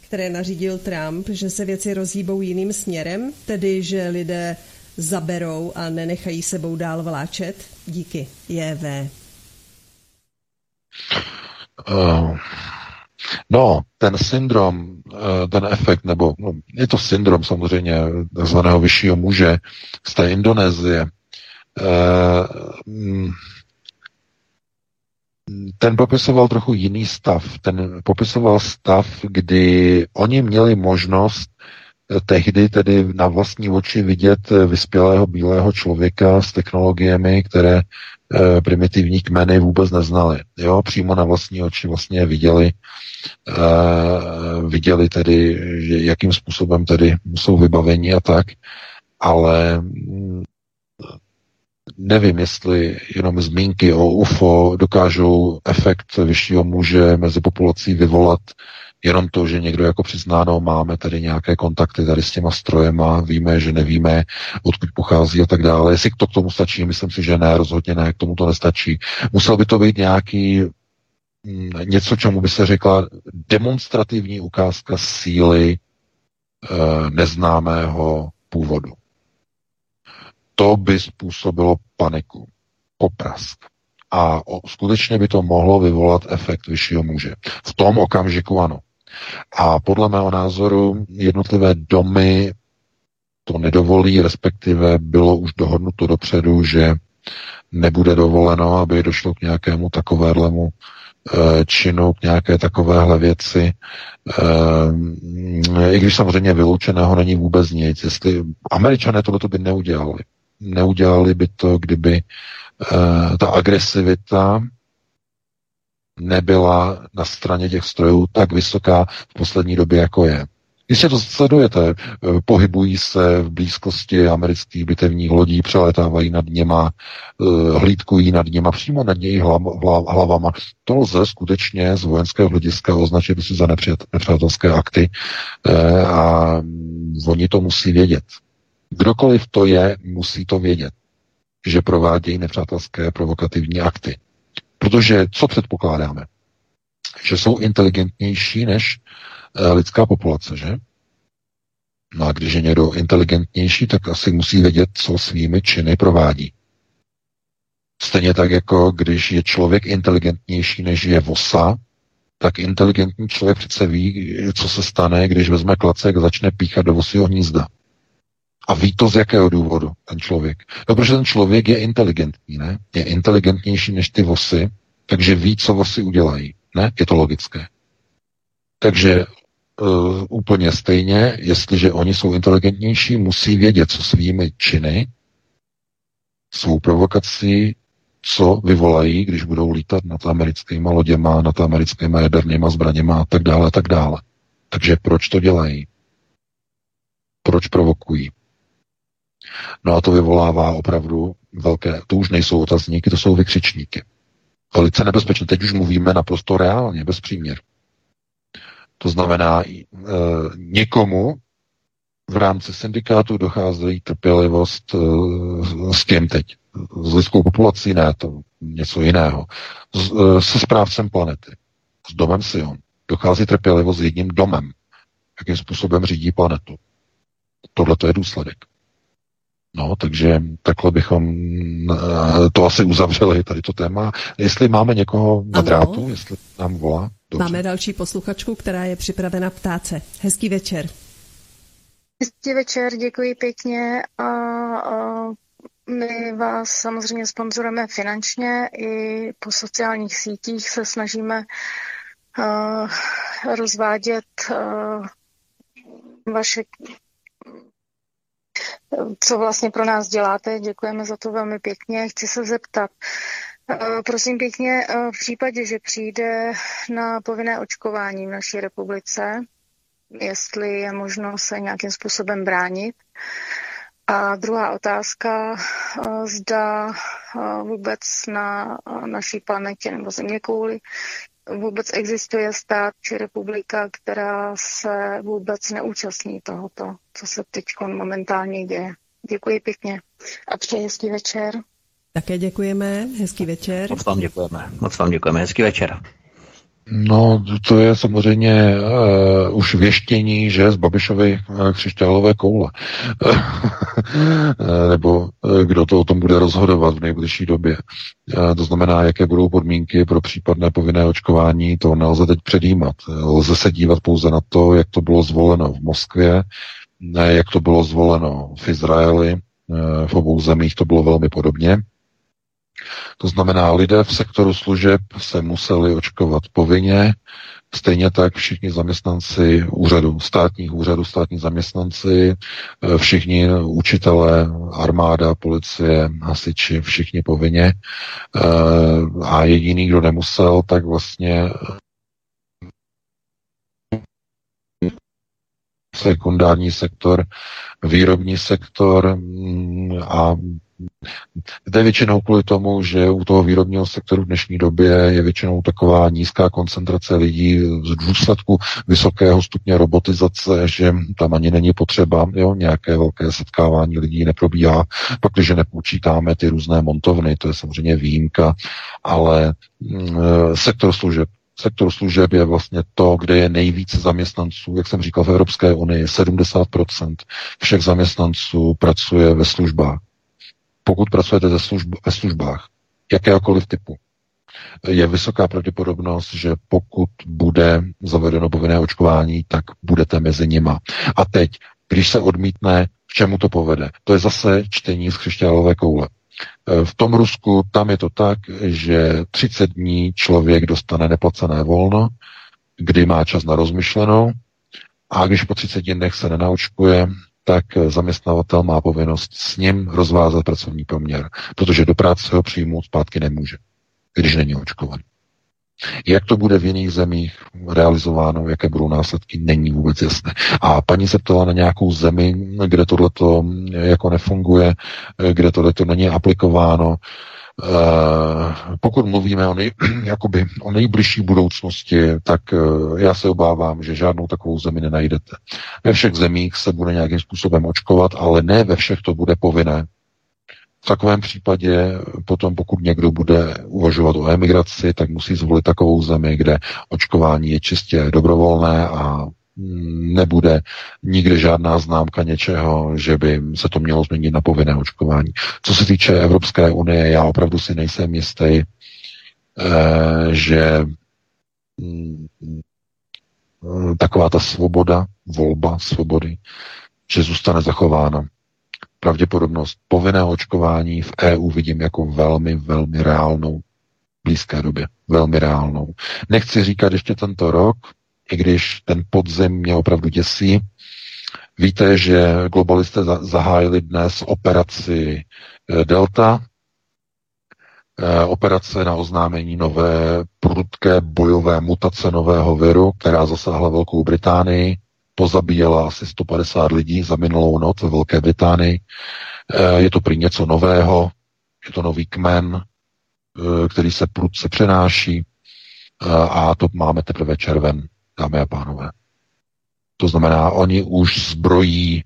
Speaker 2: které nařídil Trump, že se věci rozhýbou jiným směrem, tedy že lidé zaberou a nenechají sebou dál vláčet? Díky. JV.
Speaker 3: Uh, no, ten syndrom, uh, ten efekt, nebo no, je to syndrom samozřejmě takzvaného vyššího muže z té Indonésie, uh, ten popisoval trochu jiný stav. Ten popisoval stav, kdy oni měli možnost eh, tehdy tedy na vlastní oči vidět eh, vyspělého bílého člověka s technologiemi, které e, primitivní kmeny vůbec neznali. Jo, přímo na vlastní oči vlastně viděli, e, viděli tedy, že jakým způsobem tedy jsou vybaveni a tak, ale mm, nevím, jestli jenom zmínky o UFO dokážou efekt vyššího muže mezi populací vyvolat jenom to, že někdo jako přiznáno máme tady nějaké kontakty tady s těma strojema, víme, že nevíme, odkud pochází a tak dále. Jestli to k tomu stačí, myslím si, že ne, rozhodně ne, k tomu to nestačí. Musel by to být nějaký mm, něco, čemu by se řekla demonstrativní ukázka síly e, neznámého původu to by způsobilo paniku, poprask. A o, skutečně by to mohlo vyvolat efekt vyššího muže. V tom okamžiku ano. A podle mého názoru jednotlivé domy to nedovolí, respektive bylo už dohodnuto dopředu, že nebude dovoleno, aby došlo k nějakému takovému eh, činu, k nějaké takovéhle věci. Eh, I když samozřejmě vyloučeného není vůbec nic. Jestli američané tohle by neudělali neudělali by to, kdyby uh, ta agresivita nebyla na straně těch strojů tak vysoká v poslední době, jako je. Jistě to sledujete, eh, pohybují se v blízkosti amerických bitevních lodí, přeletávají nad něma, eh, hlídkují nad něma, přímo nad hlav, hlavama. To lze skutečně z vojenského hlediska označit si za nepřátelské akty a oni to musí vědět. Kdokoliv to je, musí to vědět, že provádějí nepřátelské provokativní akty. Protože co předpokládáme? Že jsou inteligentnější než e, lidská populace, že? No a když je někdo inteligentnější, tak asi musí vědět, co svými činy provádí. Stejně tak, jako když je člověk inteligentnější než je vosa, tak inteligentní člověk přece ví, co se stane, když vezme klacek a začne píchat do vosího hnízda. A ví to z jakého důvodu ten člověk? No, protože ten člověk je inteligentní, ne? Je inteligentnější než ty vosy, takže ví, co vosy udělají. Ne? Je to logické. Takže uh, úplně stejně, jestliže oni jsou inteligentnější, musí vědět, co svými činy, svou provokací, co vyvolají, když budou lítat nad americkými loděma, nad americkými jadernými zbraněma a tak dále, a tak dále. Takže proč to dělají? Proč provokují? No a to vyvolává opravdu velké, to už nejsou otazníky, to jsou vykřičníky. Velice nebezpečné. Teď už mluvíme naprosto reálně, bez příměr. To znamená, e, někomu v rámci syndikátu docházejí trpělivost s kým teď? S lidskou populací? Ne, to něco jiného. S, se správcem planety. S domem Sion. Dochází trpělivost s jedním domem. Jakým způsobem řídí planetu. Tohle to je důsledek. No, takže takhle bychom eh, to asi uzavřeli, tady to téma. Jestli máme někoho na drátu, jestli nám volá.
Speaker 2: Dobře. Máme další posluchačku, která je připravena ptát se. Hezký večer.
Speaker 10: Hezký večer, děkuji pěkně. A, a my vás samozřejmě sponzorujeme finančně i po sociálních sítích se snažíme a, rozvádět a, vaše co vlastně pro nás děláte. Děkujeme za to velmi pěkně. Chci se zeptat, eh, prosím pěkně, eh, v případě, že přijde na povinné očkování v naší republice, jestli je možno se nějakým způsobem bránit. A druhá otázka, eh, zda vůbec na naší planetě nebo země kouli vůbec existuje stát či republika, která se vůbec neúčastní tohoto, co se teď momentálně děje. Děkuji pěkně a přeji hezký večer.
Speaker 2: Také děkujeme, hezký večer.
Speaker 1: Moc vám děkujeme, moc vám děkujeme, hezký večer.
Speaker 3: No, to je samozřejmě uh, už věštění, že z Babišovy uh, křišťálové koule. Nebo uh, kdo to o tom bude rozhodovat v nejbližší době. Uh, to znamená, jaké budou podmínky pro případné povinné očkování, to nelze teď předjímat. Lze se dívat pouze na to, jak to bylo zvoleno v Moskvě, ne, jak to bylo zvoleno v Izraeli, v obou zemích to bylo velmi podobně. To znamená, lidé v sektoru služeb se museli očkovat povinně, stejně tak všichni zaměstnanci úřadu, státních úřadů, státní zaměstnanci, eh, všichni učitelé, armáda, policie, hasiči, všichni povinně. Eh, a jediný, kdo nemusel, tak vlastně sekundární sektor, výrobní sektor mm, a Jde většinou kvůli tomu, že u toho výrobního sektoru v dnešní době je většinou taková nízká koncentrace lidí z důsledku vysokého stupně robotizace, že tam ani není potřeba, jo, nějaké velké setkávání lidí neprobíhá, pak, když nepočítáme ty různé montovny, to je samozřejmě výjimka, ale mm, sektor služeb, sektor služeb je vlastně to, kde je nejvíce zaměstnanců, jak jsem říkal v Evropské unii, 70% všech zaměstnanců pracuje ve službách pokud pracujete ve, služb, ve službách jakéhokoliv typu, je vysoká pravděpodobnost, že pokud bude zavedeno povinné očkování, tak budete mezi nima. A teď, když se odmítne, k čemu to povede? To je zase čtení z křišťálové koule. V tom Rusku tam je to tak, že 30 dní člověk dostane neplacené volno, kdy má čas na rozmyšlenou, a když po 30 dnech se nenaočkuje, tak zaměstnavatel má povinnost s ním rozvázat pracovní poměr, protože do práce ho přijmout zpátky nemůže, když není očkovaný. Jak to bude v jiných zemích realizováno, jaké budou následky, není vůbec jasné. A paní se ptala na nějakou zemi, kde tohleto jako nefunguje, kde tohleto není aplikováno. Eh, pokud mluvíme o, nej, jakoby, o nejbližší budoucnosti, tak eh, já se obávám, že žádnou takovou zemi nenajdete. Ve všech zemích se bude nějakým způsobem očkovat, ale ne ve všech to bude povinné. V takovém případě potom, pokud někdo bude uvažovat o emigraci, tak musí zvolit takovou zemi, kde očkování je čistě dobrovolné a nebude nikde žádná známka něčeho, že by se to mělo změnit na povinné očkování. Co se týče Evropské unie, já opravdu si nejsem jistý, eh, že mm, taková ta svoboda, volba svobody, že zůstane zachována. Pravděpodobnost povinného očkování v EU vidím jako velmi, velmi reálnou blízké době. Velmi reálnou. Nechci říkat ještě tento rok, i když ten podzim mě opravdu děsí. Víte, že globalisté zahájili dnes operaci eh, Delta, eh, operace na oznámení nové prudké bojové mutace nového viru, která zasáhla Velkou Británii, pozabíjela asi 150 lidí za minulou noc ve Velké Británii. Eh, je to prý něco nového, je to nový kmen, který se prudce přenáší a to máme teprve červen dámy a pánové. To znamená, oni už zbrojí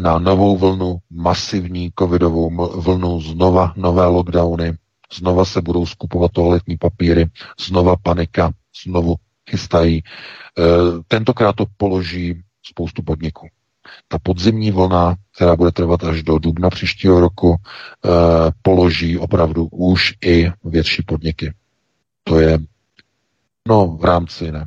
Speaker 3: na novou vlnu, masivní covidovou vlnu, znova nové lockdowny, znova se budou skupovat toaletní papíry, znova panika, znovu chystají. E, tentokrát to položí spoustu podniků. Ta podzimní vlna, která bude trvat až do dubna příštího roku, e, položí opravdu už i větší podniky. To je no v rámci ne,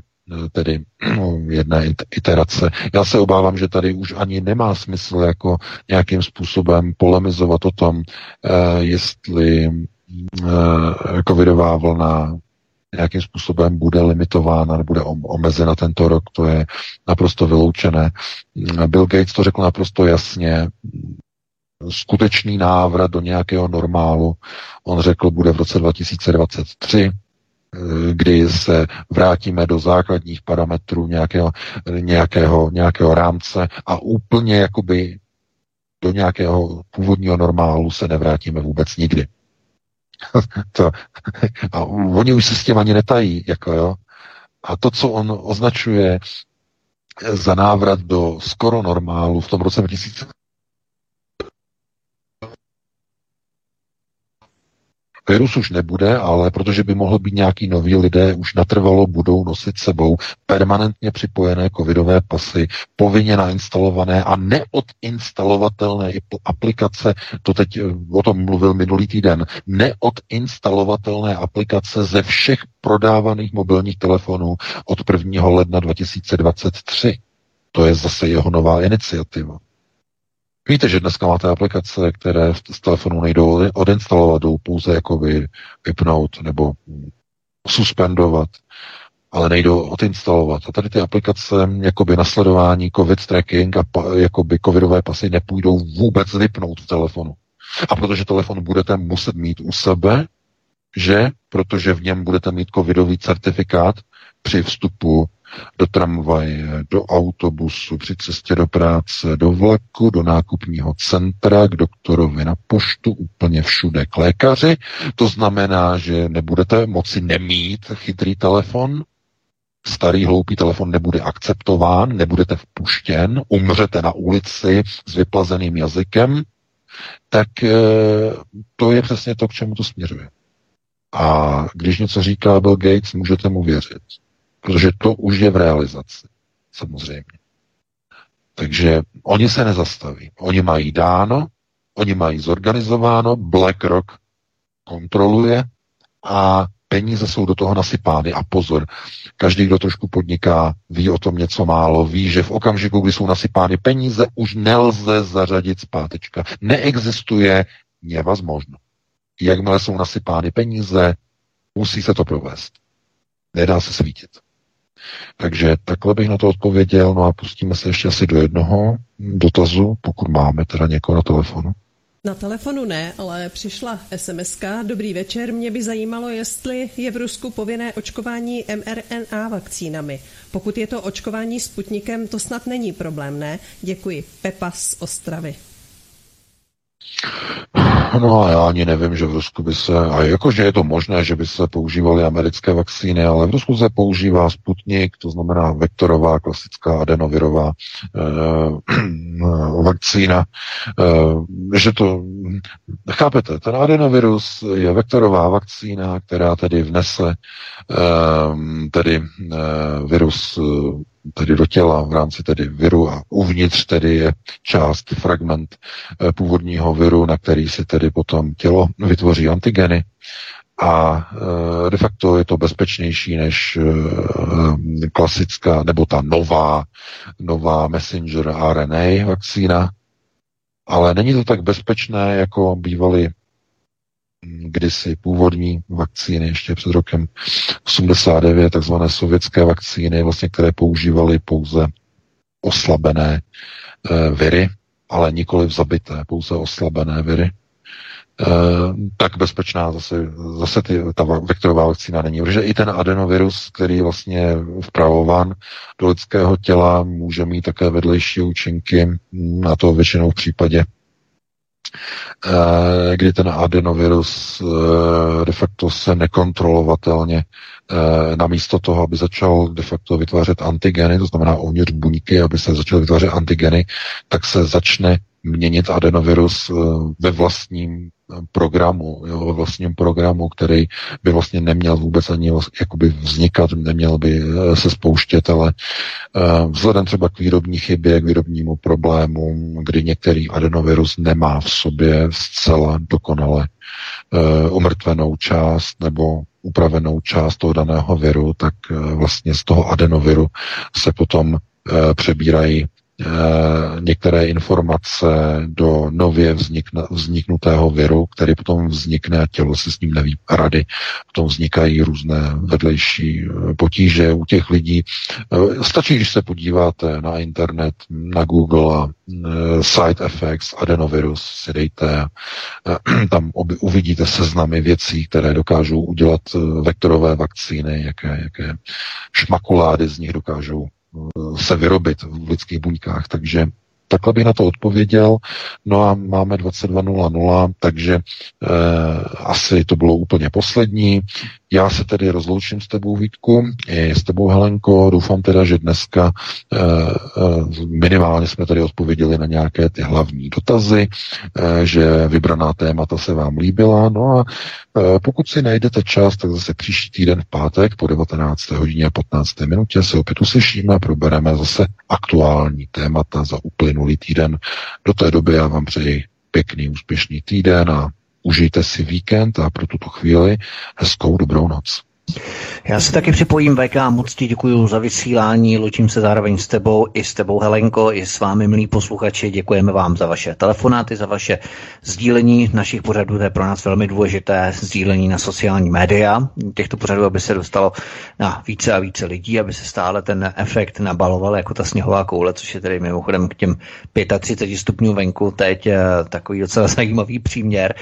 Speaker 3: tedy jedné iterace. Já se obávám, že tady už ani nemá smysl jako nějakým způsobem polemizovat o tom, eh, jestli eh, covidová vlna nějakým způsobem bude limitována, bude omezena tento rok, to je naprosto vyloučené. Bill Gates to řekl naprosto jasně, skutečný návrat do nějakého normálu, on řekl, bude v roce 2023, kdy se vrátíme do základních parametrů nějakého, nějakého, nějakého rámce a úplně jakoby do nějakého původního normálu se nevrátíme vůbec nikdy. to, a oni už se s tím ani netají, jako jo. A to, co on označuje za návrat do skoro normálu v tom roce 2000, Virus už nebude, ale protože by mohl být nějaký noví lidé, už natrvalo budou nosit sebou permanentně připojené covidové pasy, povinně nainstalované a neodinstalovatelné aplikace, to teď eh, o tom mluvil minulý týden, neodinstalovatelné aplikace ze všech prodávaných mobilních telefonů od 1. ledna 2023. To je zase jeho nová iniciativa. Víte, že dneska máte aplikace, které z telefonu nejdou odinstalovat, jdou pouze jakoby vypnout nebo suspendovat, ale nejdou odinstalovat. A tady ty aplikace, jakoby nasledování COVID tracking a pa, jakoby covidové pasy nepůjdou vůbec vypnout v telefonu. A protože telefon budete muset mít u sebe, že, protože v něm budete mít covidový certifikát při vstupu do tramvaje, do autobusu, při cestě do práce, do vlaku, do nákupního centra, k doktorovi na poštu, úplně všude k lékaři. To znamená, že nebudete moci nemít chytrý telefon, starý hloupý telefon nebude akceptován, nebudete vpuštěn, umřete na ulici s vyplazeným jazykem, tak eh, to je přesně to, k čemu to směřuje. A když něco říká Bill Gates, můžete mu věřit. Protože to už je v realizaci, samozřejmě. Takže oni se nezastaví. Oni mají dáno, oni mají zorganizováno, BlackRock kontroluje a peníze jsou do toho nasypány. A pozor, každý, kdo trošku podniká, ví o tom něco málo, ví, že v okamžiku, kdy jsou nasypány peníze, už nelze zařadit zpátečka. Neexistuje nevazmožno. Jakmile jsou nasypány peníze, musí se to provést. Nedá se svítit. Takže takhle bych na to odpověděl, no a pustíme se ještě asi do jednoho dotazu, pokud máme teda někoho na telefonu.
Speaker 2: Na telefonu ne, ale přišla sms. Dobrý večer, mě by zajímalo, jestli je v Rusku povinné očkování mRNA vakcínami. Pokud je to očkování Sputnikem, to snad není problém, ne? Děkuji. Pepa z Ostravy.
Speaker 3: No a já ani nevím, že v Rusku by se, a jakože je to možné, že by se používaly americké vakcíny, ale v Rusku se používá Sputnik, to znamená vektorová, klasická adenovirová eh, vakcína, eh, že to, chápete, ten adenovirus je vektorová vakcína, která tedy vnese eh, tedy eh, virus eh, tedy do těla v rámci tedy viru a uvnitř tedy je část, fragment eh, původního viru, na který si tedy potom tělo vytvoří antigeny. A eh, de facto je to bezpečnější než eh, klasická nebo ta nová, nová messenger RNA vakcína, ale není to tak bezpečné, jako bývaly kdysi původní vakcíny ještě před rokem 89, takzvané sovětské vakcíny, vlastně, které používaly pouze oslabené e, viry, ale nikoli zabité, pouze oslabené viry. E, tak bezpečná zase, zase ty, ta vektorová vakcína není. Protože i ten adenovirus, který je vlastně vpravován do lidského těla, může mít také vedlejší účinky, a to většinou v případě kdy ten adenovirus eh, de facto se nekontrolovatelně eh, namísto toho, aby začal de facto vytvářet antigeny, to znamená uvnitř buňky, aby se začaly vytvářet antigeny, tak se začne měnit adenovirus ve vlastním programu, jo, vlastním programu, který by vlastně neměl vůbec ani jakoby vznikat, neměl by eh, se spouštět, ale uh, vzhledem třeba k výrobní chybě, k výrobnímu problému, kdy některý adenovirus nemá v sobě zcela dokonale uh, umrtvenou část nebo upravenou část toho daného viru, tak vlastně z toho adenoviru se potom přebírají Eh, některé informace do nově vznikne, vzniknutého viru, který potom vznikne a tělo si s ním neví rady. Potom vznikají různé vedlejší eh, potíže u těch lidí. Eh, stačí, když se podíváte na internet, na Google a side effects, adenovirus si dejte, tam uvidíte seznamy věcí, které dokážou udělat vektorové vakcíny, jaké, jaké šmakulády z nich dokážou se vyrobit v lidských buňkách. Takže takhle bych na to odpověděl. No a máme 22.00, takže eh, asi to bylo úplně poslední. Já se tedy rozloučím s tebou, Vítku, i s tebou, Helenko. Doufám teda, že dneska e, e, minimálně jsme tady odpověděli na nějaké ty hlavní dotazy, e, že vybraná témata se vám líbila. No a pokud si najdete čas, tak zase příští týden v pátek po 19. hodině a 15. minutě se opět uslyšíme a probereme zase aktuální témata za uplynulý týden. Do té doby já vám přeji pěkný, úspěšný týden a Užijte si víkend a pro tuto chvíli hezkou dobrou noc.
Speaker 1: Já se taky připojím, VK, moc ti děkuji za vysílání, lučím se zároveň s tebou, i s tebou Helenko, i s vámi, milí posluchači, děkujeme vám za vaše telefonáty, za vaše sdílení našich pořadů, to je pro nás velmi důležité, sdílení na sociální média, těchto pořadů, aby se dostalo na více a více lidí, aby se stále ten efekt nabaloval jako ta sněhová koule, což je tedy mimochodem k těm 35 stupňů venku teď eh, takový docela zajímavý příměr,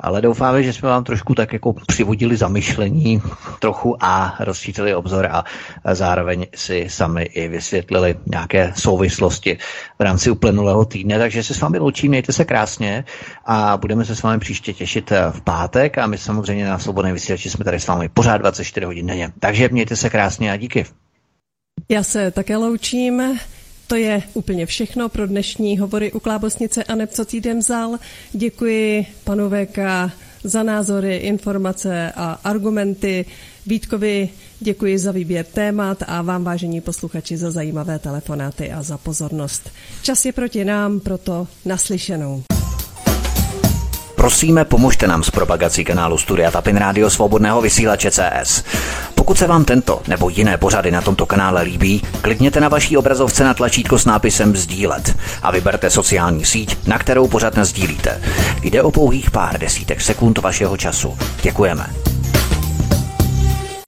Speaker 1: ale doufáme, že jsme vám trošku tak jako přivodili zamyšlení, trochu a rozšířili obzor a zároveň si sami i vysvětlili nějaké souvislosti v rámci uplynulého týdne. Takže se s vámi loučím, mějte se krásně a budeme se s vámi příště těšit v pátek a my samozřejmě na Svobodné vysílači jsme tady s vámi pořád 24 hodin denně. Takže mějte se krásně a díky.
Speaker 2: Já se také loučím. To je úplně všechno pro dnešní hovory u Klábosnice a co týden vzal. Děkuji panu VK za názory, informace a argumenty. Vítkovi děkuji za výběr témat a vám, vážení posluchači, za zajímavé telefonáty a za pozornost. Čas je proti nám, proto naslyšenou.
Speaker 1: Prosíme, pomožte nám s propagací kanálu Studia Tapin Rádio Svobodného vysílače CS. Pokud se vám tento nebo jiné pořady na tomto kanále líbí, klikněte na vaší obrazovce na tlačítko s nápisem Sdílet a vyberte sociální síť, na kterou pořád sdílíte. Jde o pouhých pár desítek sekund vašeho času. Děkujeme.